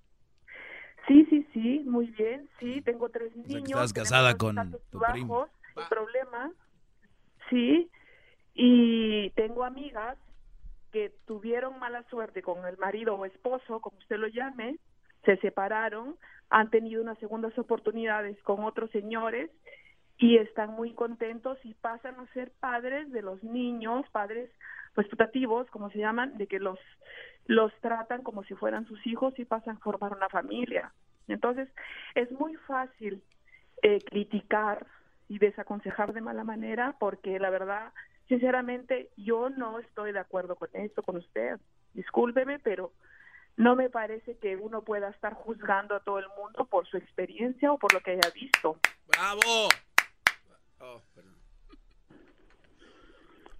Sí, sí, sí, muy bien, sí, tengo tres O sea, niños. estás casada con tu primo. sin problema, sí, y tengo amigas que tuvieron mala suerte con el marido o esposo, como usted lo llame, se separaron, han tenido unas segundas oportunidades con otros señores y están muy contentos y pasan a ser padres de los niños, padres pues putativos, como se llaman, de que los los tratan como si fueran sus hijos y pasan a formar una familia. Entonces, es muy fácil eh, criticar y desaconsejar de mala manera porque la verdad, sinceramente, yo no estoy de acuerdo con esto, con usted. Discúlpeme, pero no me parece que uno pueda estar juzgando a todo el mundo por su experiencia o por lo que haya visto. ¡Bravo!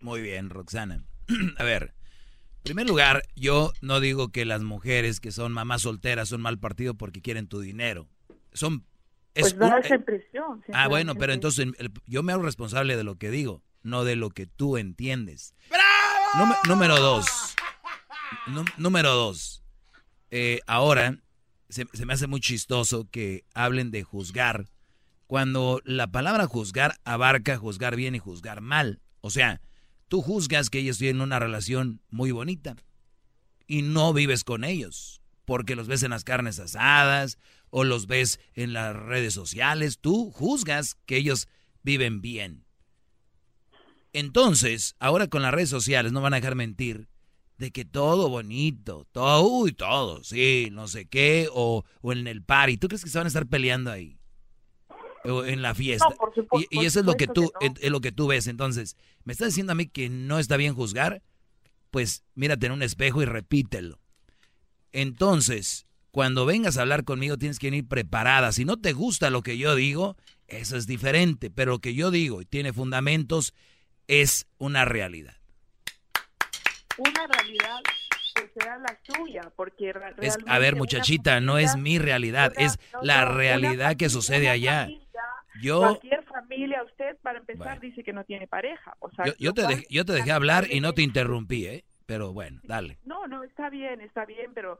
Muy bien, Roxana. A ver, en primer lugar, yo no digo que las mujeres que son mamás solteras son mal partido porque quieren tu dinero. Son... Pues un- da esa impresión. Ah, bueno, pero entonces el- yo me hago responsable de lo que digo, no de lo que tú entiendes. Número, número dos. Nú- número dos. Eh, ahora, se, se me hace muy chistoso que hablen de juzgar, cuando la palabra juzgar abarca juzgar bien y juzgar mal. O sea, tú juzgas que ellos tienen una relación muy bonita y no vives con ellos, porque los ves en las carnes asadas o los ves en las redes sociales, tú juzgas que ellos viven bien. Entonces, ahora con las redes sociales no van a dejar mentir de que todo bonito, todo, uy, todo, sí, no sé qué, o, o en el party. ¿Tú crees que se van a estar peleando ahí? O en la fiesta. No, por supu- y, eso es lo que tú, supuesto que no. es- es lo que tú ves. Entonces, ¿me estás diciendo a mí que no está bien juzgar? Pues mírate en un espejo y repítelo. Entonces, cuando vengas a hablar conmigo tienes que ir preparada. Si no te gusta lo que yo digo, eso es diferente. Pero lo que yo digo y tiene fundamentos es una realidad. Una realidad que sea la suya, porque ra- Es, realmente a ver, muchachita, no es mi realidad, una- es no, la no, realidad que familia- sucede una allá. familia, Yo, Cualquier familia, usted para empezar dice que no tiene pareja. O sea, yo, yo te dejé, yo te dejé hablar y no te interrumpí, ¿eh? Pero bueno, dale. No, no, está bien, está bien, pero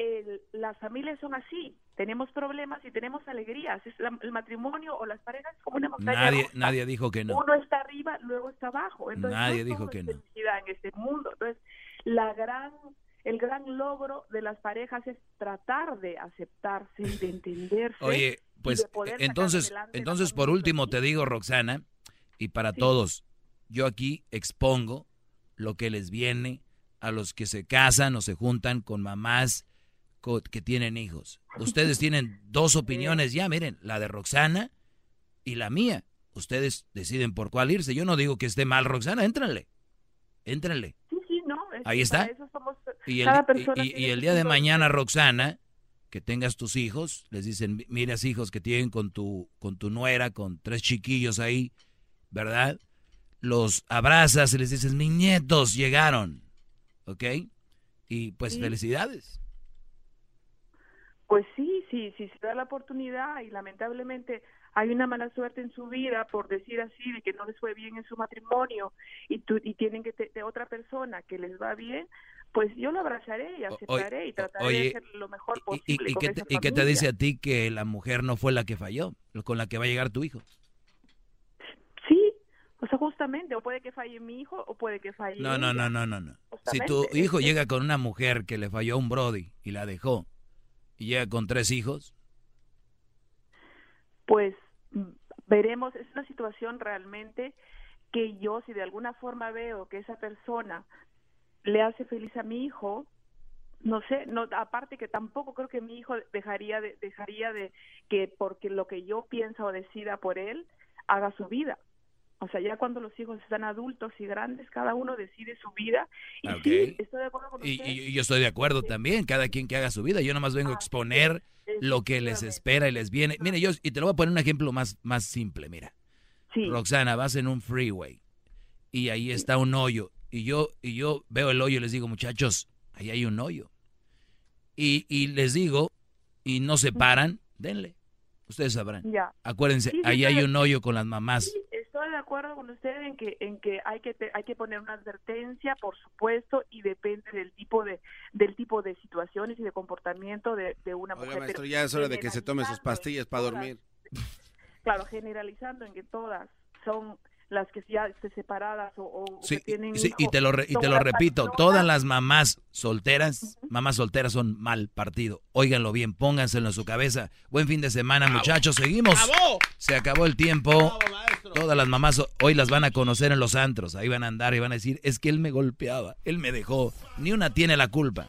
el- las familias son así. Tenemos problemas y tenemos alegrías. Es la- el matrimonio o las parejas es como una montaña Nadie, dijo que no. Uno está arriba, luego está abajo. Entonces, Nadie no dijo que no. en este mundo. Entonces, la gran, el gran logro de las parejas es tratar de aceptarse de entenderse. Oye, pues entonces, entonces por último te digo, Roxana, y para todos, yo aquí expongo lo que les viene a los que se casan o se juntan con mamás que tienen hijos. Ustedes tienen dos opiniones ya, miren, la de Roxana y la mía. Ustedes deciden por cuál irse. Yo no digo que esté mal, Roxana, éntrenle. Éntrenle. Sí, sí, no. es Ahí está. eso somos- Y el, y- y- y día de mañana, Roxana, que tengas tus hijos, les dicen, "Mi- miras hijos que tienen con tu, con tu nuera, con tres chiquillos ahí, ¿verdad? Los abrazas y les dices, mis nietos llegaron, ¿ok? Y pues Sí. felicidades. Pues sí, sí, sí se da la oportunidad y lamentablemente hay una mala suerte en su vida, por decir así, de que no les fue bien en su matrimonio y, tú, y tienen que te- de otra persona que les va bien, pues yo lo abrazaré y aceptaré y trataré oye, de hacer lo mejor ¿Y, posible y y qué te dice a ti que la mujer no fue la que falló, con la que va a llegar tu hijo? Sí, o sea, justamente, o puede que falle mi hijo o puede que falle No, no, no, no, no, no. Si tu hijo llega con una mujer que le falló a un Brody y la dejó, y llega con tres hijos, pues veremos, es una situación realmente que yo si de alguna forma veo que esa persona le hace feliz a mi hijo, no sé, no aparte que tampoco creo que mi hijo dejaría de dejaría de que porque lo que yo piensa o decida por él haga su vida. O sea, ya cuando los hijos están adultos y grandes, cada uno decide su vida. Y Ok. sí, estoy de acuerdo con Y, usted. y- y yo estoy de acuerdo también, cada quien que haga su vida. Yo nomás vengo a exponer lo que les espera y les viene. Mire, yo, y te lo voy a poner un ejemplo más, más simple, mira. Roxana, vas en un freeway y ahí está un hoyo. Y yo, y yo veo el hoyo y les digo, muchachos, ahí hay un hoyo. Y, y les digo, y no se paran, denle. Ustedes sabrán. Ya. Acuérdense, ahí hay un hoyo con las mamás. De acuerdo con usted en que en que hay que hay que poner una advertencia, por supuesto, y depende del tipo de del tipo de situaciones y de comportamiento de, de una Oiga, mujer. maestro, ya es hora de que se tome sus pastillas para todas- dormir. Claro, generalizando en que todas son las que ya estén separadas o, o Sí, que tienen sí, y hijos, te lo, re- y son te lo las repito, personas- todas las mamás solteras, mamás solteras son mal partido. Óiganlo bien, pónganselo en su cabeza. Buen fin de semana, muchachos. Seguimos. Se acabó el tiempo. Todas las mamás ho- hoy las van a conocer en los antros. Ahí van a andar y van a decir, es que él me golpeaba, él me dejó. Ni una tiene la culpa.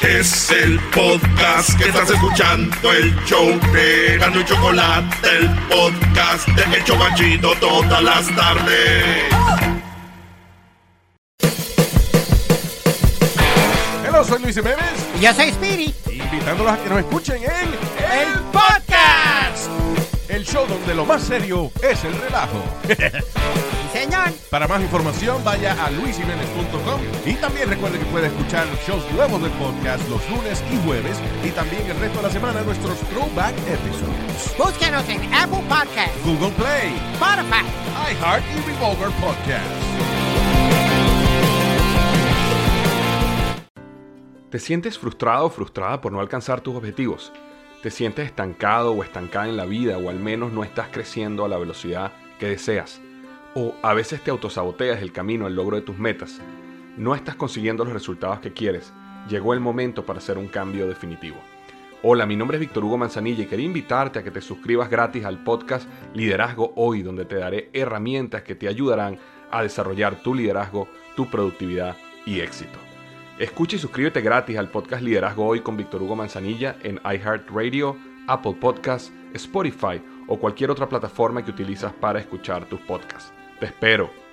Es el podcast que estás escuchando, el show de Gano y Chocolate, el podcast de El todas las tardes. Hello, soy Luis Jiménez. Y yo soy Speedy. Invitándolos a que nos escuchen en El Podcast. El show donde lo más serio es el relajo. Señor. Para más información, vaya a luisimenez.com y también recuerde que puede escuchar shows nuevos del podcast los lunes y jueves y también el resto de la semana nuestros throwback episodes. Búsquenos en Apple Podcast, Google Play, Spotify, iHeart y Revolver Podcast. ¿Te sientes frustrado o frustrada por no alcanzar tus objetivos? ¿Te sientes estancado o estancada en la vida o al menos no estás creciendo a la velocidad que deseas? ¿O a veces te autosaboteas el camino al logro de tus metas? ¿No estás consiguiendo los resultados que quieres? Llegó el momento para hacer un cambio definitivo. Hola, mi nombre es Víctor Hugo Manzanilla y quería invitarte a que te suscribas gratis al podcast Liderazgo Hoy, donde te daré herramientas que te ayudarán a desarrollar tu liderazgo, tu productividad y éxito. Escucha y suscríbete gratis al podcast Liderazgo Hoy con Víctor Hugo Manzanilla en iHeartRadio, Apple Podcasts, Spotify o cualquier otra plataforma que utilizas para escuchar tus podcasts. Te espero.